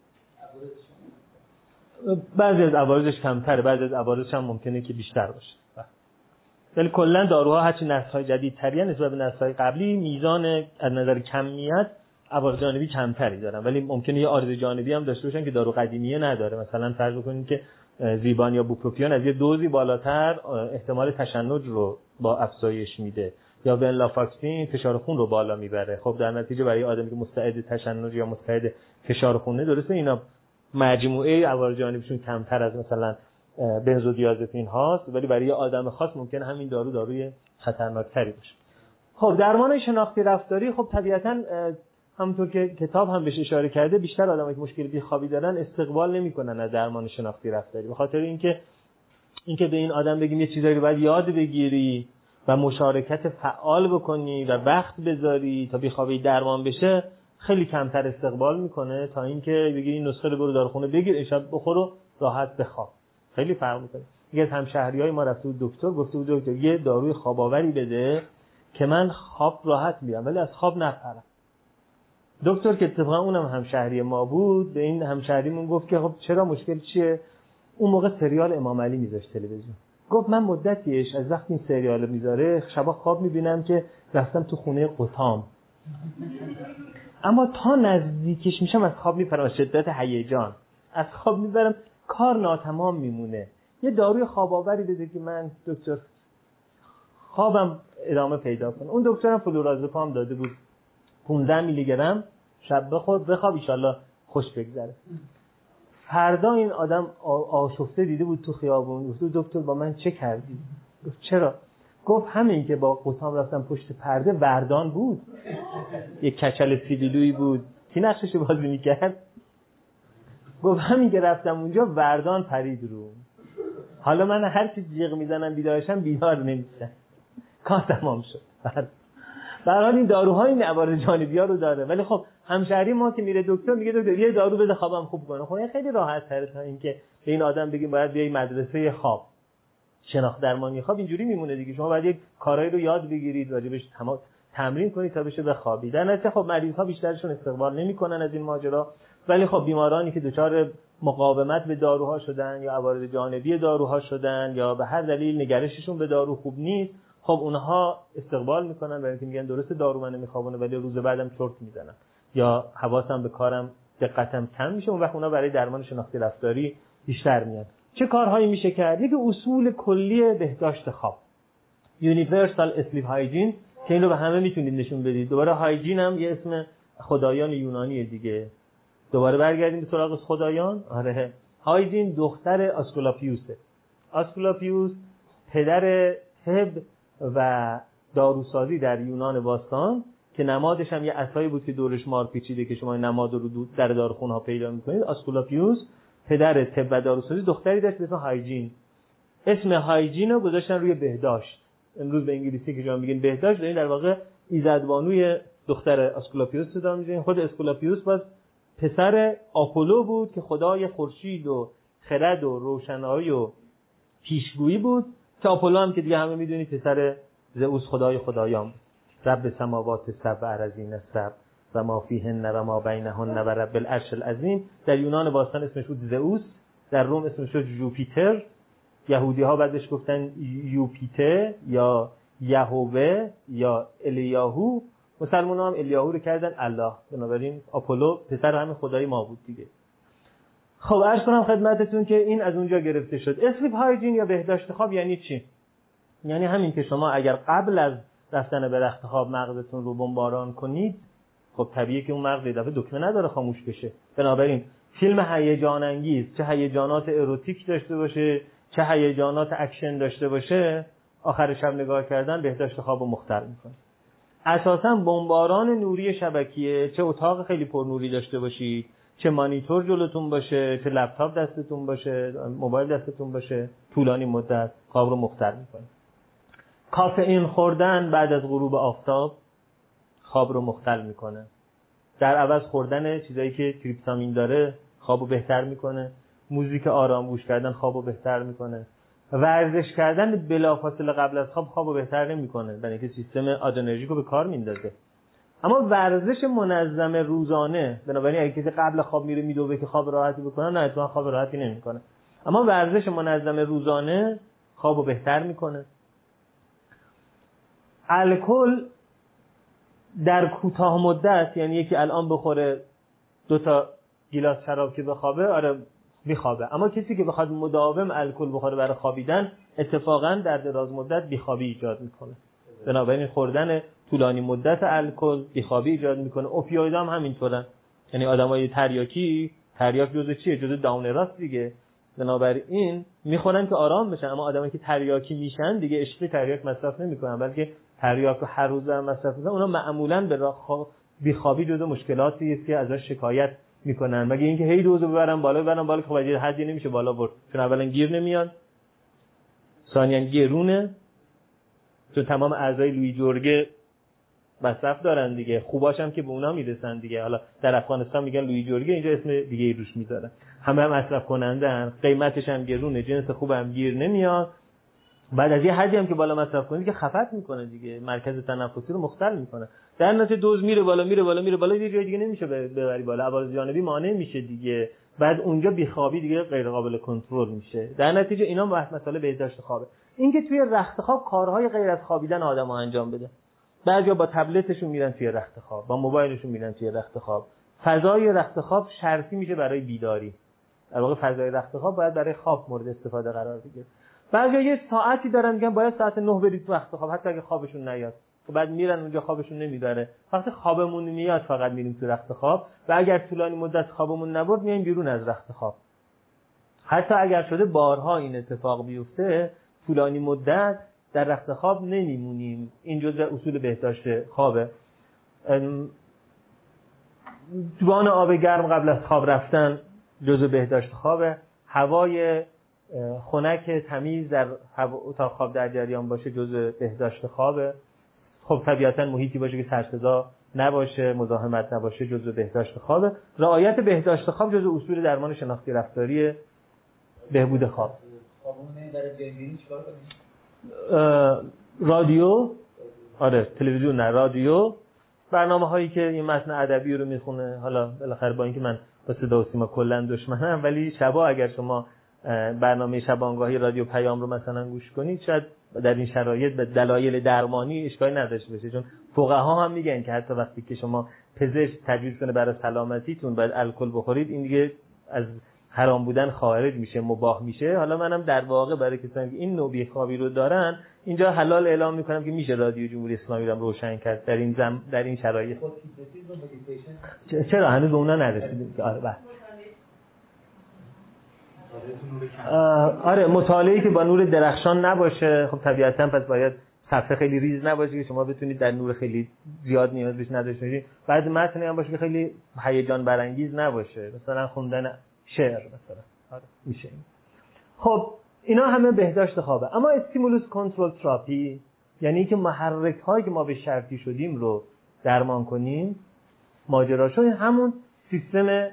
Speaker 1: بعضی از عوارضش کمتره. بعضی از عوارضش هم ممکنه که بیشتر باشه. ولی کلا داروها هرچی نسل‌های جدیدتری نسبت به نسل‌های قبلی میزان از نظر کمیت عوارض جانبی کمتری دارن. ولی ممکنه یه عارض جانبی هم داشته باشن که دارو قدیمیه نداره. مثلا فرض کنید که زیبان یا بوپروپیون از یه دوزی بالاتر احتمال تشنج رو با افزایش میده. یا ونلافاکسین فشار خون رو بالا می‌بره. خب در نتیجه برای آدمی که مستعد تشنج یا مستعد فشار خونه درسته اینا مجموعه عوارض جانبیشون کمتر از مثلا بنزودیازپین هاست. ولی برای آدم خاص ممکنه همین دارو داروی خطرناکتری باشه. خب درمان شناختی رفتاری خب طبیعتا همونطور که کتاب هم بهش اشاره کرده بیشتر آدمایی که مشکل بیخوابی دارن استقبال نمی‌کنن از درمان شناختی رفتاری. به خاطر اینکه اینکه به این آدم بگیم یه چیزایی رو باید یاد بگیری و مشارکت فعال بکنی و وقت بذاری تا بیخوابی درمان بشه خیلی کمتر استقبال می‌کنه تا اینکه بگی این نسخه رو برو داروخونه بگیر امشب بخور و راحت بخواب. خیلی فرق می‌کنه. یکی از همشهری های ما رفته بود دکتر گفته بود دکتر یه داروی خواباوری بده که من خواب راحت بیام ولی از خواب نپرم. دکتر که اتفاقا اونم همشهری ما بود به این همشهریمون گفت که خب چرا مشکل چیه؟ اون موقع سریال امام علی میذاشت تلویزیون. گفت من مدتیش از وقتی این سریال می‌ذاره شبا خواب می‌بینم که رفتم تو خونه قطام. اما تا نزدیکش میشم از خواب میپرم شدت هیجان. از خواب می‌برم کار ناتمام میمونه. یه داروی خواب آوری بده که من دکتر خوابم ادامه پیدا کنه. اون دکترم فلورازپام داده بود. 15 میلی گرم شب بخور بخواب ایشالله خوش بگذره. فردا این آدم آشفته دیده بود تو خیابون. گفت دکتر با من چه کردی؟ گفت چرا؟ گفت همین که با قطام رفتم پشت پرده وردان بود. یک کچل سیبیلویی بود. کی نقشش بازی می‌کرد؟ گفت همین که رفتم اونجا وردان پرید رو. حالا من هر چی جیغ می‌زنم بیدارشم بیدار نمیشم. کار تمام شد. در حال این داروهای این عوارض جانبی ها رو داره. ولی خب همشهری ما که میره دکتر میگه دکتر یه دارو بده خوابم خوب کنه. خب خیلی راحت تره تا اینکه به این آدم بگیم باید بیای مدرسه خواب. شناخت درمانی خواب اینجوری میمونه دیگه. شما باید یک کارایی رو یاد بگیرید راجبش تمرین کنید تا بشه بخوابید در نتیجه خب مریض ها بیشترشون استقبال نمی‌کنن از این ماجرا. ولی خب بیمارانی که دچار مقاومت به داروها شدن یا عوارض جانبی داروها شدن یا به هر دلیل نگرششون به دارو خوب نیست خب اونها استقبال می‌کنن برای اینکه میگن درست دارو من نمیخوابونه ولی روز بعدم چرت می‌زنن. یا حواسم به کارم دقتم کم میشه اون وقت اونا برای درمان شناختی رفتاری بیشتر میاد. چه کارهایی میشه کرد؟ یک اصول کلی بهداشت خواب. universal sleep hygiene که اینو به همه می‌تونید نشون بدید. دوباره هایجین هم یه اسم خدایان یونانی دیگه. دوباره برگردیم به سراغ خدایان. آره. هایجین دختر آسکولاپیوسه آسکولاپیوس پدر طب و داروسازی در یونان باستان که نمادش هم یه عصایی بود که دورش مار پیچیده که شما نماد رو در داروخونه ها پیدا می‌کنید آسکولاپیوس پدر طب و داروسازی دختری داشت به اسم هایجین. اسم هایجین رو گذاشتن روی بهداشت. امروز به انگلیسی که شما میگین بهداشت دارین در واقع ایزدبانوی دختر اسکولاپیوس صدا می‌زنین خود اسکولاپیوس باز پسر آپولو بود که خدای خورشید و خرد و روشنایی و پیشگویی بود. آپولو هم که دیگه همه می‌دونید پسر زئوس خدای خدایان. بود رب السماوات السبع ارضین السبع و ما فیهن و ما بینهن و رب العرش العظیم. در یونان باستان اسمش بود زئوس در روم اسمش شد جوپیتر یهودی ها بعدش گفتن یوپیتر یا یهوه یا الیاهو. مسلمان هم الیاهو رو کردن. الله. بنابراین آپولو پسر همین خدای ما بود دیگه. خب عرض کنم خدمتتون که این از اونجا گرفته شد. اسلیپ هایجین یا بهداشت خواب یعنی چی؟ یعنی همین که شما اگر قبل از رفتن به رخت خواب مغزتون رو بمباران کنید خب طبیعیه که اون مغز دفعه دکمه نداره خاموش بشه. بنابراین فیلم هیجان انگیز چه هیجانات اروتیک داشته باشه چه هیجانات اکشن داشته باشه آخر شب نگاه کردن بهداشت خواب رو مختل می‌کنه. اساسا بمباران نوری شبکیه چه اتاق خیلی پر نوری داشته باشید چه مانیتور جلوتون باشه چه لپتاپ دستتون باشه موبایل دستتون باشه طولانی مدت خواب رو مختل می‌کنه کافئین خوردن بعد از غروب آفتاب خواب رو مختل می‌کنه. در عوض خوردن چیزایی که تریپتامین داره خواب رو بهتر می‌کنه. موزیک آرام گوش کردن خواب رو بهتر می‌کنه. ورزش کردن بلافاصله قبل از خواب خواب رو بهتر نمی‌کنه. برای اینکه سیستم آدرنرژیک رو به کار میندازه. اما ورزش منظم روزانه بنابراین اگه کسی قبل خواب میره میدوه که خواب راحتی بکنه نه اتفاقا خواب راحتی نمی‌کنه. اما ورزش منظم روزانه خواب رو بهتر می‌کنه. الکل در کوتاه مدت یعنی یکی الان بخوره دو تا گیلاس شراب که بخوابه آره میخوابه. اما کسی که بخواد مداوم الکل بخوره برای خوابیدن اتفاقا در دراز مدت بیخوابی ایجاد می‌کنه. بنابراین خوردن طولانی مدت الکل بیخوابی ایجاد می‌کنه. اوپیوید هم همینطورن. یعنی آدمای تریاکی تریاک جزء چیه؟ جزء داون راست دیگه. بنابراین می‌خورن که آرام بشن. اما آدمایی که تریاکی میشن دیگه عشقی تریاک مصرف نمی‌کنن بلکه تریاک رو هر روز هم مصرف می‌کنن. اونا معمولا به بیخوابی جزء مشکلاتی است که ازش شکایت می‌کنن. مگه اینکه هی دوزو ببرن بالا ببرن بالا خب حدی نمیشه بالا برد. چون اولا گیر نمیاد. ثانیا گرونه چون تمام اعضای لوی جرگه مصرف دارن دیگه. خوباش هم که به اونا می‌رسن دیگه. حالا در افغانستان میگن لوی جرگه اینجا اسم دیگه ای روش می‌ذارن. همه هم مصرف کننده. قیمتش هم گرونه جنس خوب هم گیر نمیاد. بعد از یه حدی هم که بالا مصرف کنید که خفت می‌کنه دیگه. مرکز تنفسی رو مختل می‌کنه. در نتیجه دوز میره بالا میره بالا میره بالا یه جای دیگه نمیشه ببری بالا. عوارض جانبی مانع میشه دیگه. بعد اونجا بیخوابی دیگه غیر قابل کنترل میشه. در نتیجه اینا بحث مسئله بهداشت خوابه. اینکه توی رخت خواب کارهای غیر از خوابیدن آدم انجام بده. بعضیا با تبلتشون میرن توی رخت خواب با موبایلشون میرن توی رخت خواب. فضای رخت خواب شرطی میشه برای بیداری. در واقع فضای رخت خواب باید برای خواب مورد استفاده قرار بگیره. بعضیا یه ساعتی دارن میگن باید ساعت 9 برید تو رخت خواب حتی اگه خوابشون نیاد. و بعد میرن اونجا خوابشون نمی‌بره وقتی خوابمون میاد فقط میریم تو رخت خواب و اگر طولانی مدت خوابمون نبرد میایم بیرون از رخت خواب. حتی اگر شده بارها این اتفاق بیفته طولانی مدت در رخت خواب نمیمونیم. این جزء اصول بهداشت خوابه. جوان آب گرم قبل از خواب رفتن جزء بهداشت خوابه. هوای خنک تمیز در اتاق خواب در جریان باشه جزء بهداشت خوابه. خب طبیعتا محیطی باشه که سرصدا نباشه مزاحمت نباشه جزء بهداشت خوابه. رعایت بهداشت خواب جزء اصول درمان شناختی رفتاری بهبود خواب. رادیو آره تلویزیون نه رادیو. برنامه هایی که این متن ادبی رو می‌خونه. حالا بالاخره با اینکه من با صدا و سیما کلا دشمنم ولی شبا اگر شما برنامه شبانگاهی رادیو پیام رو مثلا گوش کنید شاید در این شرایط به دلایل درمانی اشکالی نداشته باشه. چون فقها هم میگن که حتی وقتی که شما پزشک تجویز کنه برای سلامتیتون باید الکل بخورید این دیگه از حرام بودن خارج میشه مباح میشه. حالا منم در واقع برای کسانی که این نوع خوابی رو دارن اینجا حلال اعلام می‌کنم که میشه رادیو جمهوری اسلامی رو روشن کرد در این زم در این شرایط. چرا؟ هنوز به اونا نرسیدیم. آره بله. آره مطالعه که با نور درخشان نباشه. خب طبیعتا پس باید صفحه خیلی ریز نباشه که شما بتونید در نور خیلی زیاد نیاز بهش نداشته باشید. بعد متن هم باشه که خیلی هیجان برانگیز نباشه. مثلا خوندن شعر مثلا. آره میشه این. خب اینا همه بهداشت خوابه. اما stimulus control therapy یعنی که محرک هایی که ما به شرطی شدیم رو درمان کنیم ماجراشو همون سیستم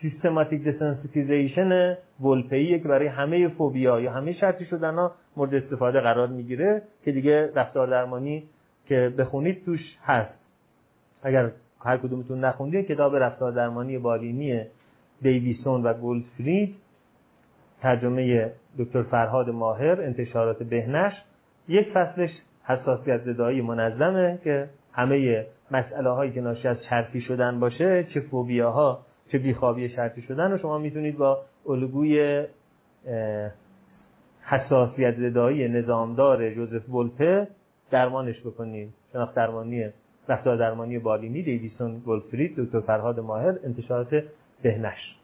Speaker 1: systematic desensitization ولپی که برای همه فوبیا یا همه شرطی شدن ها مورد استفاده قرار می‌گیره که دیگه رفتار درمانی که بخونید توش هست. اگر هر کدومتون نخوندید کتاب رفتار درمانی بالینی دیویسون و گولدفرید ترجمه دکتر فرهاد ماهر انتشارات بهنش. یک فصلش حساسیت زدایی منظمه که همه مسئله هایی که ناشی از شرطی شدن باشه چه فوبیاها چه بیخوابی شرطی شدن رو شما می‌تونید با الگوی حساسیت زدایی نظامدار جوزف ولپه درمانش بکنید. شناخت درمانی رفتار درمانی بالینی دیویسون گلدفرید دکتر فرهاد ماهر انتشارات بهنش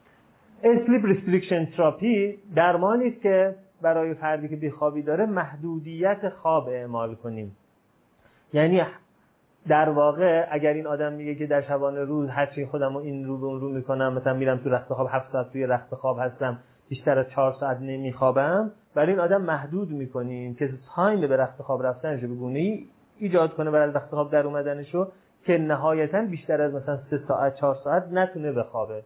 Speaker 1: sleep restriction therapy درمانی است که برای فردی که بیخوابی داره محدودیت خواب اعمال کنیم. یعنی در واقع اگر این آدم میگه که در شبانه روز هرچی خودم این رو به اون رو می‌کنم مثلا میرم تو رخت خواب هفت ساعت توی رخت خواب هستم بیشتر از چهار ساعت نمیخوابم برای این آدم محدود می‌کنیم که time به رخت خواب رفتنش به گونه ای ایجاد کنه برای رخت خواب در اومدنشو که نهایتا بیشتر از مثلا سه ساعت چهار ساعت نتونه بخوابه.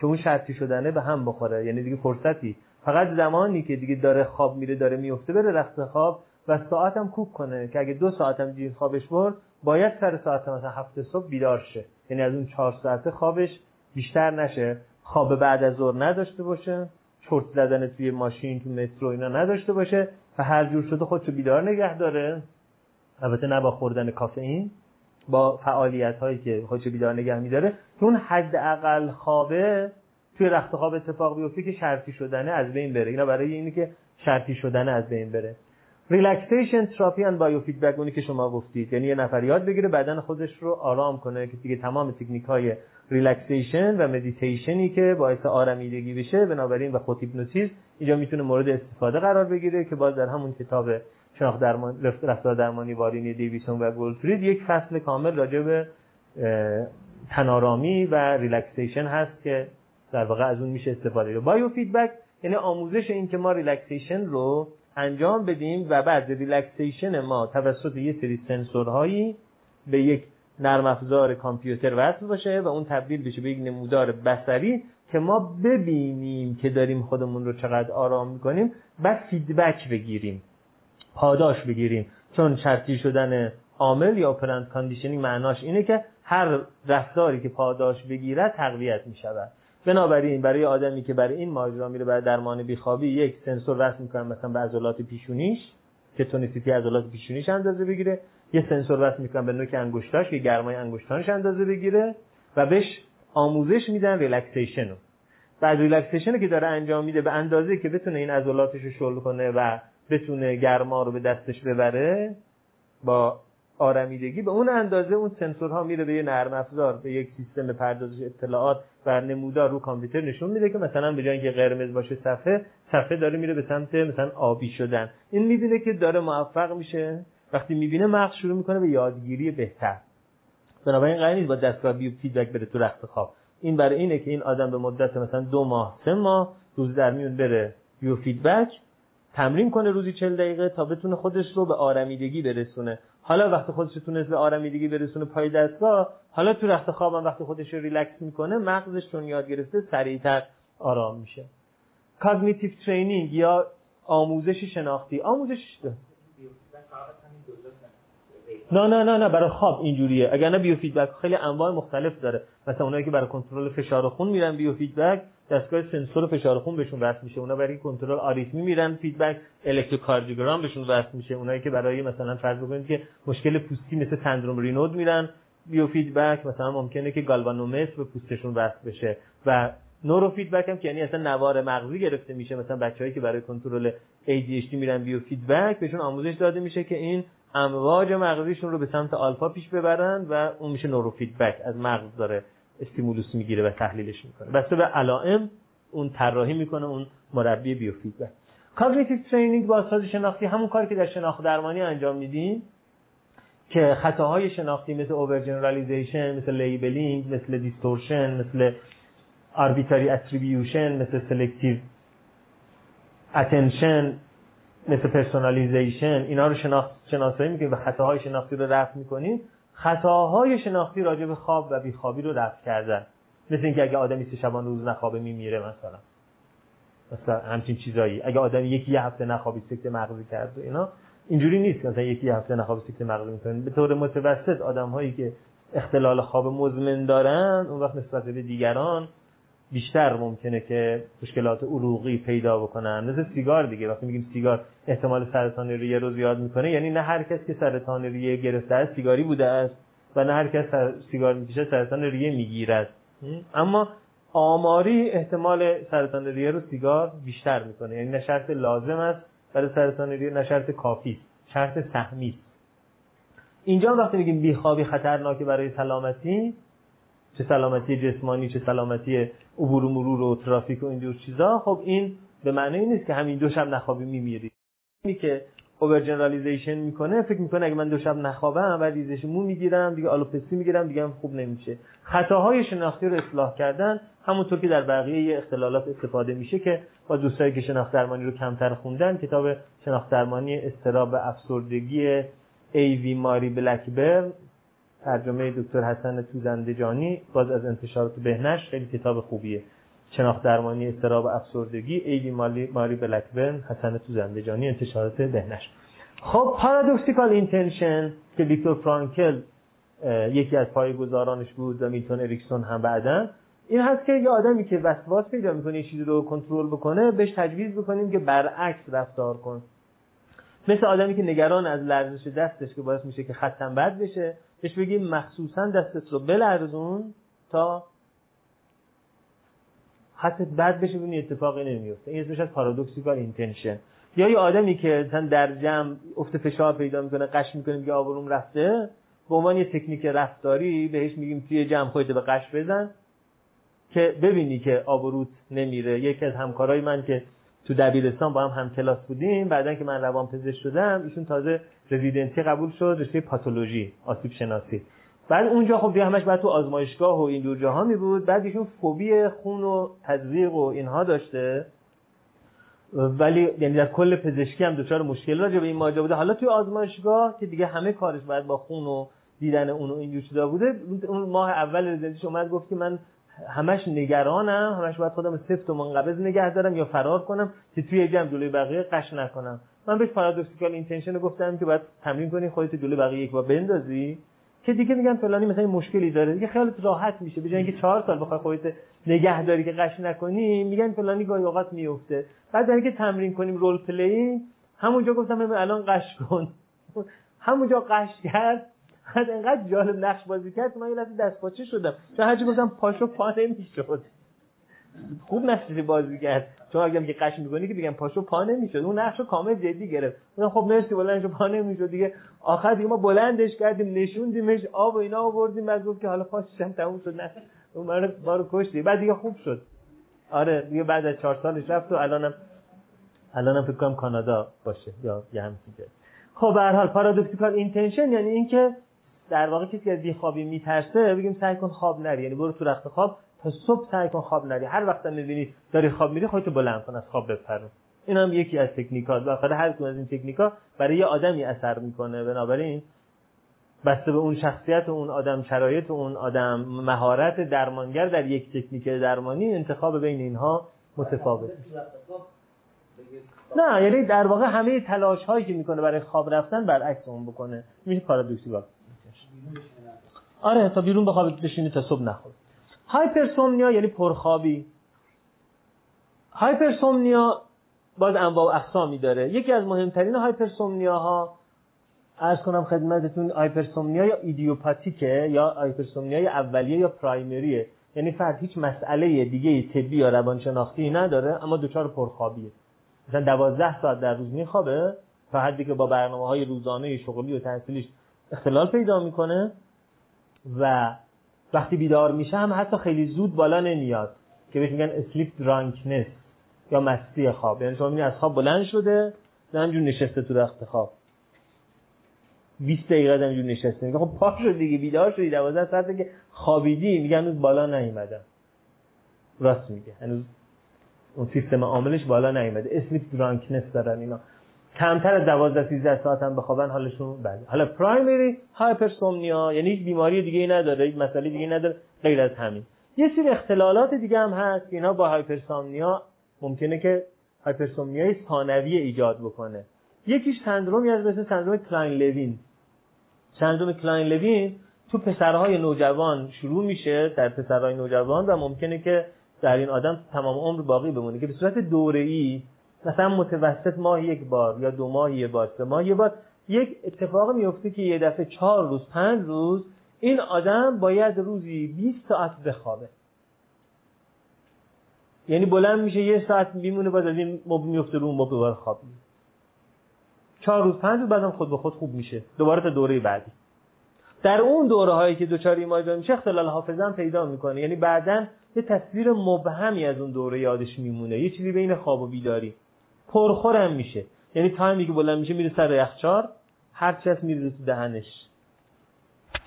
Speaker 1: که اون شرطی شدنه به هم بخوره. یعنی دیگه فرصتی. فقط زمانی که دیگه داره خواب میره داره میفته بره رخت خواب و ساعتم کوک کنه که اگه دو ساعتم دیر خوابش برد باید سر ساعت مثلا هفت صبح بیدار شه. یعنی از اون چهار ساعته خوابش بیشتر نشه. خواب بعد از ظهر نداشته باشه. چرت زدن توی ماشین تو مترو اینا نداشته باشه. و هر جور شده خودشو بیدار نگه داره. البته نه با خوردن کافئین. با فعالیت هایی که خودشو بیدار نگه میداره که اون حد اقل خوابه توی رخت خواب اتفاق بیفته که شرطی شدنه از بین بره. اینا برای اینی که شرطی شدنه از بین بره. relaxation therapy and biofeedback اونی که شما گفتید. یعنی یه نفر یاد بگیره بدن خودش رو آرام کنه که دیگه تمام تکنیک های relaxation و مدیتیشنی که باعث آرامیدگی بشه بنابراین و خود اینجا می‌تونه مورد استفاده قرار بگیره که باز در همون کتاب شناخت درمان رفتار درمانی بالینی دیویسون و گلدفرید یک فصل کامل راجع به تن‌آرامی و relaxation هست که در واقع از اون میشه استفاده biofeedback یعنی آموزش این که ما relaxation رو انجام بدیم و بعد relaxation ما توسط یه سری سنسورهایی به یک نرم افزار کامپیوتر وصل باشه و اون تبدیل بشه به یک نمودار بصری که ما ببینیم که داریم خودمون رو چقدر آرام می‌کنیم و feedback بگیریم. پاداش بگیریم. چون شرطی شدن عامل یا operant conditioning معناش اینه که هر رفتاری که پاداش بگیرد تقویت می شود بنابراین برای آدمی که برای این ماجرا میره برای درمان بیخوابی یک سنسور وصل می‌کنن مثلا به عضلات پیشونیش که tonicity عضلات پیشونیش اندازه بگیره. یه سنسور وصل می‌کنن به نوک انگشتاش که گرمای انگشتانش اندازه بگیره و بهش آموزش میدن relaxation رو بعد relaxation که داره انجام میده به اندازه که بتونه این عضلاتش رو شل کنه و بتونه گرما رو به دستش ببره با آرمیدگی به اون اندازه اون سنسورها میره به یه نرم افزار به یک سیستم پردازش اطلاعات و نمودار رو کامپیوتر نشون میده که مثلا به جای اینکه قرمز باشه صفحه صفحه داره میره به سمت مثلا آبی شدن. این می‌بینه که داره موفق میشه. وقتی می‌بینه مغز شروع می‌کنه به یادگیری بهتر. بنابراین قرار نیست با دستگاه biofeedback بره تو رخت خواب. این برای اینه که این آدم به مدت مثلا دو ماه سه ماه روز در میون بره biofeedback. تمرین کنه روزی 40 دقیقه تا بتونه خودش رو به آرمیدگی برسونه. حالا وقتی خودش رو تونست به آرمیدگی برسونه پای دستگاه حالا تو رخت خوابم وقتی خودش رو ریلکس می‌کنه مغزش چون یاد گرفته سریعتر آرام میشه. cognitive training یا آموزش شناختی. آموزش نه نه نه نه برای خواب اینجوریه. اگر نه biofeedback خیلی انواع مختلف داره. مثلا اونایی که برای کنترل فشار خون میرن biofeedback دستگاه سنسور فشار خون بهشون وصل میشه. اونا برای کنترل آریتمی میرن feedback الکتروکاردیوگرام بهشون وصل میشه. اونایی که برای مثلا فرض بکنید که مشکل پوستی مثل سندروم رینود میرن biofeedback مثلا ممکنه که گالوانومتر به پوستشون وصل بشه. و نورو فیدبک هم که یعنی اصلا نوار مغزی گرفته میشه. مثلا بچه‌هایی که برای کنترل ADHD میرن biofeedback بهشون آموزش داده میشه که این امواج مغزیشون رو به سمت آلفا پیش ببرن و اون میشه نورو فیدبک از مغز داره stimulus می‌گیره و تحلیلش می‌کنه. بسته به علائم اون طراحی می‌کنه اون مربی biofeedback cognitive training با اساس شناختی همون کاری که در شناخت درمانی انجام میدیم که خطاهای شناختی مثل overgeneralization مثل labeling مثل distortion مثل arbitrary attribution مثل selective attention مثل personalization اینا رو شناخت شناسایی می‌کنیم و خطاهای شناختی رو رفع می‌کنیم. خطاهای شناختی راجع به خواب و بیخوابی رو رفع کردن. مثل اینکه اگه آدمی سه شبان روز نخوابه میمیره مثلا. مثلا همچین چیزایی. اگه آدمی یکی یه هفته نخوابید سکته مغزی کرد اینا اینجوری نیست مثلا یکی یه هفته نخوابید سکته مغزی می‌کنه. به طور متوسط آدم هایی که اختلال خواب مزمن دارن اون وقت نسبت به دیگران بیشتر ممکنه که مشکلات عروقی پیدا بکنن. مثل سیگار دیگه وقتی میگیم سیگار احتمال سرطان ریه رو زیاد می‌کنه یعنی نه هر کس که سرطان ریه گرفته است سیگاری بوده است و نه هر کس سیگار می‌کشه سرطان ریه می‌گیرد. اما آماری احتمال سرطان ریه رو سیگار بیشتر می‌کنه. یعنی نه شرط لازم است برای سرطان ریه نه شرط کافی شرط سهمی اینجا وقتی میگیم بیخوابی خطرناکه برای سلامتی چه سلامتی جسمانی چه سلامتی عبور و مرور و ترافیک و اینجور چیزا. خب این به معنی نیست که همین دو شب نخوابی میمیری. اینی که overgeneralization می‌کنه فکر می‌کنه اگه من دو شب نخوابم و ریزش مو می‌گیرم دیگه آلوپسی می‌گیرم دیگه هم خوب نمیشه. خطاهای شناختی رو اصلاح کردن همونطور که در بقیه اختلالات استفاده میشه که با دوستایی که شناخت درمانی رو کمتر خوندن کتاب شناخت درمانی اضطراب افسردگی ایوی ماری بلکبرن ترجمه دکتر حسن توزنده‌جانی باز از انتشارات به‌نشر خیلی کتاب خوبیه. شناخت درمانی اضطراب و افسردگی ایوی مالی ماری بلکبرن حسن توزنده‌جانی انتشارات به‌نشر. خب paradoxical intention که ویکتور فرانکل یکی از پایه‌گذارانش بود و میلتون اریکسون هم بعدا این هست که یه آدمی که وسواس پیدا می‌کنه یه چیزی رو کنترل بکنه بهش تجویز بکنیم که برعکس رفتار کن مثل آدمی که نگران از لرزش دستش که باعث میشه که خطت بد بشه بهش بگیم مخصوصا دستت رو بلرزون تا خطت بد بشه ببینی اتفاقی نمیفته. این اسمش هست paradoxical intention. یا یه آدمی که مثلا در جمع افت فشار پیدا می‌کنه غش می‌کنه که آبروم رفته به عنوان یه تکنیک رفتاری بهش میگیم توی جمع خودت به قش بزن که ببینی که آبروت نمیره. یکی از همکارای من که تو دبیرستان با هم هم کلاس بودیم. بعدا که من روان پزشک شدم ایشون تازه رزیدنسی قبول شد رشته پاتولوژی آسیب شناسی. بعد اونجا خب دیگه همش بعد تو آزمایشگاه و این دور جاها می بود. بعد ایشون فوبی خون و تزریق و اینها داشته. ولی یعنی در کل پزشکی هم دچار مشکل راجع به این ماجرا بوده. حالا توی آزمایشگاه که دیگه همه کارش باید با خون و دیدن اون و اینجور چیزا بوده اون ماه اول رزیدنسیش اومد گفت که من همش نگرانم همش باید خودم سفت و منقبض نگه دارم یا فرار کنم که توی جمع جلوی بقیه غش نکنم. من بهش paradoxical intention رو گفتم که باید تمرین کنی خودت جلوی بقیه یک بار بندازی. که دیگه میگن فلانی مثلا مشکلی داره دیگه خیالت راحت میشه. به اینکه چهار سال بخوای خودت نگه داری که غش نکنی میگن فلانی گاهی اوقات میفته. بعد در که تمرین کنیم role play همونجا گفتم الان قش کن. همونجا قش کرد. بعد انقدر جالب نقش بازی کرد من یه لحظه دست پاچه شدم. چون هرچی گفتم پاشو پا نمی‌شد خوب نقشی بازی کرد. چون اگه که قش می‌کنی که بگم پاشو پا نمی‌شد اون نقشو کامل جدی گرفت. گفتم خب مرسی بلندشو پا نمی‌شد دیگه. آخر دیگه ما بلندش کردیم نشوندیمش آب و اینا آوردیم. بعد گفت که حالا پاشم تموم شد نه. اون ما رو کشتی. بعد دیگه خوب شد. آره دیگه بعد از چهار سالش رفت و الانم الانم فکر کنم کانادا باشه یا یه همچین خب به هر حال paradoxical intention یعنی اینکه در واقع کسی از بیخوابی میترسه بگیم سعی کن خواب نری. یعنی برو تو رخت خواب تا صبح سعی کن خواب نری. هر وقت می‌بینی داری خواب میری خودتو بلند کن از خواب بپرون. این هم یکی از تکنیکات و هر کدوم از این تکنیکا برای یه آدمی اثر می‌کنه. بنابراین بسته به اون شخصیت و اون آدم شرایط و اون آدم مهارت درمانگر در یک تکنیک درمانی انتخاب بین اینها متفاوت. نه یعنی در واقع همه تلاش هایی که می‌کنه برای خواب رفتن برعکس اون بکنه. میشه پارادوکسی آره تا بیرون بخوابید بشینی تا صبح نخور hypersomnia یعنی پرخوابی. hypersomnia باز انواع و اقسامی داره. یکی از مهمترین hypersomnia ها عرض کنم خدمتتون hypersomnia یا idiopathic ه یا hypersomnia ی اولیه یا primary ه. یعنی فرد هیچ مسئله دیگه طبی یا روانشناختی نداره اما دچار پرخوابیه. مثلا دوازده ساعت در روز میخوابه تا حدی که با برنامه های روزانه شغلی و تحصیلیش اختلال پیدا می‌کنه و وقتی بیدار میشه هم حتی خیلی زود بالا نمیاد که بهش میگن اسلیپ درانکنس یا مستی خواب. یعنی شما از خواب بلند شده نه همجور نشسته تو رخت خواب. 20 دقیقه همجور نشسته. میگه خب پا شد دیگه بیدار شدی 12 ساعته که خوابیدی. میگه هنوز بالا نیومدم. راست میگه. هنوز اون سیستم عاملش بالا نیومده. sleep drunkenness دارن اینا. کمتر از 12 13 ساعت هم بخوابن حالشون بده. حالا primary hypersomnia یعنی هیچ بیماری دیگه ای نداره هیچ مسئله دیگه نداره غیر از همین. یه سری اختلالات دیگه هم هست که اینا با hypersomnia ممکنه که hypersomnia ی ثانوی ایجاد بکنه. یکیش سندرومی از مثل سندروم کلاین لوین سندروم کلاین لوین تو پسرهای نوجوان شروع میشه در پسرهای نوجوان و ممکنه که در این آدم تمام عمر باقی بمونه که به صورت دوره‌ای مثلا متوسط ماه یک بار یا دو ماه یه بار سه ماه یه بار یک اتفاق میفته که یه دفعه چهار روز پنج روز این آدم باید روزی 20 ساعت بخوابه. یعنی بلند میشه یه ساعت میمونه بعد از این مبل میفته رو مبل دوباره خواب چهار روز پنج روز بعدم خود به خود خوب میشه. دوباره تا دوره بعدی. در اون دوره هایی که دچار این ماجرا میشه اختلال حافظه هم پیدا می‌کنه. یعنی بعدا یه تصویر مبهمی از اون دوره یادش میمونه. یه چیزی بین خواب و بیداری. پرخورم میشه. یعنی تایمی که بلند میشه میره سر یخچار هر چی هست میره تو دهنش.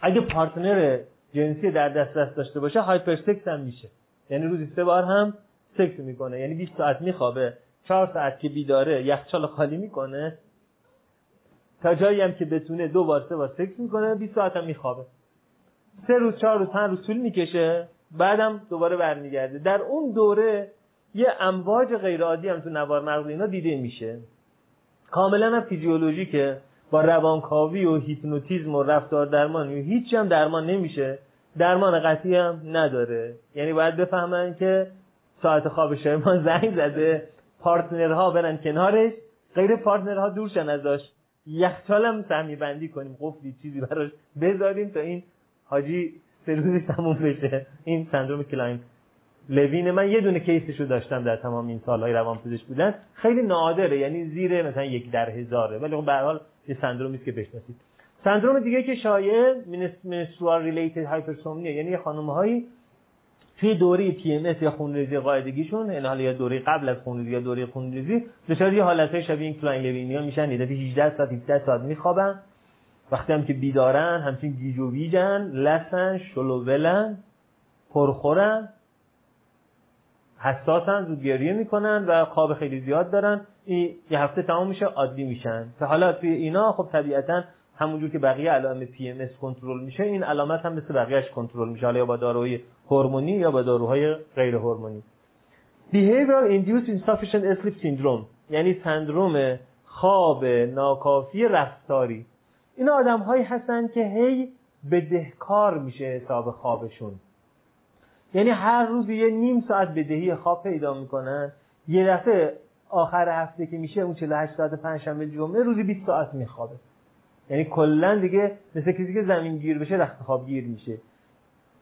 Speaker 1: اگه partner جنسی در دسترس داشته باشه hyper sex هم میشه. یعنی روزی سه بار هم سکس می‌کنه. یعنی 20 ساعت میخوابه 4 ساعت که بیداره یخچال خالی می‌کنه. تا جایی هم که بتونه دو بار سه بار سکس می‌کنه 20 ساعت هم میخوابه. سه روز چهار روز پنج روز طول می‌کشه. بعدم دوباره برمیگرده. در اون دوره یه امواج غیر عادی هم تو نوار مغزی اینا دیده میشه. کاملا هم فیزیولوژیکه با روانکاوی و هیپنوتیزم و رفتار درمان و هیچ هم درمان نمیشه درمان قطعی هم نداره. یعنی باید بفهمن که ساعت خواب ما زنگ زده partner ها برن کنارش غیر partner ها دورشن ازش. یخچال هم سهمی بندی کنیم. قفلی چیزی براش بذاریم تا این حاجی سه روزی تموم بشه. این سندروم کلاین. لوین من یه دونه case شو داشتم در تمام این سالهای روانپزشک بودن خیلی نادره یعنی زیر مثلا یک در هزاره. ولی اون به حال یه سندرومی که بشناسید. سندروم دیگه که شایع menstrual related hypersomnia یعنی خانم‌هایی توی دوره PMS یا خونریزی قاعدگیشون یعنی حالا یا دوره قبل از خونریزی یا دوره خونریزی دچار یه حالتهای شبیه این کلاین لوینیا میشن. یه 18 ساعت 17 ساعت میخوابن. وقتی هم که بیدارن همچین گیج و ویجن لسن شل و ولن پرخورن. حساسن زود گریه می‌کنن و خواب خیلی زیاد دارن. این یه هفته تمام میشه عادی میشن. که حالا توی اینا خب طبیعتا همونجور که بقیه علائم PMS کنترل میشه این علامت هم مثل بقیهش کنترل میشه. حالا یا با داروهای هورمونی یا با داروهای غیر هورمونی. Behavioral induced insufficient sleep syndrome یعنی سندروم خواب ناکافی رفتاری. این آدم هایی هستن که هی بدهکار میشه حساب خوابشون. یعنی هر روز یه نیم ساعت بدهی خواب پیدا می‌کنن یه دفعه آخر هفته که میشه اون 48 ساعت پنجشنبه جمعه روزی 20 ساعت میخوابه. یعنی کلا دیگه مثل کسی که زمین گیر بشه رخت خواب گیر میشه.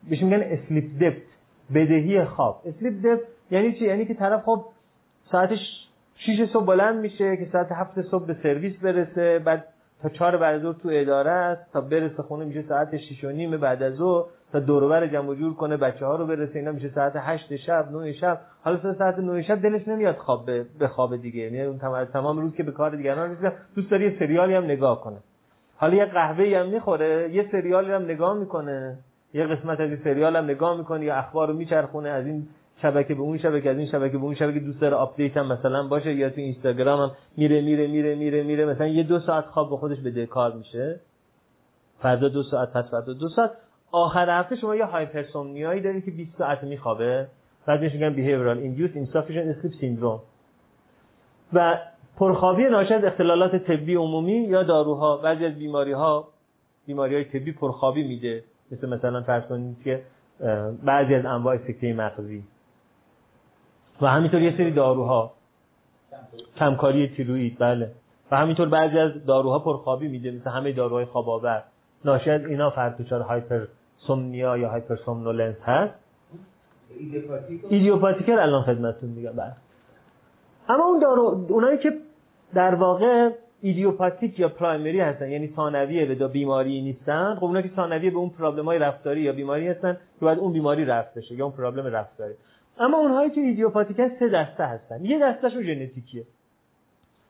Speaker 1: بهش میگن sleep debt بدهی خواب. sleep debt یعنی چی؟ یعنی که طرف خب ساعت 6 صبح بلند میشه که ساعت 7 صبح به سرویس برسه بعد تا 4 بعد از تو اداره است تا برسه خونه میشه ساعت 6 و نیم بعد از ظهر تا دور جمع جور کنه بچه ها رو برسه اینا میشه ساعت 8 شب 9 شب. حالا ساعت 9 شب دلش نمیاد خواب به خواب دیگه. یعنی اون تمام روز که به کار دیگران رسیده دوست داره یه سریالی هم نگاه کنه. حالا یه قهوه هم می‌خوره یه سریالی هم نگاه می‌کنه. یه قسمت از این سریال هم نگاه می‌کنه یا اخبار رو میچرخونه از این شبکه به اون شبکه از این شبکه به اون شبکه دوست داره update هم مثلا باشه یا تو اینستاگرام هم میره میره میره میره میره مثلا یه دو ساعت خواب به خودش بدهکار میشه. فردا دو ساعت پس فردا دو ساعت. آخر هفته شما یه hypersomnia یی دارید که 20 ساعت میخوابه. بعد میگن behavioral induced insufficient sleep syndrome. و پرخوابی ناشی از اختلالات طبی عمومی یا داروها بعضی از بیماری ها طبی پرخوابی میده. مثل مثلا فرض کنید که بعضی از انواع سکته مغزی. و همینطور یه سری داروها. کمکاری تیروئید بله. و همینطور بعضی از داروها پرخوابی میده مثل همه داروهای خواب آور ناشی از اینا فرد هایپر سومنیا یا هایپر سومنولنس هست idiopathic رو الان خدمتتون میگم بله. اما اون دارو اونایی که در واقع idiopathic یا primary هستن یعنی ثانویه و بیماری نیستن خب اونا که ثانویه به اون problem های رفتاری یا بیماری هستن که باید اون بیماری رفع بشه یا اون problem رفتاری. اما اونهایی که idiopathic هست سه دسته هستن. یه دستهشون ژنتیکیه.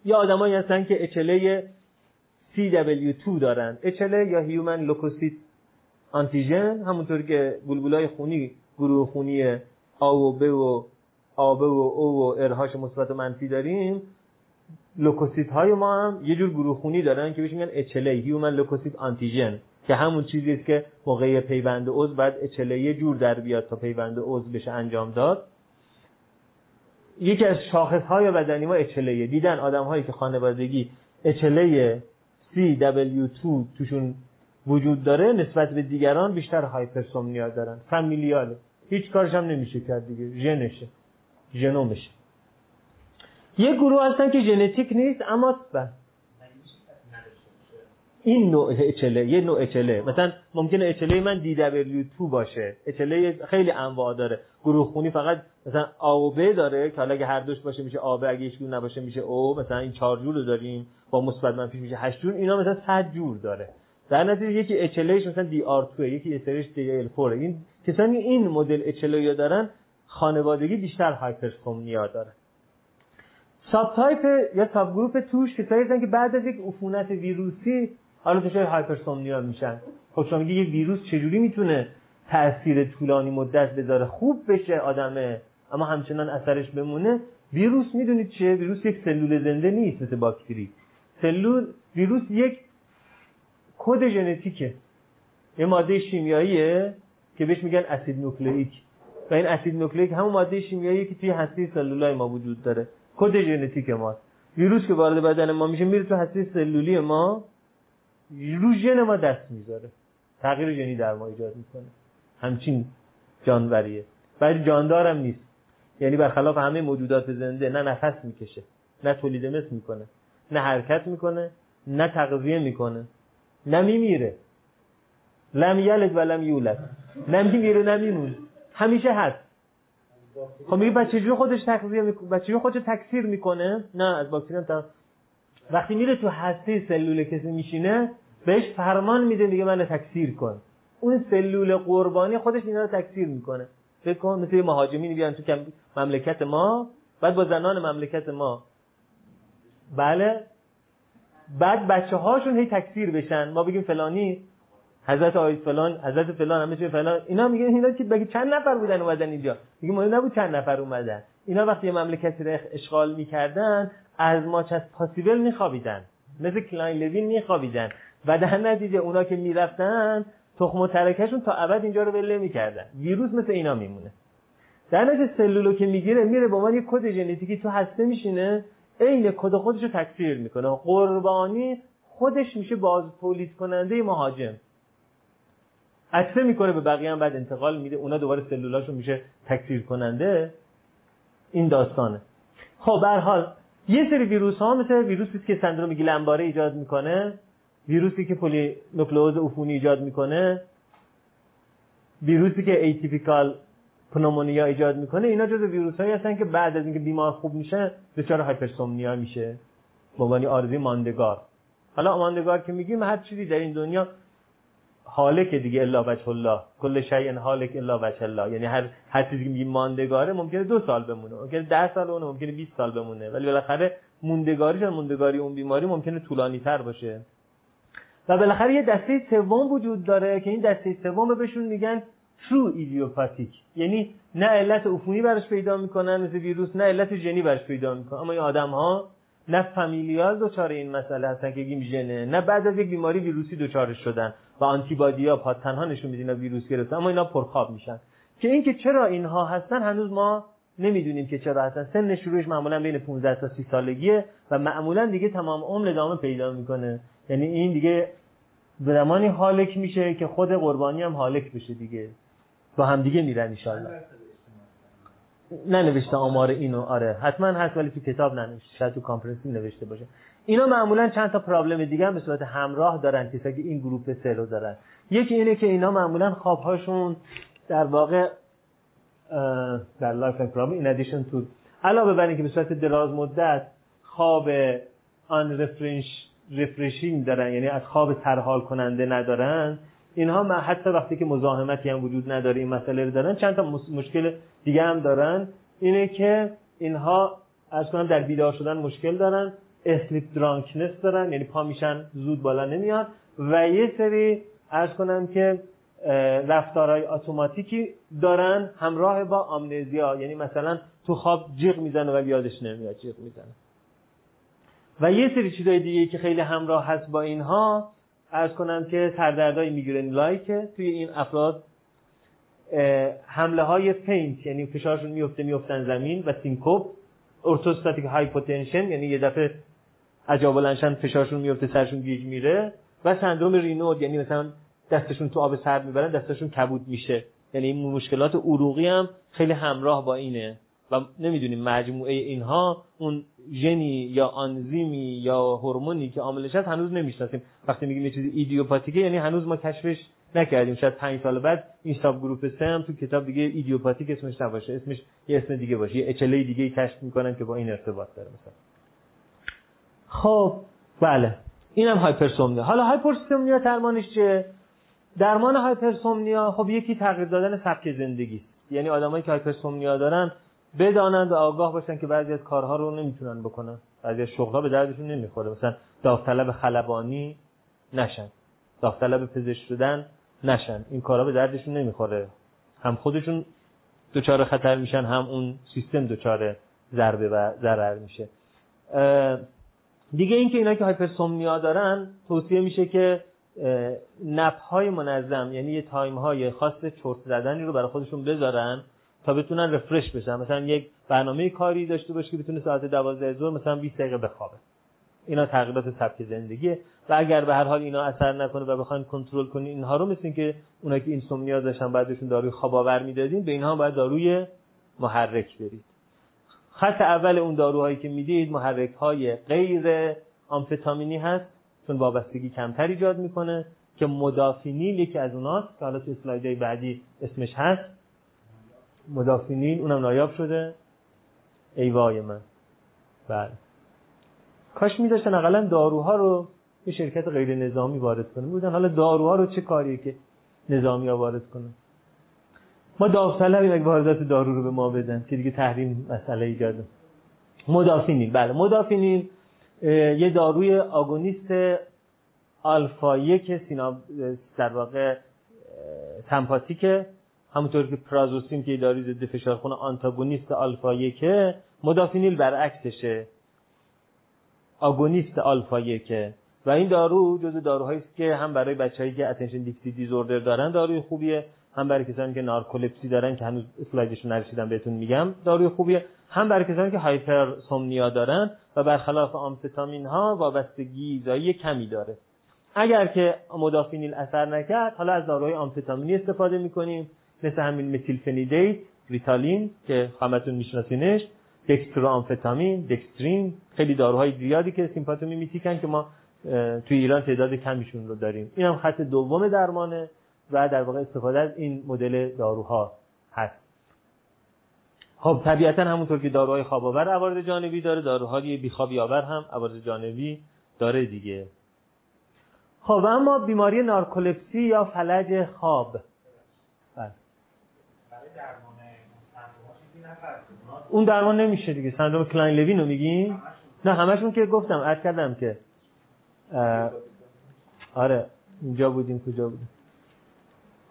Speaker 1: یا آدمایی هستن که HLA CW2 دارن. HLA یا human leukocyte antigen همونطور که گلبولای خونی گروه خونی A و B و AB و O و RH اش مثبت و منفی داریم. leukocyte های ما هم یه جور گروه خونی دارن که بهش میگن HLA human leukocyte antigen که همون چیزی است که موقع پیوند عضو باید HLA یه جور در بیاد تا پیوند عضو بشه انجام داد. یکی از شاخص های بدنی ما HLA دیدن آدم هایی که خانوادگی اچله CW2 توشون وجود داره نسبت به دیگران بیشتر هایپرسومنیا دارن. فامیلیاله. هیچ کارش هم نمیشه کرد دیگه. ژنشه. ژنومشه. یه گروه هستن که ژنتیک نیست اما این نوع اچله یه نوع اچله. مثلا ممکنه اچله من DW2 باشه. اچله خیلی انواع داره. گروه خونی فقط مثلا آ و ب داره که حالا اگه هر دوش باشه میشه آب اگه هیچ نباشه میشه او مثلا این چهار جور رو داریم. با مثبت منفی میشه هشت جور. اینا مثلا 100 جور داره. در نتیجه یکی HLA ش مثلا DR 2 یکی HLA ش DR 4 این کسانی این مدل اچلیا دارن خانوادگی بیشتر hypersomnia داره. subtype یا subgroup توش کسایی هستن که بعد از یک عفونت ویروسی حالا دچار هایپرسومنیا میشن؟ خب شما میگی یه ویروس چجوری می‌تونه تاثیر طولانی مدت بذاره؟ خوب بشه آدمه اما همچنان اثرش بمونه. ویروس می‌دونید چیه؟ ویروس یک سلول زنده نیست مثل باکتری. سلول ویروس یک کد ژنتیکه. یه ماده شیمیاییه که بهش میگن اسید نوکلئیک و این اسید نوکلئیک همون ماده شیمیایی که توی هسته سلولای ما وجود داره. کد ژنتیک ما ویروس که وارد بدن ما میشه میره تو هسته سلولی ما. رو ژن ما دست می‌ذاره. تغییر ژنی در ما ایجاد می‌کنه. همچین جانوریه. ولی جاندار هم نیست. یعنی برخلاف همه موجودات زنده نه نفس می‌کشه نه تولید مثل می‌کنه نه حرکت می‌کنه نه تغذیه می‌کنه. نه میمیره. لم یلد و لم یولد. نمیمیره نمیمون همیشه هست. خب میگه بچه خودش تغذیه می‌کنه بچه خودش تکثیر می‌کنه؟ نه از باکتری هم. وقتی میره تو هسته سلول کسی میشینه بهش فرمان میده میگه من تکثیر کن. اون سلول قربانی خودش اینا رو تکثیر می‌کنه. فکر کن مثل مهاجمین بیان تو مملکت ما بعد با زنان مملکت ما. بله. بعد بچه هاشون هی تکثیر بشن. ما بگیم فلانی حضرت آیت فلان حضرت فلان همه فلان. اینا میگن اینا که بگی چند نفر بودن اومدن اینجا؟ میگه ما نبود چند نفر اومدن. اینا وقتی یه مملکتی رو اشغال می‌کردن as much as possible میخوابیدن. مثل کلاین لوین میخوابیدن. و در نتیجه اونا که می‌رفتن تخم و ترکشون تا ابد اینجا رو ول می‌کردن ویروس مثل اینا میمونه. در نتیجه سلولو که می‌گیره میره با من یه کد ژنتیکی تو هسته میشینه عین کد خودش رو تکثیر می‌کنه. قربانی خودش میشه باز تولید کننده مهاجم. عطسه می‌کنه به بقیه بعد انتقال میده. اونا دوباره سلولاشون میشه تکثیر کننده. این داستانه. خب به حال یه سری ویروس ها مثل ویروسی که سندروم گیلن باره ایجاد می‌کنه ویروسی که مونونوکلئوز عفونی ایجاد می‌کنه ویروسی که atypical pneumonia ایجاد می‌کنه اینا جزو ویروس هایی هستن که بعد از اینکه بیمار خوب میشه دچار hypersomnia میشه. عنوان عارضه‌ی ماندگار. حالا ماندگار که میگیم هر چیزی در این دنیا هالک دیگه الا وجه الله. کل شیء هالک الا وجه الله. یعنی هر هر چیزی که میگیم ماندگاره ممکنه دو سال بمونه. ممکنه ده سال اون ممکنه 20 سال بمونه. ولی بالاخره موندگاریش موندگاری اون بیماری ممکنه طولانی تر باشه. و بالاخره یه دسته سوم وجود داره که این دسته سوم بهشون میگن ترو ایدیوپاتیک یعنی نه علت عفونی براش پیدا می‌کنن مثل ویروس نه علت ژنی براش پیدا می‌کنن. اما این آدم ها نه فامیلیال دچار این مسئله هستن که گیم ژنه نه بعد از یک بیماری ویروسی دچارش شدن. و آنتیبادی ها تنها نشون میدین ویروس گرفتن اما اینا پرخواب میشن. که اینکه چرا اینها هستن هنوز ما نمی‌دونیم که چرا هستن. سن شروعش معمولا بین 15 تا 30 سالگیه و معمولا دیگه تمام عمر ادامه پیدا می‌کنه. یعنی این دیگه به زمانی حالک میشه که خود قربانی هم حالک بشه دیگه. با هم دیگه میرن ان ننوشته آمار اینو. آره. حتما هست ولی تو کتاب ننوشته. شاید تو کانفرنسی نوشته باشه. اینا معمولا چند تا پرابلم دیگه هم به صورت همراه دارن که این گروپ سه رو دارن. یکی اینه که اینا معمولا خوابهاشون در واقع در life problem in addition to علاوه بر اینکه به صورت دراز مدت خواب unrefreshing دارن یعنی از خواب سرحال کننده ندارن اینها حتی وقتی که مزاحمتی هم وجود نداره این مسئله رو دارن چند تا مشکل دیگه هم دارن. اینه که اینها عرض کنم در بیدار شدن مشکل دارن. sleep drunkenness دارن یعنی پا میشن زود بالا نمیاد و یه سری عرض کنم که رفتارهای اتوماتیکی دارن همراه با amnesia. یعنی مثلا تو خواب جیغ می‌زنه و یادش نمیاد جیغ می‌زنه. و یه سری چیزای دیگه که خیلی همراه هست با اینها عرض کنم که سردردهای migraine like ه توی این افراد حمله های faint یعنی فشارشون میفته میفتن زمین و syncope orthostatic hypotension یعنی یه دفعه از جا بلند شن فشارشون میفته سرشون گیج میره و سندروم رینود یعنی مثلا دستشون تو آب سرد می‌برن دستشون کبود میشه. یعنی این مشکلات عروقی هم خیلی همراه با اینه. و نمی‌دونیم مجموعه اینها اون ژنی یا آنزیمی یا هورمونی که عاملش هست هنوز نمی‌شناسیم. وقتی میگیم یه چیزی ایدیوپاتیکه یعنی هنوز ما کشفش نکردیم. شاید 5 سال بعد این ساب گروپ 3 هم تو کتاب دیگه ایدیوپاتیک اسمش نباشه. اسمش یه اسم دیگه باشه. یه اچلی دیگه کشف می‌کنن که با این ارتباط داره مثلا. خب بله. اینم هایپرسومنیا. حالا هایپرسومنیا درمانش چیه؟ درمان هایپرسومنیا خب یکی تغییر دادن سبک زندگی یعنی آدمایی که هایپرسومنیا دارن بدانند و آگاه باشن که بعضی از کارها رو نمی‌تونن بکنن. بعضی از شغلها به دردشون نمی‌خوره. مثلا داوطلب خلبانی نشن. داوطلب پزشک شدن نشن. این کارها به دردشون نمی‌خوره. هم خودشون دچار خطر میشن هم اون سیستم دچار ضربه و ضرر میشه. دیگه اینکه اینا که hypersomnia دارن توصیه میشه که nap های منظم یعنی یه تایم های خاص چرت زدنی رو برای خودشون بذارن تا بتونن refresh بشن. مثلا یک برنامه کاری داشته باشه که بتونه ساعت 12 ظهر مثلا 20 دقیقه بخوابه. اینا تغییرات سبک زندگیه. و اگر به هر حال اینا اثر نکنه و بخواین کنترل کنین اینها رو مثل که اونایی که insomnia داشتن بعدشون داروی خواب آور می‌دادین به اینها باید داروی محرک برید خط اول اون داروهایی که می‌دید محرک های غیر آمفتامینی هست چون وابستگی کمتر ایجاد می‌کنه که مدافینیل یکی از اوناست که حالا تو اسلایدهای بعدی اسمش هست. مدافینیل اونم نایاب شده. ایوای من. بله. کاش میداشتن اقلا داروها رو یه شرکت غیر نظامی وارد کنه. بودن حالا داروها رو چه کاریه که نظامی ها وارد کنن ما داوطلبیم اگه واردات دارو رو به ما بدن که دیگه تحریم مسئله ایجاد مدافینیل بله. مدافینیل یه داروی آگونیست آلفا یک سینا در واقع سمپاتیکه همونطور که پرازوسین که داروی ضد فشار خون آنتاگونیست آلفا یکه مدافینیل برعکسشه. آگونیست آلفا یکه و این دارو جز داروهایی است که هم برای بچه‌ای که attention deficit disorder دارن داروی خوبیه. هم برای کسانی که نارکولپسی دارن که هنوز اسلایدش نرسیدم بهتون میگم داروی خوبیه. هم برای کسانی که hypersomnia دارن و برخلاف آمفتامین ها وابستگی زایی کمی داره. اگر که مدافینیل اثر نکرد حالا از داروهای آمفتامینی استفاده می‌کنیم مثل همین متیلفنیدیت ریتالین که همتون میشناسینش دکسترو آمفتامین دکسترین خیلی داروهای زیادی که سیمپاتومیمیتیکن که ما توی ایران تعداد کمیشون رو داریم. این هم خط دوم درمانه. و در واقع استفاده از این مدل داروها هست. خب طبیعتا همونطور که داروهای خواب آور عوارض جانبی داره داروهای بیخوابی آور هم عوارض جانبی داره دیگه. خب اما بیماری نارکولپسی یا فلج خواب. بله. اون درمان نمیشه دیگه. سندروم کلاین لوین رو میگی نه همشون که گفتم عرض کردم که آره اینجا بودیم کجا بودیم؟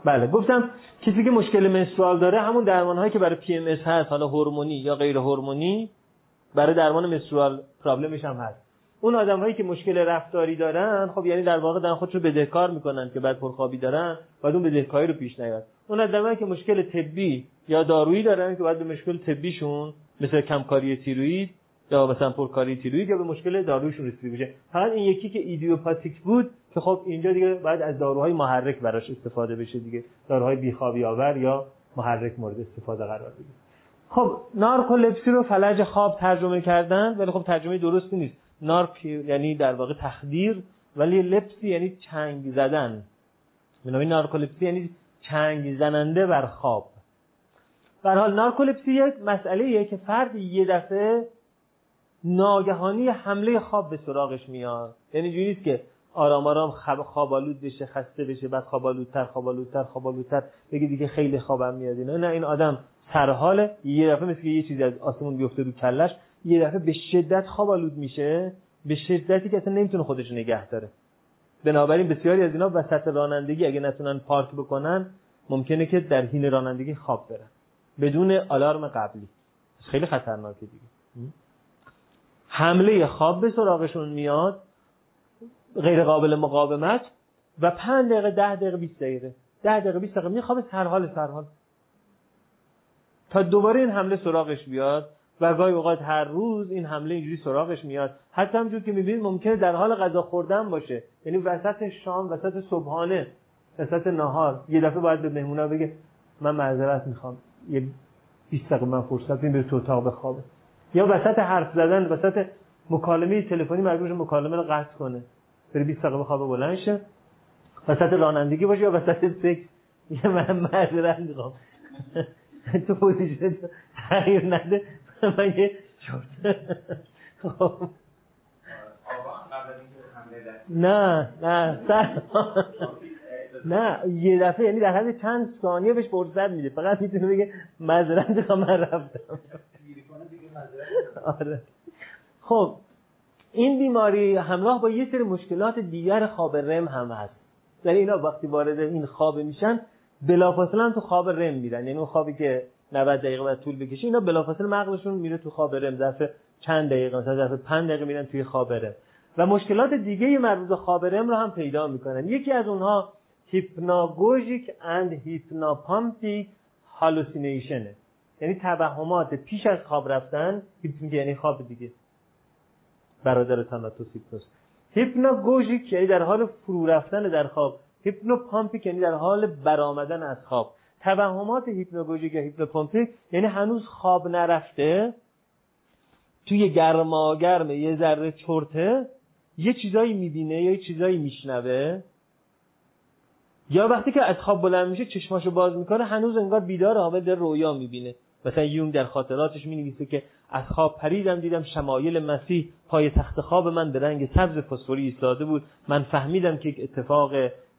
Speaker 1: بله گفتم کسی که مشکل menstrual داره همون درمان هایی که برای PMS هست حالا هورمونی یا غیر هورمونی برای درمان menstrual problem ش هم هست. اون آدم هایی که مشکل رفتاری دارن خب یعنی در واقع دارن خودشو بدهکار می‌کنن که بعد پرخوابی دارن بعد اون بدهکاری رو پیش نیاد. اون آدمایی که مشکل طبی یا دارویی دارن که بعد به مشکل طبیشون مثل کمکاری تیروید یا مثلا پرکاری تیروید یا به مشکل دارویشون رسیده بشه. فقط این یکی که ایدیوپاتیک بود که خب اینجا دیگه باید از داروهای محرک براش استفاده بشه دیگه. داروهای بیخوابی آور یا محرک مورد استفاده قرار بگیره. خب نارکولپسی رو فلج خواب ترجمه کردن ولی خب ترجمه درستی نیست. نارک یعنی در واقع تخدیر ولی لپسی یعنی چنگ زدن. بنابراین نارکولپسی یعنی چنگ زننده بر خواب. به حال نارکولپسی یک مسئله که فرد یه دفعه ناگهانی حمله خواب به سراغش میاد. یعنی جوری نیست که آرام آرام خواب آلود بشه خسته بشه بعد خواب آلودتر خواب آلودتر خواب آلودتر بگه دیگه خیلی خوابم میاد اینا. نه این آدم سر حال یه دفعه مثل یه چیزی از آسمون بیفته رو کلش یه دفعه به شدت خواب آلود میشه به شدتی که اصلا نمی‌تونه خودش نگه داره. بنابراین بسیاری از اینا وسط رانندگی اگه نتونن پارک بکنن ممکنه که در حین رانندگی خواب برن. بدون آلارم قبلی. خیلی خطرناکه دیگه. حمله خواب به سراغشون میاد. غیر قابل مقاومت و 5 دقیقه 10 دقیقه 20 دقیقه. 10 دقیقه 20 دقیقه. میخوابه سر حال سر حال. تا دوباره این حمله سراغش بیاد و گاهی اوقات هر روز این حمله اینجوری سراغش میاد. حتی همجور که می‌بینید ممکنه در حال غذا خوردن باشه. یعنی وسط شام وسط صبحانه وسط نهار. یه دفعه باید به مهمونا بگه من معذرت می‌خوام. یه 20 دقیقه من فرصت این به تو اتاق بخوابه. یا وسط حرف زدن وسط مکالمه تلفنی مجبور مکالمه رو قطع کنه. بره 20 دقیقه بخوابه بلند شه. وسط رانندگی باشه یا وسط سکس یه من معذرت می‌خوام تو position تغییر نده. من یه
Speaker 3: خب.
Speaker 1: نه نه سر نه یه دفعه یعنی در حد چند ثانیه بهش فرصت میده. فقط می‌تونه بگه معذرت من رفتم. آره. خب این بیماری همراه با یه سری مشکلات دیگر خواب رم هم هست. در اینا وقتی وارد این خواب میشن بلافاصله تو خواب رم میرن. یعنی اون خوابی که 90 دقیقه بعد طول بکشه اینا بلافاصله مغزشون میره تو خواب رم. ظرف چند دقیقه مثلا ظرف 5 دقیقه میرن توی خواب REM. و مشکلات دیگه مربوط به خواب REM رو هم پیدا می‌کنن. یکی از اونها hypnagogic and hypnopompic hallucination ه. یعنی توهمات پیش از خواب رفتن یعنی خواب دیگه. برادر تاناتوس هیپنوس hypnagogic یعنی در حال فرو رفتن در خواب hypnopompic یعنی در حال برآمدن از خواب. توهمات hypnagogic یا hypnopompic یعنی هنوز خواب نرفته توی گرماگرم یه ذره چرته یه چیزایی می‌بینه یا یه چیزایی میشنوه. یا وقتی که از خواب بلند میشه چشماشو باز می‌کنه هنوز انگار بیدار حامل در رویا می‌بینه. مثلا یون در خاطراتش می‌نویسه که از خواب پریدم دیدم شمایل مسیح پای تخت خواب من به رنگ سبز فسفوری ایستاده بود. من فهمیدم که یک اتفاق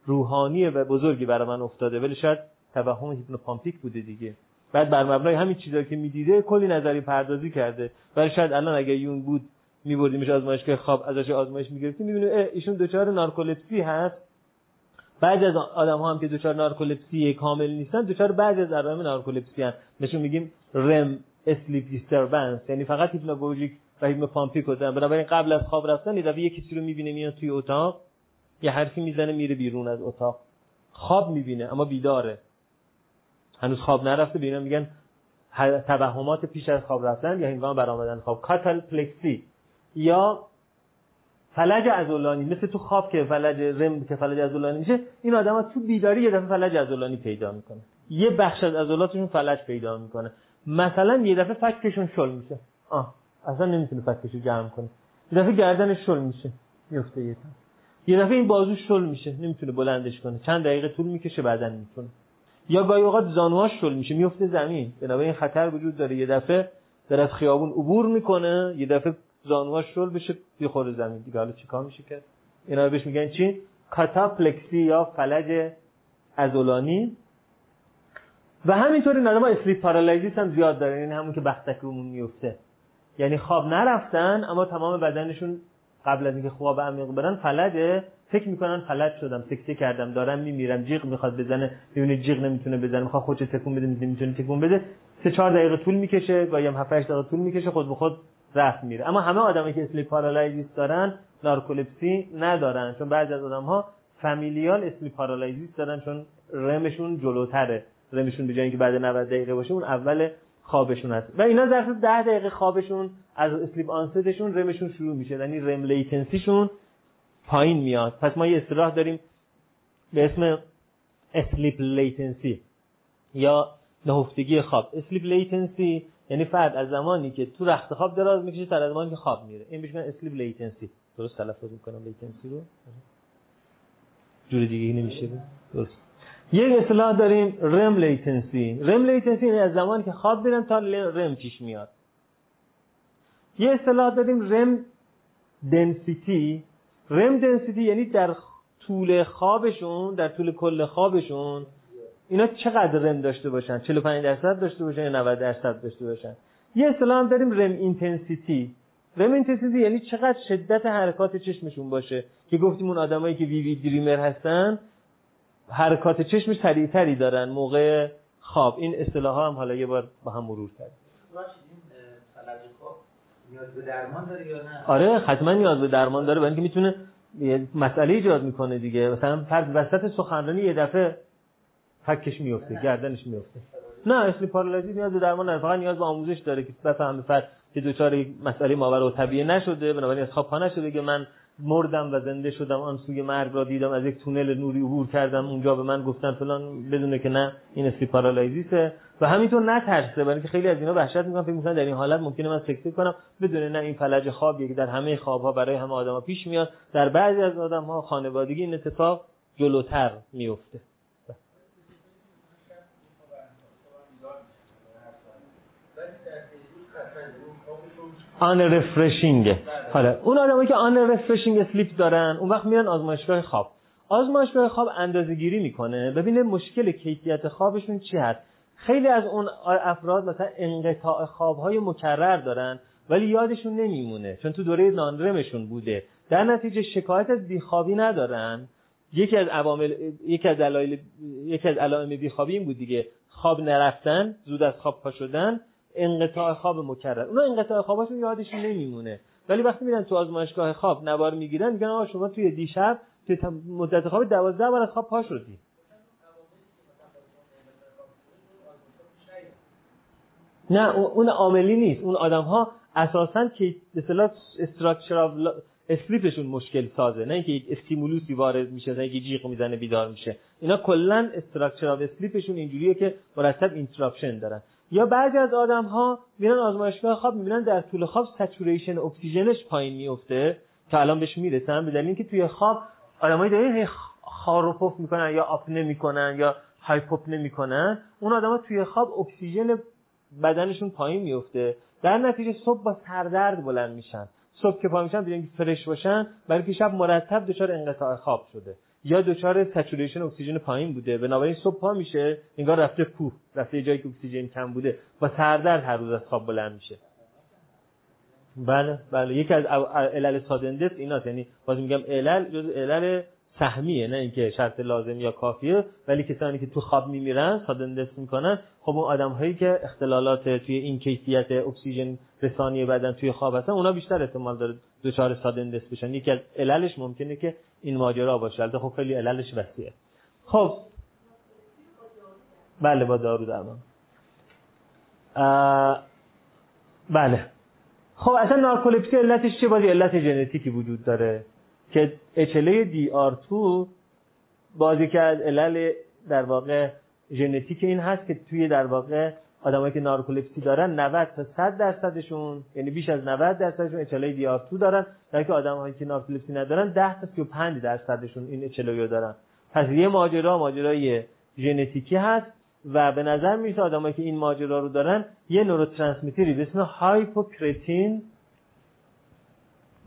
Speaker 1: روحانی و بزرگی برای من افتاده ولی شاید توهم هیپنوپامپیک بوده دیگه. بعد بر مبنای همین چیزایی که می‌دیده کلی نظریه پردازی کرده. ولی شاید الان اگه یونگ بود میبردیمش آزمایشگاه خواب ازش آزمایش می‌گرفتیم می‌بینیم ایشون دچار نارکولپسی هست. بعضی از آدم ها هم که دچار نارکولپسی کامل نیستن دچار بعضی از علائم نارکولپسی هستن. بهشون میگیم REM sleep disturbance. یعنی فقط hypnagogic و hypnopompic دارن بنابراین قبل از خواب رفتن یه دفعه یه کسی رو می‌بینه میاد توی اتاق یه حرفی می‌زنه میره بیرون از اتاق. خواب می‌بینه اما بیداره. هنوز خواب نرفته بینا میگن توهمات پیش از خواب رفتن یا هنگام برآمدن خواب. کاتل پلکسی یا فلج عضلانی مثل تو خواب که فلج رم که فلج عضلانی میشه این آدما تو بیداری یه دفعه فلج عضلانی پیدا می‌کنه. یه بخش از عضلاتشون فلج پیدا می‌کنه. مثلا یه دفعه فکشون شل میشه. آه اصلا نمی‌تونه فکشو جمع کنه یه دفعه گردنش شل میشه. میفته یه یه دفعه این بازو شل میشه. نمی‌تونه بلندش کنه. چند دقیقه طول می‌کشه بعدن می‌تونه. یا گاهی اوقات زانوهاش شل میشه. میفته زمین. بنابراین خطر وجود داره. یه دفعه داره از خیابون عبور می‌کنه. یه دفعه زانوهاش شل بشه بخوره زمین دیگه. حالا چیکار میشه کرد اینا بهش میگن چی؟ کاتاپلکسی یا فلج عضلانی. و همینطور این آدم sleep paralysis هم زیاد داره. یعنی همون که بختک رومون میفته. یعنی خواب نرفتن اما تمام بدنشون قبل از اینکه خواب عمیق برن فلجه فکر می‌کنن فلج شدم سکته کردم دارم میمیرم جیغ می‌خواد بزنه. می‌بینه جیغ نمی‌تونه بزنه. می‌خواد خودش تکون بده نمی‌تونه تکون بده. سه چهار دقیقه طول می‌کشه گاهی هم 7 دقیقه طول می‌کشه خود به خود رفت میره. اما همه آدمایی که sleep paralysis دارن نارکولپسی ندارن چون بعضی از آدم ها familial sleep paralysis دارن چون REM شون جلوتره. REM شون به جای اینکه بعد 90 دقیقه باشه اون اول خوابشون هست. و اینا ظرف 10 دقیقه خوابشون از sleep onset شون REM شون شروع میشه. یعنی REM latency شون پایین میاد. پس ما یه اصطلاح داریم به اسم sleep latency یا نهفتگی خواب. sleep latency یعنی فرد از زمانی که تو رخت خواب دراز می‌کشه تا زمانی که خواب میره. این بهش میگن sleep latency درست تلفظ می‌کنم latency رو؟ جور دیگه نمیشه. درست. یک اصطلاح داریم REM latency REM latency یعنی از زمانی که خواب برن تا REM پیش میاد. یه اصطلاح داریم REM density REM density یعنی در طول خوابشون در طول کل خوابشون اینا چقدر REM داشته باشن؟ 45 درصد داشته باشن یا 90 درصد داشته باشن؟ یه اصطلاح هم داریم REM intensity REM intensity یعنی چقدر شدت حرکات چشمشون باشه که گفتیم اون آدمایی که وی وی دریمر هستن حرکات چشمش سریعتری دارن موقع خواب. این اصطلاح هم حالا یه بار با هم مرور کردیم.
Speaker 2: نیاز به درمان داره یا نه
Speaker 1: آره حتما نیاز به درمان داره. برای اینکه می‌تونه مسئله ایجاد می‌کنه دیگه. مثلا فرض وسط سخنرانی یه دفعه فکش میفته گردنش میفته. نه اصلی پارالایزی نیاز به درمان نداره فقط نیاز به آموزش داره که بفهمه فرد که دچار مسئله ماورا و طبیعه نشده بنابراین از خواب نشده که من مردم و زنده شدم آن سوی مرگ را دیدم از یک تونل نوری عبور کردم اونجا به من گفتن فلان بدونه که نه این اسلی پارالایزیسه و همینطور نترسه برای اینکه خیلی از اینا وحشت می‌کنن فکر می‌کنن در این حالت ممکنه من سکته کنم. بدونه نه این فلج خوابیه که در همه خوابها برای همه آدما پیش میاد. در بعضی از آدمها خانوادگی این اتفاق جلوتر میفته آن رفرشینگ حالا اون آدمایی که آن رفرشینگ اسلیپ دارن اون وقت میرن آزمایشگاه خواب. آزمایشگاه خواب اندازه گیری می‌کنه. ببینه مشکل کیفیت خوابشون چی هست. خیلی از اون افراد مثلا انقطاع خوابهای مکرر دارن ولی یادشون نمیمونه. چون تو دوره نانرمشون بوده. در نتیجه شکایت از بیخوابی ندارن. یکی از عوامل یکی از دلایل یکی از علائم بیخوابی این بود دیگه. خواب نرفتن زود از خواب پا شدن. انقطاع خواب مکرر. اونا انقطاع خوابشون یادشون نمیمونه. ولی وقتی میرن تو آزمایشگاه خواب نوار می‌گیرن میگن آقا شما توی دیشب توی مدت خواب 12 بار از خواب پا شدی. نه اون عاملی نیست. اون آدم ها اساسا که به اصطلاح structure sleep شون مشکل سازه. نه اینکه یک stimulus ی وارد میشه نه اینکه جیغ می‌زنه بیدار میشه. اینا کلا structure sleep شون اینجوریه که مرتب interruption دارن. یا بعضی از آدم ها میرن آزمایشگاه خواب می‌بینن در طول خواب saturation اکسیژنش پایین میفته که الان بهش می‌رسن به دلیل اینکه توی خواب آدمایی دارن خار و پف می‌کنن یا آپنه می‌کنن یا hypopnea می‌کنن اون آدما توی خواب اکسیژن بدنشون پایین میفته در نتیجه صبح با سردرد بلند میشن. صبح که پا میشن بیان fresh باشن برای که شب مرتب دچار انقطاع خواب شده. یا دچار saturation اکسیژن پایین بوده بنابراین صبح پا میشه انگار رفته کوه رفته جایی که اکسیژن کم بوده با سردرد هر روز از خواب بلند میشه. بله بله. یکی از علل سادندس ایناست یعنی باز میگم علل جز علل سهمیه نه اینکه شرط لازم یا کافیه ولی کسانی که تو خواب میمیرن سادندس می‌کنن خب اون آدم هایی که اختلالات توی این کیفیت اکسیژن رسانی بدن توی خواب هستن اونا بیشتر احتمال داره دچار سادندس بشن. یکی از عللش ممکنه که این ماجرا باشه. البته خب خیلی عللش وسیعه. خب. بله با دارو درمان بله. خب اصلا نارکولپسی علتش چه بازی علت ژنتیکی وجود داره. که HLA DR2 بازی که از علل در واقع ژنتیک این هست که توی در واقع آدمایی که نارکولپسی دارن 90 تا 100 درصدشون یعنی بیش از 90 درصدشون HLA DR2 دارن در که آدمایی که نارکولپسی ندارن 10 تا 35 درصدشون این رو دارن. پس یه ماجرا ماجرای ژنتیکی هست و به نظر می‌رسه آدمایی که این ماجرا رو دارن یه neurotransmitter ی به اسم hypocretin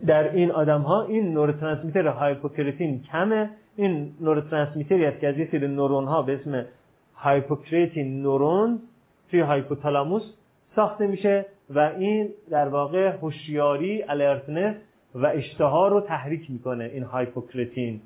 Speaker 1: در این آدم ها این neurotransmitter hypocretin کمه. این neurotransmitter ی است که از یه سری نورون ها به اسم hypocretin neuron توی hypothalamus ساخته میشه و این در واقع هوشیاری alertness و اشتها رو تحریک می‌کنه این hypocretin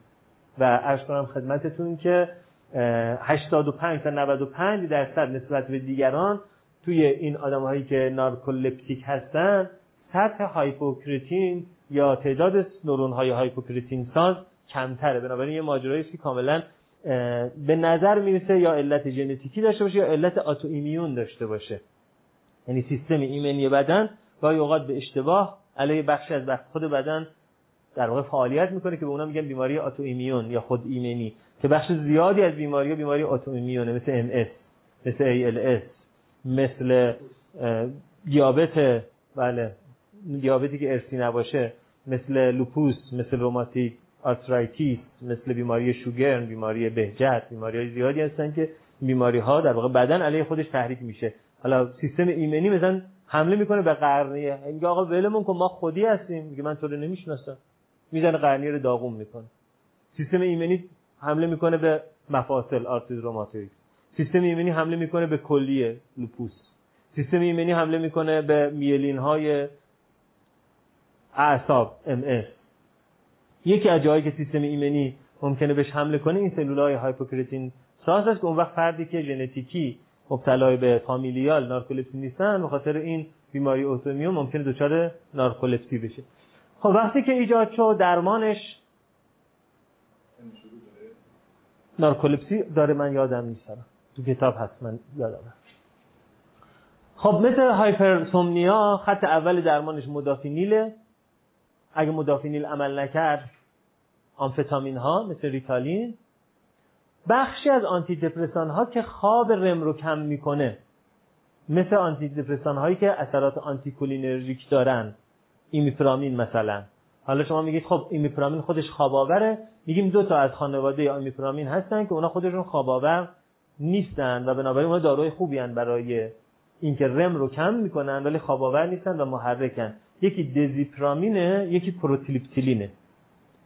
Speaker 1: و عرض کنم خدمتتون که 85 تا 95 درصد نسبت به دیگران توی این آدم هایی که narcoleptic هستن سطح hypocretin یا تعداد نورون های hypocretin ساز کمتره. بنابراین یه ماجرایی که کاملا به نظر می‌رسه یا علت ژنتیکی داشته باشه یا علت autoimmune داشته باشه. یعنی سیستم ایمنی بدن گاهی اوقات به اشتباه علیه بخشی از بخش خود بدن در واقع فعالیت می‌کنه که به اونا میگن بیماری autoimmune یا خود ایمنی. که بخش زیادی از بیماری بیماری autoimmune ه مثل ام اس مثل ALS مثل دیابت بله. دیابتی که ارثی نباشه مثل لوپوس مثل rheumatoid arthritis مثل بیماری شوگرن بیماری بهجت بیماری های زیادی هستن که بیماری ها در واقع بدن علیه خودش تحریک میشه. حالا سیستم ایمنی مثلا حمله می‌کنه به قرنیه. میگه آقا ولمون کن ما خودی هستیم. میگه من تو رو نمی‌شناسم. می‌زنه قرنیه رو داغون می‌کنه. سیستم ایمنی حمله می‌کنه به مفاصل آرتریت روماتوید سیستم ایمنی حمله می‌کنه به کلیه لوپوس. سیستم ایمنی حمله می‌کنه به میلین های اعصاب ام اس یکی از جایی که سیستم ایمنی ممکنه بهش حمله کنه این سلول های hypocretin ساز است که اون وقت فردی که ژنتیکی مبتلا به familial narcolepsy نیستن به خاطر این بیماری اوتومیون ممکنه دچار نارکولپسی بشه. خب وقتی که ایجاد شد درمانش نارکولپسی داره من یادم نیست تو کتاب هست من یادم خب مثل هایپرسومنیا خط اول درمانش مدافینیله. اگه مدافینیل عمل نکرد آمفتامین ها مثل ریتالین بخشی از آنتی دپرسان ها که خواب رم رو کم می‌کنه مثل آنتی دپرسان هایی که اثرات anticholinergic دارن ایمیپرامین مثلا. حالا شما میگید خب ایمیپرامین خودش خواب آوره میگیم دو تا از خانواده ایمیپرامین هستن که اونا خودشون خواب آور نیستن و بنابراین اونا داروی خوبی هن برای اینکه REM رو کم می‌کنن ولی خواب آور نیستن و محرکن. یکی دزیپرامینه یکی پروتریپتیلینه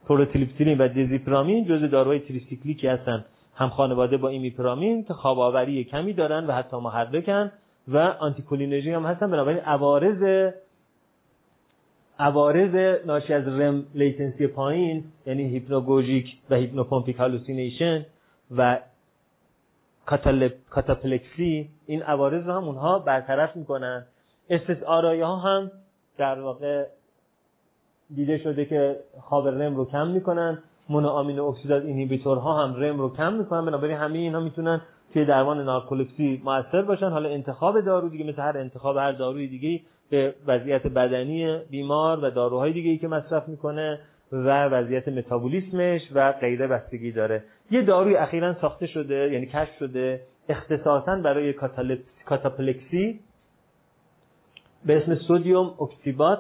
Speaker 1: پروتریپتیلین و دزیپرامین جزء داروهای tricyclic ی هستن. هم خانواده با ایمیپرامین که خواب آوری کمی دارن و حتی محرکن و anticholinergic هم هستن. بنابراین عوارض عوارض ناشی از REM latency پایین یعنی hypnagogic و hypnopompic hallucination و cataplexy این عوارض رو هم اونها برطرف می‌کنن. SSRI ها هم در واقع دیده شده که خواب REM رو کم می‌کنن. مونو آمینو اکسیداز ها هم رم رو کم می‌کنن. بنابراین همه اینها می‌تونن توی درمان نارکولپسی موثر باشن. حالا انتخاب دارو دیگه مثل هر انتخاب هر داروی دیگه به وضعیت بدنی بیمار و داروهای دیگه ای که مصرف می‌کنه و وضعیت متابولیسمش و غیره بستگی داره. یه داروی اخیرا ساخته شده یعنی کشف شده اختصاصا برای کاتاپلکسی به اسم سودیوم اکسیبات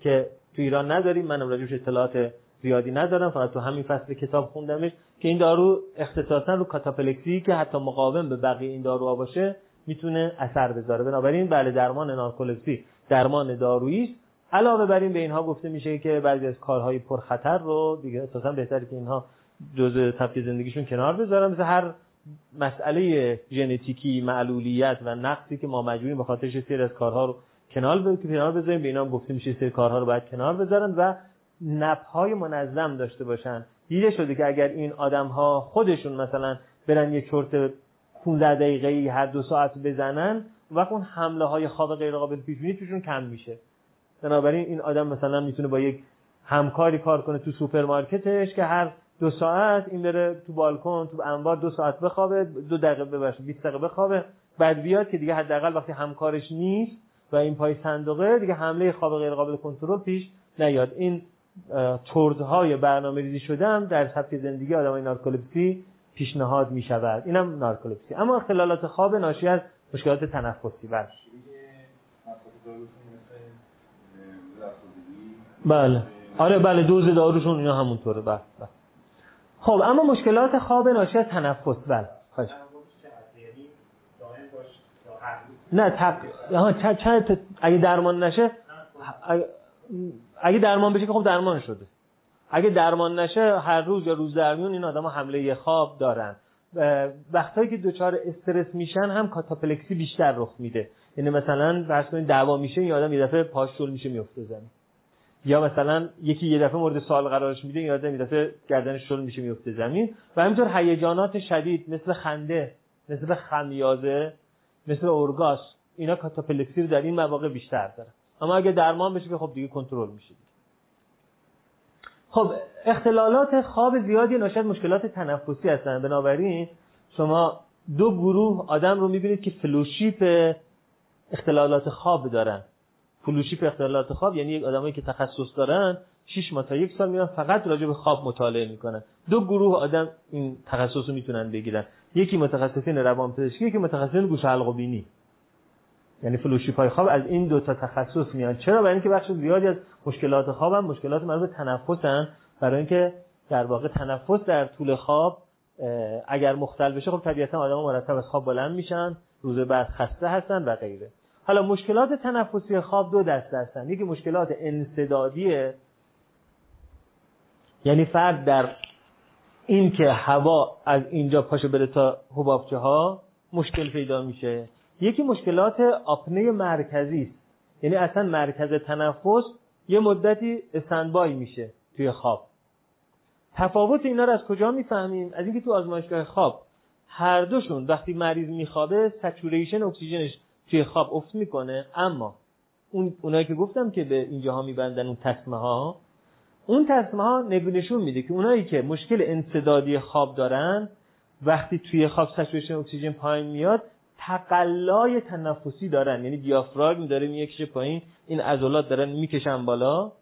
Speaker 1: که تو ایران نداریم. منم راجبش اطلاعات زیادی ندارم. فقط تو همین فصل کتاب خوندمش که این دارو اختصاصا رو کاتاپلکسی که حتی مقاوم به بقیه این داروها باشه می‌تونه اثر بذاره. بنابراین بله درمان نارکولپسی درمان دارویی است. علاوه بر این به اینها گفته میشه که بعضی از کارهای پرخطر رو دیگه اساسا بهتره که اینها جزء سبک زندگیشون کنار بذارن. مثل هر مسئله ژنتیکی معلولیت و نقصی که ما مجبوریم به خاطرش سری از کارها رو کنار کنار بذاریم به اینا گفته میشه سری کارها رو باید کنار بذارن و نپهای منظم داشته باشن. دیده شده که اگر این آدم ها خودشون مثلا برن یه چرت 15 دقیقه هر دو ساعت بزنن وقت اون حمله های خواب غیر قابل پیش بینی توشون کم میشه. بنابراین این آدم مثلا می‌تونه با یک همکاری کار کنه تو سوپرمارکتش که هر دو ساعت این بره تو بالکن تو انبار دو ساعت بخوابه دو دقیقه ببخشه 20 دقیقه بخوابه بعد بیاد که دیگه حداقل وقتی همکارش نیست و این پای صندوقه دیگه حمله خواب غیر قابل کنترل پیش نیاد. این تردهای برنامه ریزی شده در سبک زندگی آدمای نارکولپسی پیشنهاد می شود اینم نارکولپسی اما اختلالات خواب ناشی از مشکلات تنفسی. بله. بله. آره بله دوز داروشون اینا همونطوره. بله بله. خب اما مشکلات خواب ناشی از تنفس. بله. خواهش. نه تق... چه اگه درمان نشه اگه درمان بشه که خب درمان شده. اگه درمان نشه هر روز یا روز درمیون این آدم حمله خواب دارن. وقتایی که دچار استرس میشن هم کاتاپلکسی بیشتر رخ میده. یعنی مثلا فرض کنید دعوا میشه این آدم یه دفعه پاش شل میشه میفته زمین. یا مثلا یکی یه دفعه مورد سوال قرارش میده این آدم یه دفعه گردنش شل میشه میفته زمین. و همینطور هیجانات شدید مثل خنده مثل خمیازه. مثل اورگاس اینا کاتاپلکسی در این مواقع بیشتر داره اما اگه درمان بشه که خب دیگه کنترل میشه. خب اختلالات خواب زیادی ناشی مشکلات تنفسی هستن. بنابراین شما دو گروه آدم رو می‌بینید که فلوشیپ اختلالات خواب دارن. فلوشیپ اختلالات خواب یعنی یک آدمایی که تخصص دارن 6 ماه تا یک سال میان فقط راجع به خواب مطالعه می‌کنن. دو گروه آدم این تخصص رو می‌تونن بگیرن. یکی متخصصین روانپزشکی یکی متخصصین گوش حلق و بینی. یعنی فلوشیپ های خواب از این دو تا تخصص میان. چرا؟ برای اینکه بخش زیادی از مشکلات خواب هم مشکلات مربوط به تنفسن برای اینکه در واقع تنفس در طول خواب اگر مختل بشه خب طبیعتا آدم مرتب از خواب بلند میشن روز بعد خسته هستن و غیره. حالا مشکلات تنفسی خواب دو دسته هستن. یکی مشکلات انسدادیه یعنی فرد در این که هوا از اینجا پاشه بره تا حبابچه ها مشکل پیدا میشه. یکی مشکلات آپنه مرکزی است. یعنی اصلا مرکز تنفس یه مدتی استندبای میشه توی خواب. تفاوت اینا رو از کجا می‌فهمیم؟ از اینکه تو آزمایشگاه خواب هر دوشون وقتی مریض میخوابه سچوریشن اکسیژنش توی خواب افت می‌کنه. اما اون اونایی که گفتم که به اینجاها میبندن اون تسمه ها اون تسمه ها نشون میده که اونایی که مشکل انصدادی خواب دارن وقتی توی خواب سچوریشن اکسیژن پایین میاد تقلای تنفسی دارن. یعنی دیافراگم داره می‌کشه پایین این عضلات دارن می‌کشن بالا.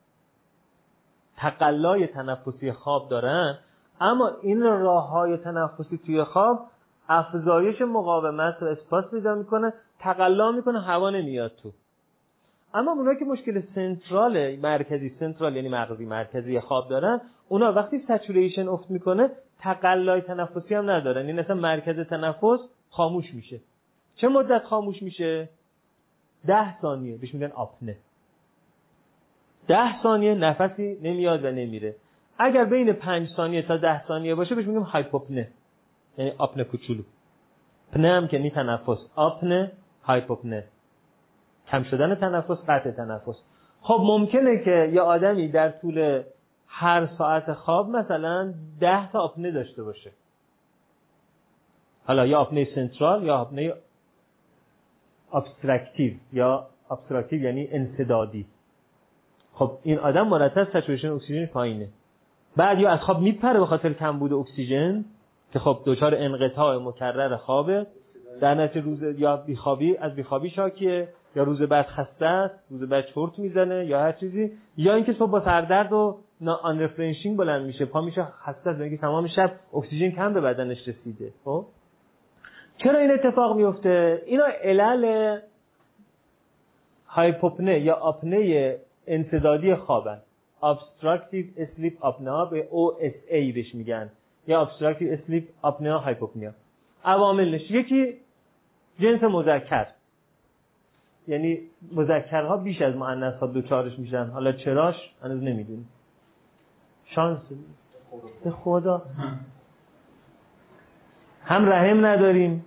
Speaker 1: تقلای تنفسی خواب دارن. اما این راه های تنفسی توی خواب افزایش مقاومت و اسپاس پیدا می‌کنه تقلا می‌کنه هوا نمیاد تو. اما اونایی که مشکل سنترال مرکزی سنترال یعنی مغزی مرکزی خواب دارن اونا وقتی سچوریشن افت می‌کنه تقلای تنفسی هم ندارن. یعنی مثلا مرکز تنفس خاموش میشه. چه مدت خاموش میشه؟ ده ثانیه. بهش میگن آپنه. ده ثانیه نفسی نمیاد و نمیره. اگر بین پنج ثانیه تا ده ثانیه باشه بهش میگیم هایپوپنه. یعنی آپنه کوچولو. پنه هم که نی تنفس. آپنه هایپوپنه. کم شدن تنفس قطع تنفس. خب ممکنه که یه آدمی در طول هر ساعت خواب مثلا ده تا آپنه داشته باشه. حالا یا آپنه سنترال یا آپنه obstructive یا obstructive یعنی انسدادی خب این آدم مرتب saturation اکسیژن پایینه. بعد یا از خواب میپره به خاطر کمبود اکسیژن که خب دچار انقطاع مکرر خوابه. در نتیجه روز یا بیخوابی از بیخوابی شاکیه. یا روز بعد خسته است روز بعد چرت می‌زنه یا هر چیزی یا اینکه صبح با سردرد و unrefreshing بلند میشه پا میشه خسته است میگه تمام شب اکسیژن کم به بدنش رسیده خب؟ چرا این اتفاق میفته؟ اینا علل هایپوپنه یا آپنه انصدادی خوابن. Obstructive sleep apnea به OSA بهش میگن یا obstructive sleep apnea hypopnea. عواملش یکی جنس مذکر. یعنی مذکرها بیش از مؤنث ها دوچارش میشن. حالا چراش هنوز نمی‌دونیم. شانس. به خدا. هم رحم نداریم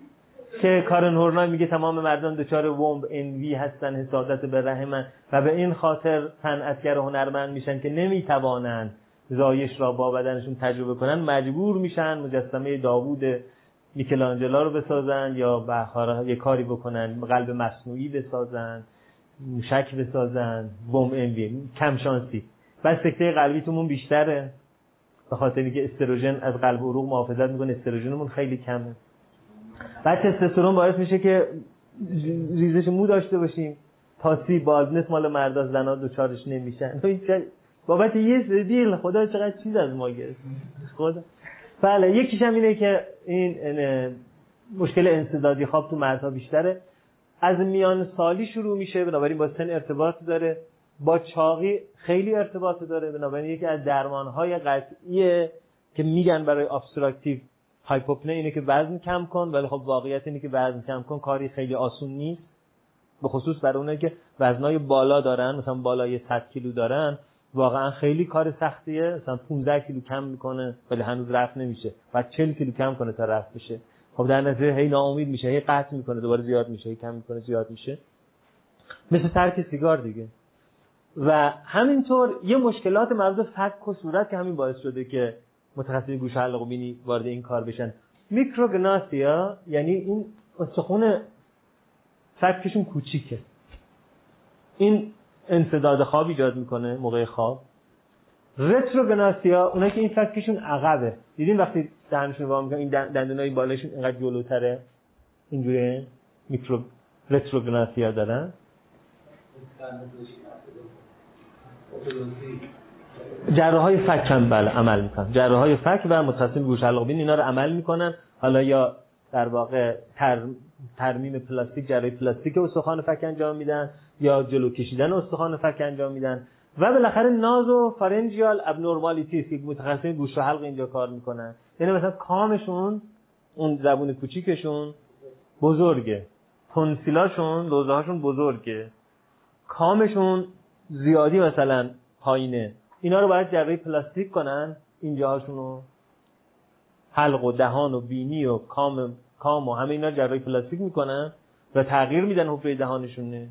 Speaker 1: که کارن هورنای میگه تمام مردان دچار ومب انوی هستن حسادت به رحمن و به این خاطر صنعتگر و هنرمند میشن که نمی‌توانند زایش را با بدنشون تجربه کنن. مجبور میشن مجسمه داوود میکلانجلا رو بسازن یا بخارا یه کاری بکنن قلب مصنوعی بسازن موشک بسازن وم انوی کم شانسی. بعد سکته قلبیتون بیشتره. به خاطر اینکه استروژن از قلب عروق محافظت می‌کنه استروژنمون خیلی کمه. بعد تستوسترون باعث میشه که ریزش مو داشته باشیم. تاسی بالدنس مال مردا زنا دوچارش نمیشن. بابت یه دیل خدا چقدر چیز از ما گرفت. خدا. بله یکیش هم اینه که این مشکل انسدادی خواب تو مردها بیشتره. از میان سالی شروع میشه بنابراین با سن ارتباط داره. با چاقی خیلی ارتباط داره بنابراین یکی از درمانهای قطعیه که میگن برای obstructive hypopnea اینه که وزن کم کن ولی خب واقعیت اینه که وزن کم کن کاری خیلی آسون نیست. به خصوص برای اونایی که وزنای بالا دارن مثلا بالای 100 کیلو دارن. واقعا خیلی کار سختیه. مثلا 15 کیلو کم می‌کنه ولی هنوز رفع نمیشه. بعد 40 کیلو کم کنه تا رفع بشه. خب در نتیجه هی ناامید میشه هی قطع می‌کنه دوباره زیاد میشه هی کم می‌کنه زیاد میشه. مثل ترک سیگار دیگه. و همینطور یه مشکلات مربوط فک و صورت که همین باعث شده که متخصص گوش حلق و بینی وارد این کار بشن. میکروگناسیا یعنی این استخون فکشون کوچیکه. این انصداد خواب ایجاد می‌کنه موقع خواب. رتروگناسیا اونایی که این فکشون عقبه. دیدین وقتی دهنشون وا می‌کنن این دندونای بالاشون اینقدر جلوتره؟ اینجوری micro retrognathia دارن. جراحای فک هم بله عمل می‌کنن. جراحای فک و متخصص گوش حلق بینی اینا رو عمل می‌کنن. حالا یا در واقع تر... ترمیم پلاستیک جراحی پلاستیک استخوان فک انجام میدن یا جلو کشیدن استخوان فک انجام میدن. و بالاخره nasopharyngeal abnormalities که متخصص گوش و حلق اینجا کار می‌کنن. یعنی مثلا کامشون اون زبون کوچیکشون بزرگه. tonsil اشون لوزه هاشون بزرگه. کامشون زیادی مثلا پایینه. اینا رو باید جراحی پلاستیک کنن. اینجاهاشون رو حلق و دهان و بینی و کام کام و همه اینا جراحی پلاستیک می‌کنن و تغییر میدن حفره دهانشونه.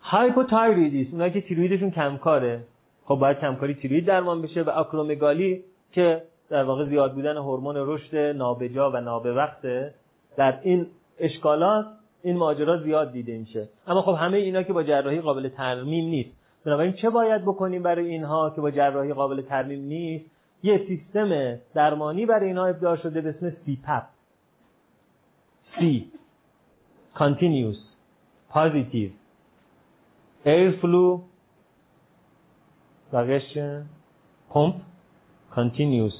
Speaker 1: hypothyroidism اونایی که تیرویدشون کمکاره. خب باید کمکاری تیروید درمان بشه و آکرومگالی که در واقع زیاد بودن هورمون رشد نابجا و نابوقته در این اشکالات این ماجرا زیاد دیده میشه. اما خب همه اینا که با جراحی قابل ترمیم نیست. بنابراین چه باید بکنیم برای اینها که با جراحی قابل ترمیم نیست؟ یه سیستم درمانی برای اینها ابداع شده به اسم پپ سی Continuous. Air Flu بقیش پمپ Continuous.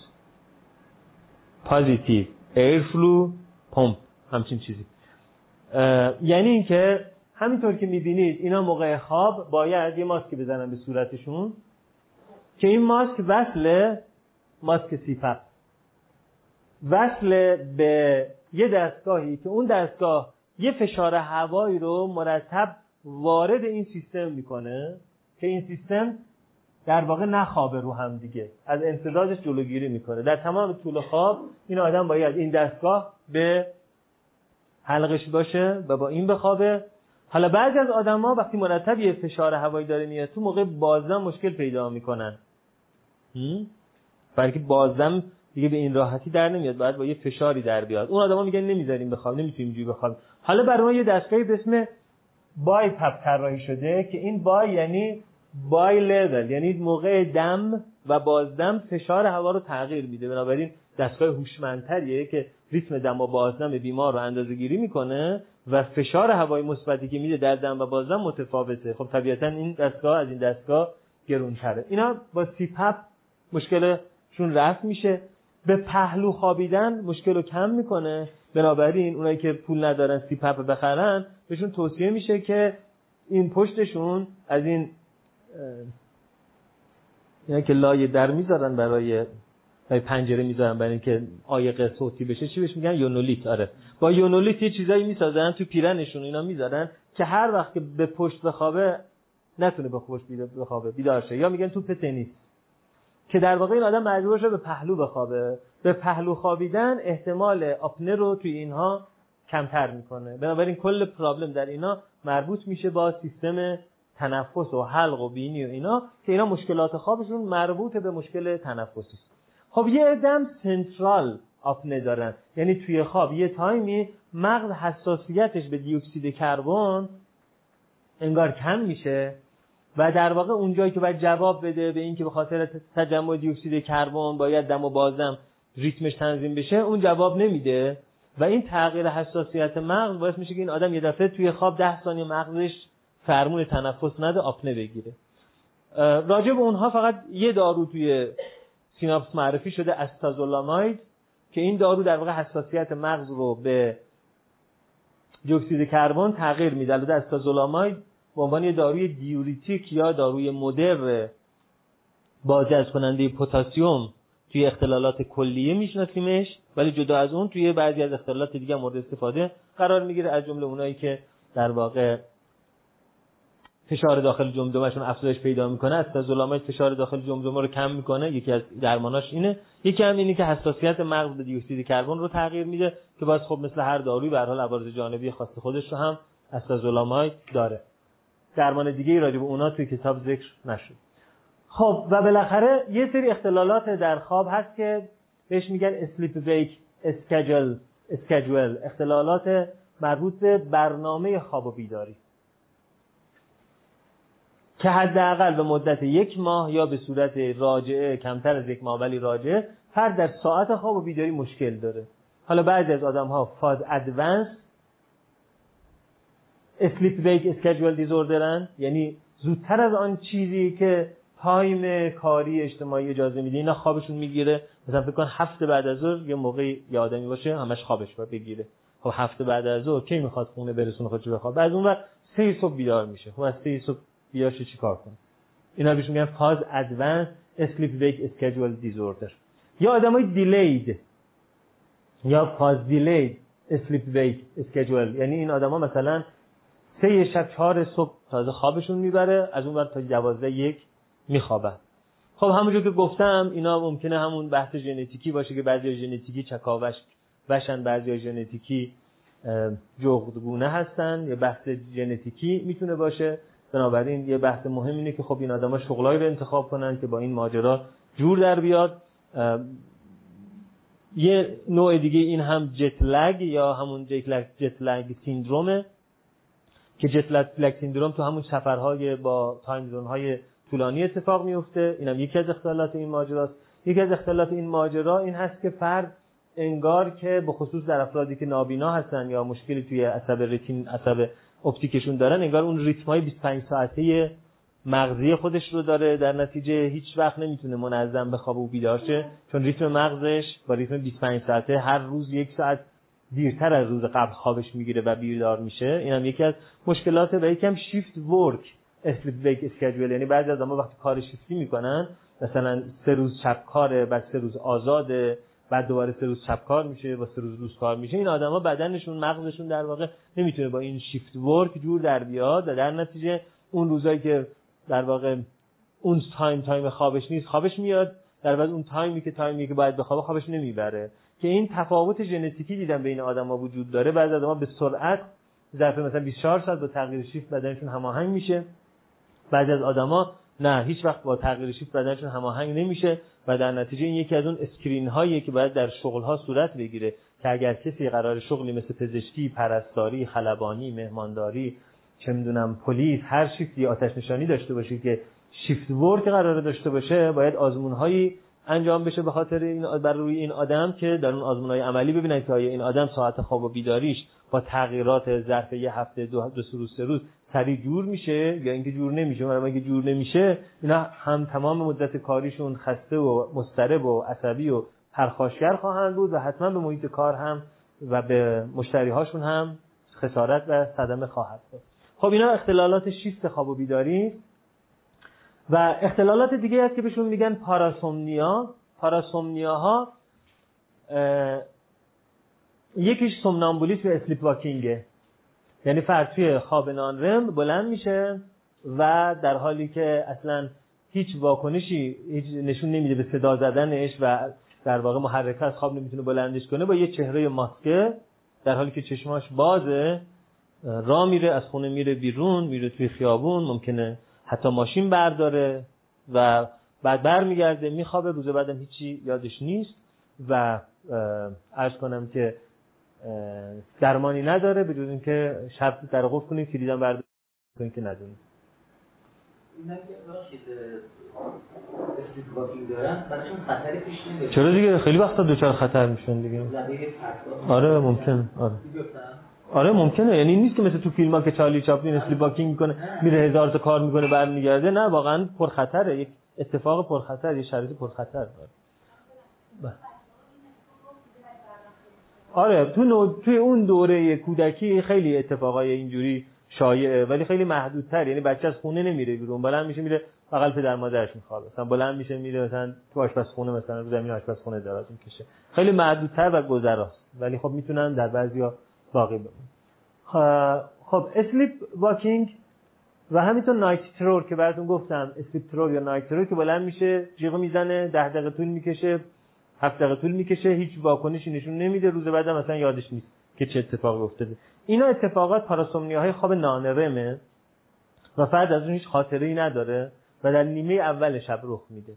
Speaker 1: Air Flu پمپ همچین چیزی. یعنی اینکه همینطور که می‌بینید اینا موقع خواب باید یه ماسک بزنن به صورتشون که این ماسک وصل ماسک سیپق وصل به یه دستگاهی که اون دستگاه یه فشار هوایی رو مرتب وارد این سیستم می‌کنه که این سیستم در واقع نخوابه رو هم دیگه. از انسدادش جلوگیری می‌کنه. در تمام طول خواب این آدم باید این دستگاه به حلقش باشه و با این بخوابه. حالا بعضی از آدما وقتی مرتب یه فشار هوایی داره میاد تو موقع بازدم مشکل پیدا می‌کنن. برای که بازدم دیگه به این راحتی در نمیاد باید با یه فشاری در بیاد. اون آدما میگن نمی‌ذاریم بخواب نمی‌تونیم جوی بخواب حالا برای ما یه دستگاهی به اسم بای پپ طراحی شده که این بای یعنی بای لول یعنی موقع دم و بازدم فشار هوا رو تغییر میده. بنابراین دستگاه هوشمندتریه که ریتم دم و بازدم بیمار رو اندازه گیری می‌کنه و فشار هوای مثبتی که میده در دم و بازدم متفاوته. خب طبیعتا این دستگاه از این دستگاه گرونتره. اینا با سیپپ مشکلشون رفت میشه. به پهلو خوابیدن مشکل رو کم می‌کنه. بنابراین اونایی که پول ندارن سیپپ بخرن بهشون توصیه میشه که این پشتشون از این اینا که لایه در می‌ذارن برای برای پنجره می‌ذارن برای اینکه عایق صوتی بشه. چی بهش میگن؟ یونولیت. آره. با یونولیت یه چیزایی می‌سازن تو پیرنشون اینا می‌ذارن که هر وقت که به پشت بخوابه نتونه به خوش بخوابه بیدار شه. یا میگن توپ تنیس. که در واقع این آدم مجبور شه به پهلو بخوابه. به پهلو خوابیدن احتمال آپنه رو توی اینها کمتر می‌کنه. بنابراین کل پرابلم در اینا مربوط میشه با سیستم تنفس و حلق و بینی و اینا که اینا مشکلات خوابشون مربوط به مشکل تنفسی. است خب یه ادم سنترال آپنه دارن. یعنی توی خواب یه تایمی مغز حساسیتش به دیوکسید کربن انگار کم میشه. و در واقع اونجایی که باید جواب بده به اینکه به خاطر تجمع دیوکسید کربن باید دم و بازم ریتمش تنظیم بشه اون جواب نمیده. و این تغییر حساسیت مغز باعث میشه که این آدم یه دفعه توی خواب ده ثانیه مغزش فرمون تنفس نده آپنه بگیره راجع به اونها فقط یه دارو توی سیناپس معرفی شده استازولاماید که این دارو در واقع حساسیت مغز رو به دیوکسید کربن تغییر میده. البته استازولاماید به عنوان یه داروی دیوریتیک یا داروی مدر بازجذب کننده پتاسیم توی اختلالات کلیه میشناسیمش ولی جدا از اون توی بعضی از اختلالات دیگه مورد استفاده قرار می‌گیره از جمله اونایی که در واقع فشار داخل جمجمهشون افزایش پیدا می‌کنه. از ظلامت فشار داخل جمجمه رو کم می‌کنه. یکی از درماناش اینه. یکی هم اینه که حساسیت مغز به دیوکسید کربن رو تغییر میده که باز خب مثل هر دارویی به حال عوارض جانبی خاص خودش رو هم acetazolamide داره. درمان دیگه ای راجع به اونا توی کتاب ذکر نشد. خب و بالاخره یه سری اختلالات در خواب هست که بهش میگن sleep wake schedule schedule اختلالات مربوط به برنامه خواب و بیداری. که حداقل به مدت یک ماه یا به صورت راجعه کمتر از یک ماه ولی راجعه هر در ساعت خواب و بیداری مشکل داره. حالا بعضی از آدم ها phase advance sleep wake schedule disorder ن یعنی زودتر از آن چیزی که time کاری اجتماعی اجازه میده. اینا خوابشون می‌گیره. مثلا فکر کن هفت بعد از ظهر یه موقع یه آدمی باشه همش خوابش باید بگیره. خب هفت بعد از ظهر کی می‌خواد خونه برسونه خودش بخواب؟ بعد اون وقت سه صبح بیدار میشه. خب از سه صبح پاشه چیکار کنه اینا بهش میگن phase advance sleep wake schedule disorder یا آدمای delayed یا phase delayed sleep wake schedule یعنی این آدما مثلا سه شب چهار صبح تازه خوابشون می‌بره از اون تا دوازده یک میخوابن. خب همونجور که گفتم اینا ممکنه همون بحث ژنتیکی باشه که بعضی ژنتیکی چکاوک وشن بعضی ژنتیکی جغدگونه هستن. یا بحث ژنتیکی می‌تونه باشه. بنابراین یه بحث مهم اینه که خب این آدما شغلایی رو انتخاب کنن که با این ماجرا جور در بیاد. یه نوع دیگه این هم jet lag یا همون jet lag, jet syndrome ه که jet lag syndrome تو همون سفرهای با time zone های طولانی اتفاق میفته اینم یکی از اختلالات این ماجراست. یکی از اختلالات این ماجرا این هست که فرد انگار که به خصوص در افرادی که نابینا هستن یا مشکلی توی عصب رتین عصب optic شون دارن انگار اون ریتم های 25 ساعته مغزی خودش رو داره. در نتیجه هیچ وقت نمی‌تونه منظم بخوابه و بیدار شه چون ریتم مغزش با ریتم 25 ساعته هر روز یک ساعت دیرتر از روز قبل خوابش می‌گیره و بیدار میشه اینم یکی از مشکلات و یکی هم shift work sleep wake schedule یعنی بعضی از وقتی کار شیفتی می‌کنن مثلا سه روز شب کاره بعد سه روز آزاده بعد دوباره سه روز شب کار میشه با سه روز روز کار میشه. این آدما بدنشون مغزشون در واقع نمی‌تونه با این shift work جور در بیاد و در نتیجه اون روزایی که در واقع اون time time خوابش نیست خوابش میاد. در بعد اون time ی که time ی که باید بخوابه خوابش نمی‌بره. که این تفاوت ژنتیکی دیدن بین آدما وجود داره بعضی آدما به سرعت ظرف مثلا 24 ساعت با تغییر شیفت بدنشون هماهنگ میشه. بعضی از آدما نه هیچ وقت با تغییر شیفت بدنشون هماهنگ نمیشه و در نتیجه این یکی از اون screen هایی که باید در شغل ها صورت بگیره که اگر کسی قرار شغلی مثل پزشکی، پرستاری، خلبانی، مهمانداری، چه می‌دونم پلیس هر شیفتی آتش نشانی داشته باشه که شیفت ورک قرار داشته باشه باید آزمون هایی انجام بشه به خاطر این بر روی این آدم که در اون آزمون های عملی ببینن که آیا این آدم ساعت خواب و بیداریش با تغییرات ظرف یه هفته دو, دو روز سه روز سریع جور میشه یا اینکه جور نمیشه؟ و اگه جور نمیشه اینا هم تمام مدت کاریشون خسته و مضطرب و عصبی و پرخاشگر خواهند بود و حتما به محیط کار هم و به مشتری هاشون هم خسارت و صدمه خواهد داد خب اینا اختلالات شیفت خواب و بیداری و اختلالات دیگه هست که بهشون میگن پاراسومنیا. پاراسومنیا ها یکیش سومنامبولیسم و اسلیپ واکینگه. یعنی فرد توی خواب نان بلند میشه و در حالی که اصلا هیچ واکنشی هیچ نشون نمیده به صدا زدنش و در واقع محرکه از خواب نمی‌تونه بلندش کنه با یه چهره ماسکه در حالی که چشماش بازه را میره از خونه میره بیرون میره توی خیابون ممکنه حتی ماشین برداره و بعد برمیگرده میخوابه روز بعدم هیچی یادش نیست و ارز کنم که درمانی نداره به جز اینکه شب در قفل کنید کلیدم کنید که ندونید چرا دیگه؟ خیلی وقتا دوچار خطر میشن دیگه. آره ممکن آره. آره ممکنه. یعنی نیست که مثل تو فیلم ها که چارلی چاپلین اسلی باکینگ می‌کنه میره هزار تا کار می‌کنه برمیگرده. نه واقعا پرخطره. یک اتفاق پرخطر یه شرایط پرخطر. داره بله. آره تو نو... توی اون دوره کودکی خیلی اتفاقای اینجوری شایعه ولی خیلی محدودتر. یعنی بچه از خونه نمیره بیرون. بلند میشه میره بغل پدر مادرش میخوابه. مثلا بلند میشه میره مثلا تو آشپزخونه مثلا رو زمین آشپزخونه دراز می‌کشه. خیلی محدودتر و گذراست. ولی خب می‌تونن در بعضیا باقی بمونه خب sleepwalking و همینطور night terror که براتون گفتم sleep terror یا night terror که بلند میشه جیغ می‌زنه ده دقیقه طول می‌کشه هفت دقیقه طول می‌کشه هیچ واکنشی نشون نمیده روز بعدم مثلا یادش نیست که چه اتفاقی افتاده. اینا اتفاقات parasomnia های خواب non-REM ه و فرد از اون هیچ خاطره ای نداره و در نیمه اول شب رخ میده.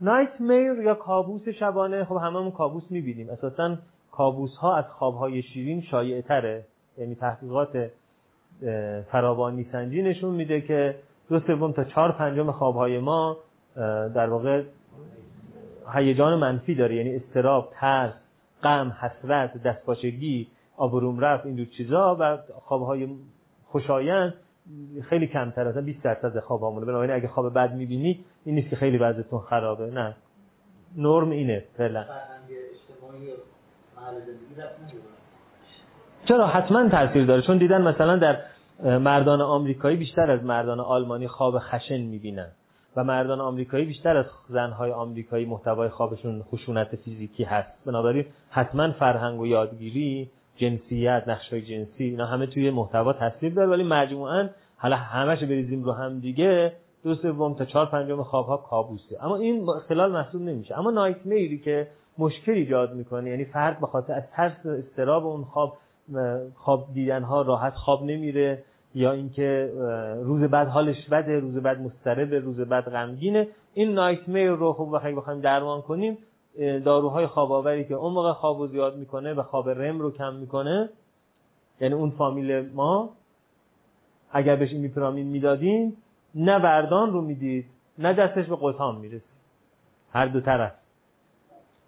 Speaker 1: نایت میر یا کابوس شبانه خب هممون کابوس می‌بینیم. اساسا کابوس ها از خواب های شیرین شایع تره یعنی تحقیقات فراوانی سنجی نشون میده که دو سوم تا چهار پنجم خواب های ما در واقع هیجان منفی داره. یعنی استراب ترس غم حسرت دستپاچگی آبروم رفت این دو چیزا و خوابهای خوشایند خیلی کمتر. مثلا 20 درصد خواب همونه بنابراین اگه خواب بد می‌بینی این نیست که خیلی وضعتون خرابه. نه. نرم اینه فعلا. چرا حتما تاثیر داره؟ چون دیدن مثلا در مردان آمریکایی بیشتر از مردان آلمانی خواب خشن می‌بینن و مردان آمریکایی بیشتر از زنهای آمریکایی محتوای خوابشون خشونت فیزیکی هست. بنابراین حتما فرهنگ و یادگیری جنسیت نقشای جنسی اینا همه توی محتوا تصویر داره. ولی مجموعا حالا همش بریزیم رو هم دیگه دو سوم تا چهار پنجم خواب ها کابوسه. اما این اختلال محسوب نمیشه. اما نایت میری که مشکل ایجاد می‌کنه. یعنی فرد به خاطر از ترس استراب اون خواب خواب دیدن ها راحت خواب نمیره یا اینکه روز بعد حالش بده روز بعد مضطرب روز بعد غمگینه. این نایت میر رو خوب بخوایم بخوایم درمان کنیم داروهای خواب آوری که موقع خواب زیاد می‌کنه و خواب رم رو کم می‌کنه. یعنی اون فامیل ما اگر بهش میپرامین می‌دادیم نه بردان رو می‌دید نه دستش به قطام می‌رسید. هر دو طرف.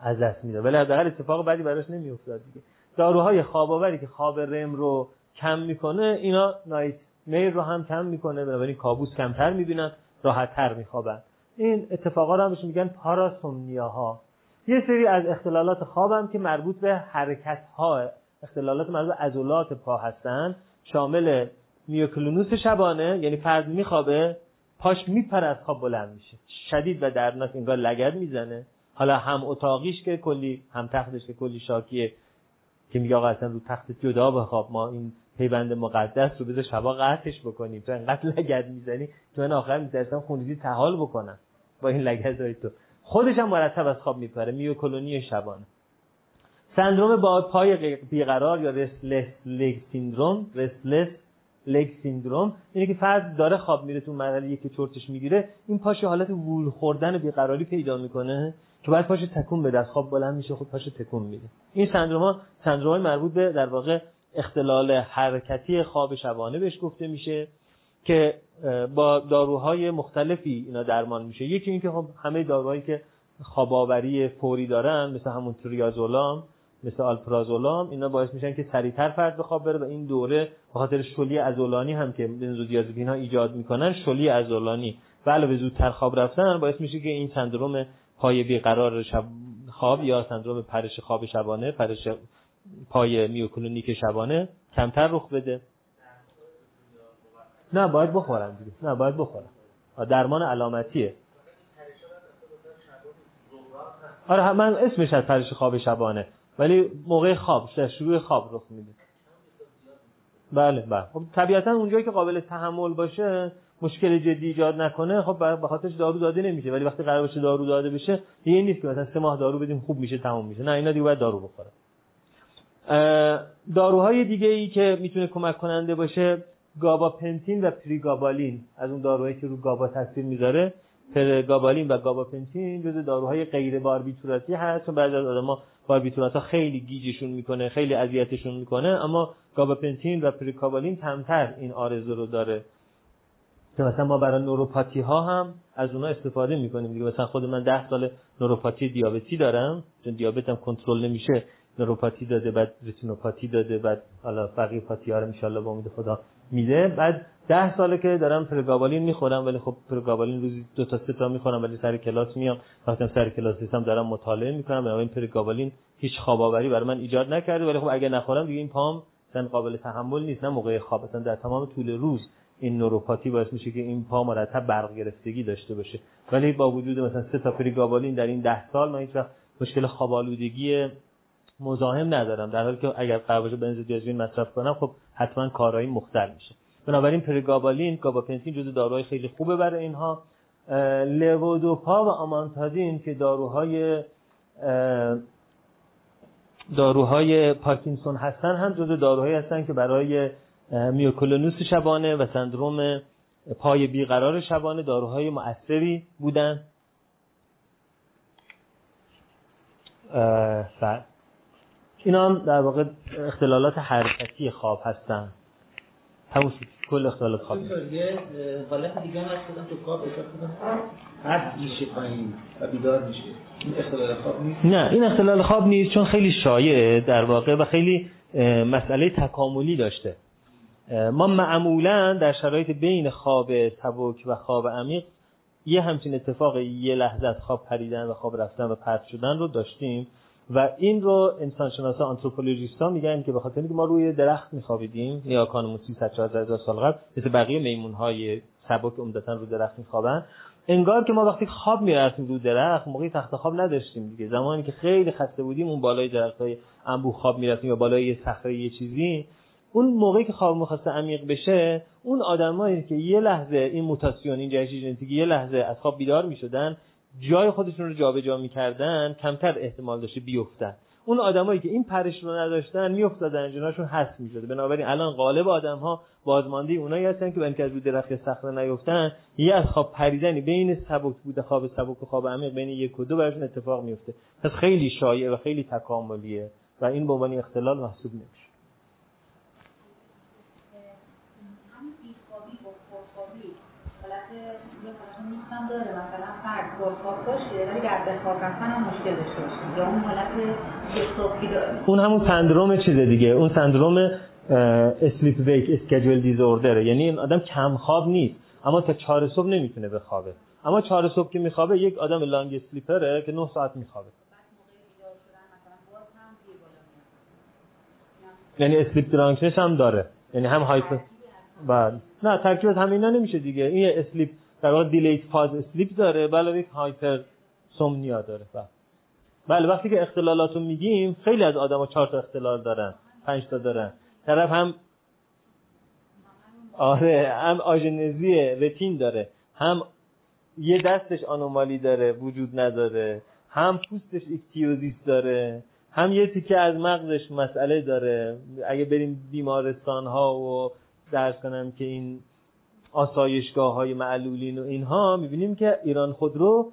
Speaker 1: از دست می‌داد. ولی حداقل اتفاق بعدی براش نمیافتاد دیگه. داروهای خواب آوری که خواب رم رو کم می‌کنه اینا نایت میر رو هم کم می‌کنه بنابراین کابوس کمتر می‌بینن راحت تر میخوابن. این اتفاقا رو میگن پاراسومنیا ها یه سری از اختلالات خواب هم که مربوط به حرکت ها اختلالات مربوط به عضلات پا هستن شامل میوکلونوس شبانه یعنی فرد میخوابه پاش میپره از خواب بلند میشه. شدید و دردناک انگار لگد می‌زنه. حالا هم اتاقیش که کلی هم تختش که کلی شاکیه که میگه آقا اصلا رو تخت جدا بخواب ما این پیوند مقدس رو بذار شبا قطعش بکنیم. تو انقدر لگد می‌زنی که من آخر میترسم خونریزی تحال بکنم با این لگدهای تو. خودش هم مرتب از خواب میپره میوکلونی شبانه. سندروم با پای بیقرار یا رسلس لگ سیندروم رسلس لگ سیندروم اینه که فرد داره خواب میره تو مرحله که چرتش می‌گیره این پاش حالت وول خوردن بیقراری پیدا می‌کنه. که بعد پاش تکون بده از خواب بلند میشه خود پاش تکون میده. این سندروم ها سندروم مربوط به در واقع اختلال حرکتی خواب شبانه بهش گفته میشه که با داروهای مختلفی اینا درمان میشه. یکی اینکه خب همه داروهایی که خواباوری فوری دارن مثل همون تریازولام مثل آلپرازولام اینا باعث میشن که سریعتر فرد به خواب بره و این دوره به خاطر شلی ازولانی هم که بنزودیازپین ها ایجاد می‌کنن شلی ازولانی و علاوه زودتر خواب رفتن باعث میشه که این سندروم پای بیقرار شب خواب یا سندروم پرش خواب شبانه پرش پای میوکلونیک شبانه کمتر رخ بده. نه باید بخورن دیگه. نه باید بخورن درمان علامتیه. آره من اسمش از پرش خواب شبانه ولی موقع خواب شروع خواب رخ میده. بله بله. خب طبیعتا اونجایی که قابل تحمل باشه مشکل جدی ایجاد نکنه خب به خاطرش دارو داده نمیشه. ولی وقتی قرار باشه دارو داده بشه یه نیست که مثلا سه ماه دارو بدیم خوب میشه تموم میشه. نه اینا دیگه باید دارو بخوره داروهای دیگه ای که می‌تونه کمک کننده باشه گاباپنتین و پریگابالین. از اون داروهایی که رو گابا تاثیر می‌ذاره پرگابالین و گاباپنتین جز داروهای غیر باربیتوراتی هست. چون بعضی از آدم‌ها باربیتورات ها خیلی گیجشون می‌کنه خیلی اذیتشون می‌کنه اما گاباپنتین و پریگابالین کمتر این آرزو رو داره. که مثلا ما برای نوروپاتی ها هم از اونها استفاده می‌کنیم دیگه. مثلا خود من 10 سال نوروپاتی دیابتی دارم چون دیابتم کنترل نمیشه. نوروپاتی داده بعد رتینوپاتی داده بعد حالا بقیه پاتی ها رو با امید خدا میده. بعد ده ساله که دارم پرگابالین می‌خورم ولی خب پرگابالین روزی دو تا سه تا می‌خورم ولی سر کلاس میام. وقتی سر کلاس هم دارم مطالعه می‌کنم. بنابراین پرگابالین هیچ خواب آوری برای من ایجاد نکرده. ولی خب اگه نخورم دیگه این پام قابل تحمل نیست. نه موقع خواب در تمام طول روز. این نوروپاتی باعث میشه که این پا مرتب برق گرفتگی داشته باشه. ولی با وجود مثلا سه تا پرگابالین در این ده سال من هیچ مشکل خواب آلودگی مزاحم ندارم. در حالی که اگر قرار بنزودیازپین مصرف کنم خب حتما کارایی مختل میشه. بنابراین پرگابالین گاباپنتین جزو داروهای خیلی خوبه برای اینها. لوودوپا و آمانتادین که داروهای داروهای پارکینسون هستن هم جزو داروهایی هستن که برای میوکولونوس شبانه و سندروم پای بیقرار شبانه داروهای مؤثری بودن. اینا هم در واقع اختلالات حرکتی خواب هستن. همون کل اختلالات خواب
Speaker 2: حالت دیگه هم هست تو خواب هست میشه پایین و بیدار میشه. این اختلال خواب نیست؟
Speaker 1: نه این اختلال خواب نیست چون خیلی شایعه در واقع و خیلی مسئله تکاملی داشته. ما معمولا در شرایط بین خواب سبک و خواب عمیق یه همچین اتفاق یه لحظه از خواب پریدن و خواب رفتن و پرت شدن رو داشتیم و این رو انسانشناسا آنتروپولوژیستا میگن که به خاطر اینکه ما روی درخت میخوابیدیم یا کانمون 300 هزار سال قبل مثل بقیه میمون های سبک عمدتا رو درخت میخوابن. انگار که ما وقتی خواب می‌رفتیم رو درخت موقعی تخت خواب نداشتیم دیگه. زمانی که خیلی خسته بودیم اون بالای درخت های انبوه خواب می‌رفتیم یا بالای یه صخره یه چیزی اون موقعی که خواب می‌خواسته عمیق بشه اون آدمایی که یه لحظه این موتاسیون این جهش ژنتیکی یه لحظه از خواب بیدار می‌شدن جای خودشون رو جابجا می‌کردن کمتر احتمال داشته بیفتن. اون آدمایی که این پرش رو نداشتن میافتادن جناشون حس می‌شده بنابراین الان غالب آدم ها بازمانده اونایی هستن که اینکه از درخت صخره نیفتن. یه از خواب پریدنی بین سبک بوده خواب سبک و خواب عمیق بین یک و دو براشون اتفاق میفته پس خیلی شایع و خیلی تکاملیه و این به عنوان اختلال محسوب نمیشه
Speaker 3: داره مثلا فرد پرخواب باشه ولی در خواب رفتن هم مشکل داشته یا اون حالت داره.
Speaker 1: اون همون سندروم چیزه دیگه. اون سندروم اسلیپ ویک اسکیجول دیزوردره یعنی این آدم کم خواب نیست اما تا چهار صبح نمی‌تونه بخوابه اما چهار صبح که میخوابه یک آدم long sleeper ه که 9 ساعت میخوابه. یعنی sleep drunkenness هم داره. یعنی هم hyper بعد نه ترکیب همینا نمیشه دیگه. این sleep در واقع delayed phase sleep داره بله یک hypersomnia داره. بله. بله وقتی که اختلالات رو میگیم خیلی از آدما چهار تا اختلال دارن پنج تا دارن. طرف هم آره هم آژنزی رتین داره هم یه دستش anomaly داره وجود نداره هم پوستش ichthyosis داره هم یه تیکه از مغزش مسئله داره. اگه بریم بیمارستان ها و درس کنم که این آسایشگاه های معلولین و اینها می‌بینیم که ایران خودرو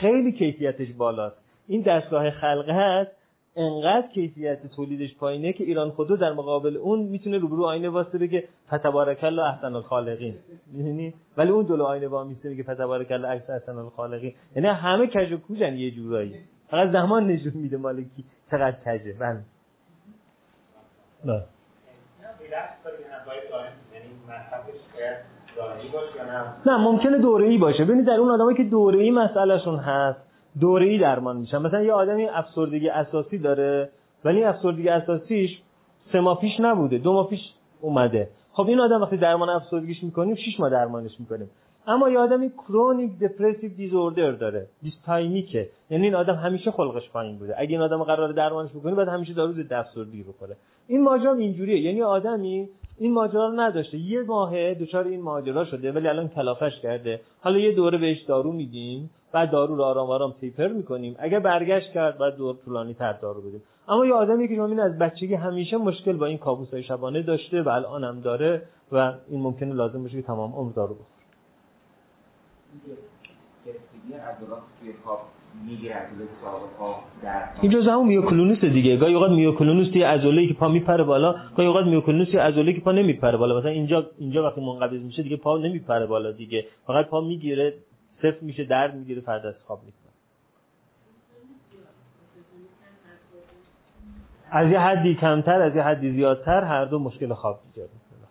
Speaker 1: خیلی کیفیتش بالاست. این دستگاه خلقت هست انقدر کیفیت تولیدش پایینه که ایران خودرو در مقابل اون می‌تونه روبرو آینه وایسه بگه فتبارک الله احسن الخالقین. می‌دونی؟ ولی اون جلو آینه با میسته میگه فتبارک الله احسن الخالقین. یعنی همه کج و کوجن یه جورایی. فقط زمان نشون میده مالکی چقدر کجه بله. نه نه؟ ممکنه دوره ای باشه. ببینید در اون آدمایی که دوره ای مسئلهشون هست دوره ای درمان میشن. مثلا یه آدمی افسردگی اساسی داره ولی افسردگی اساسیش سه ماه پیش نبوده دو ماه پیش اومده. خب این آدم وقتی درمان افسردگیش می‌کنیم 6 ماه درمانش می‌کنیم. اما یه آدمی کرونیک دپرسیو دیزوردر داره دیستایمیکه یعنی این آدم همیشه خلقش پایین بوده. اگه این آدم قرار درمانش بکنی باید همیشه دارو ضد بخوره. این ماجرا اینجوریه. یعنی آدمی این ماجرا رو نداشته. یه ماهه دچار این ماجرا شده ولی الان کلافش کرده. حالا یه دوره بهش دارو میدیم بعد دارو رو آرام آرام تیپر می‌کنیم. اگه برگشت کرد بعد دور طولانی تر دارو بدیم. اما یه آدمی که شما از بچگی همیشه مشکل با این کابوسای شبانه داشته و الان داره و این ممکنه لازم باشه که تمام عمر دارو بخوره. این جزء همون میوکلونوس دیگه. گاهی اوقات میوکلونوس یه عضله که پا میپره بالا گاهی اوقات میوکلونوس یه عضله که پا نمیپره بالا. مثلا اینجا اینجا وقتی منقبض میشه دیگه پا نمیپره بالا دیگه. فقط پا می‌گیره صفر میشه درد می‌گیره فردا از خواب می‌کنه از یه حدی کمتر از یه حدی زیادتر هر دو مشکل خواب ایجاد می‌کنه.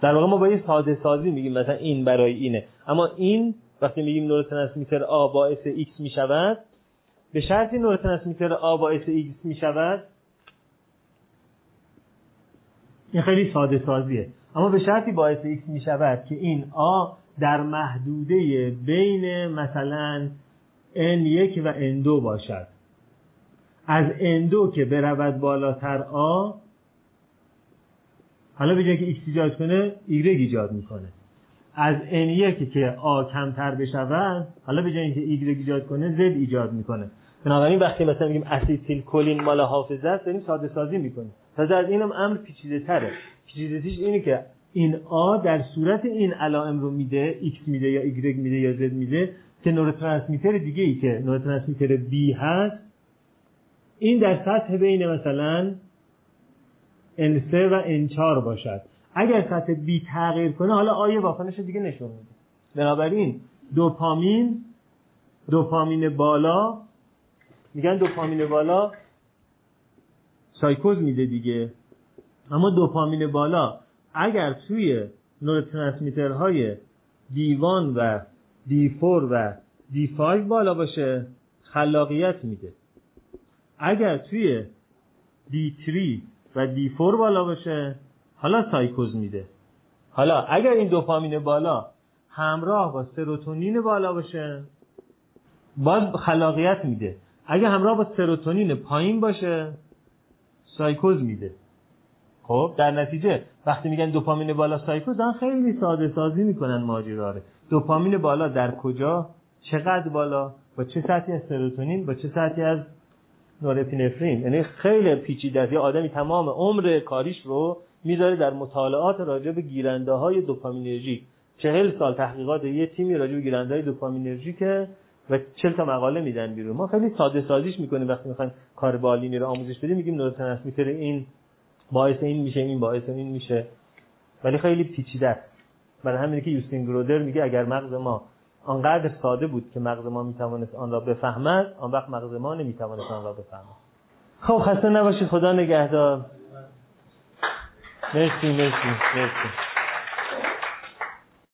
Speaker 1: در واقع ما با یه ساده سازی میگیم مثلا این برای اینه. اما این وقتی میگیم neurotransmitter آ باعث X می‌شود به شرطی neurotransmitter آ باعث X می‌شود این خیلی ساده سازیه. اما به شرطی باعث X می‌شود که این آ در محدوده بین مثلا N1 و N2 باشد. از N2 که برود بالاتر آ حالا به جای که X ایجاد کنه Y ایجاد می‌کنه. از N1 که آ کمتر بشود حالا به جای اینکه Y ایجاد کنه Z ایجاد می‌کنه. بنابراین وقتی مثلا میگیم اسیتیل کلین مال حافظه است داریم ساده سازی می‌کنیم. تازه از اینم امر پیچیده تره. پیچیدگیش اینه که این آ در صورت این علائم رو میده X میده یا Y میده یا Z میده که نوروترانسمیتر دیگه ای که نوروترانسمیتر B هست این در سطح بین مثلا N3 و N4 باشد. اگر سطح B تغییر کنه حالا آیه واکنش دیگه نشون میده. بنابراین دوپامین دوپامین بالا میگن دوپامین بالا سایکوز میده دیگه. اما دوپامین بالا اگر توی نوروترانسمیترهای D1 و D4 و D5 بالا باشه خلاقیت میده. اگر توی D3 و D4 بالا باشه حالا سایکوز میده. حالا اگر این دوپامین بالا همراه با سروتونین بالا باشه باز خلاقیت میده. اگر همراه با سروتونین پایین باشه سایکوز میده. خب در نتیجه وقتی میگن دوپامین بالا سایکوز دارن خیلی ساده سازی می‌کنن ماجرا رو. دوپامین بالا در کجا؟ چقدر بالا؟ با چه سطحی از سروتونین؟ با چه سطحی از نورپینفرین؟ یعنی خیلی پیچیده یه آدمی تمام عمر کاریش رو می‌ذاره در مطالعات راجع به گیرنده های دوپامینرژیک چهل سال تحقیقات یه تیمی راجع به گیرنده های دوپامینرژیکه و چل تا مقاله میدن بیرون. ما خیلی ساده سازیش می‌کنیم وقتی می‌خوایم کار بالینی رو آموزش بدیم میگیم نوروترانسمیتر این باعث این میشه این باعث این میشه. ولی خیلی پیچیده است. برای همینه که یوستین گرودر میگه اگر مغز ما آنقدر ساده بود که مغز ما می‌توانست آن را بفهمد آن وقت مغز ما نمی‌توانست آن را بفهمد. خب خسته نباشید. خدا نگهدار. مرسی مرسی مرسی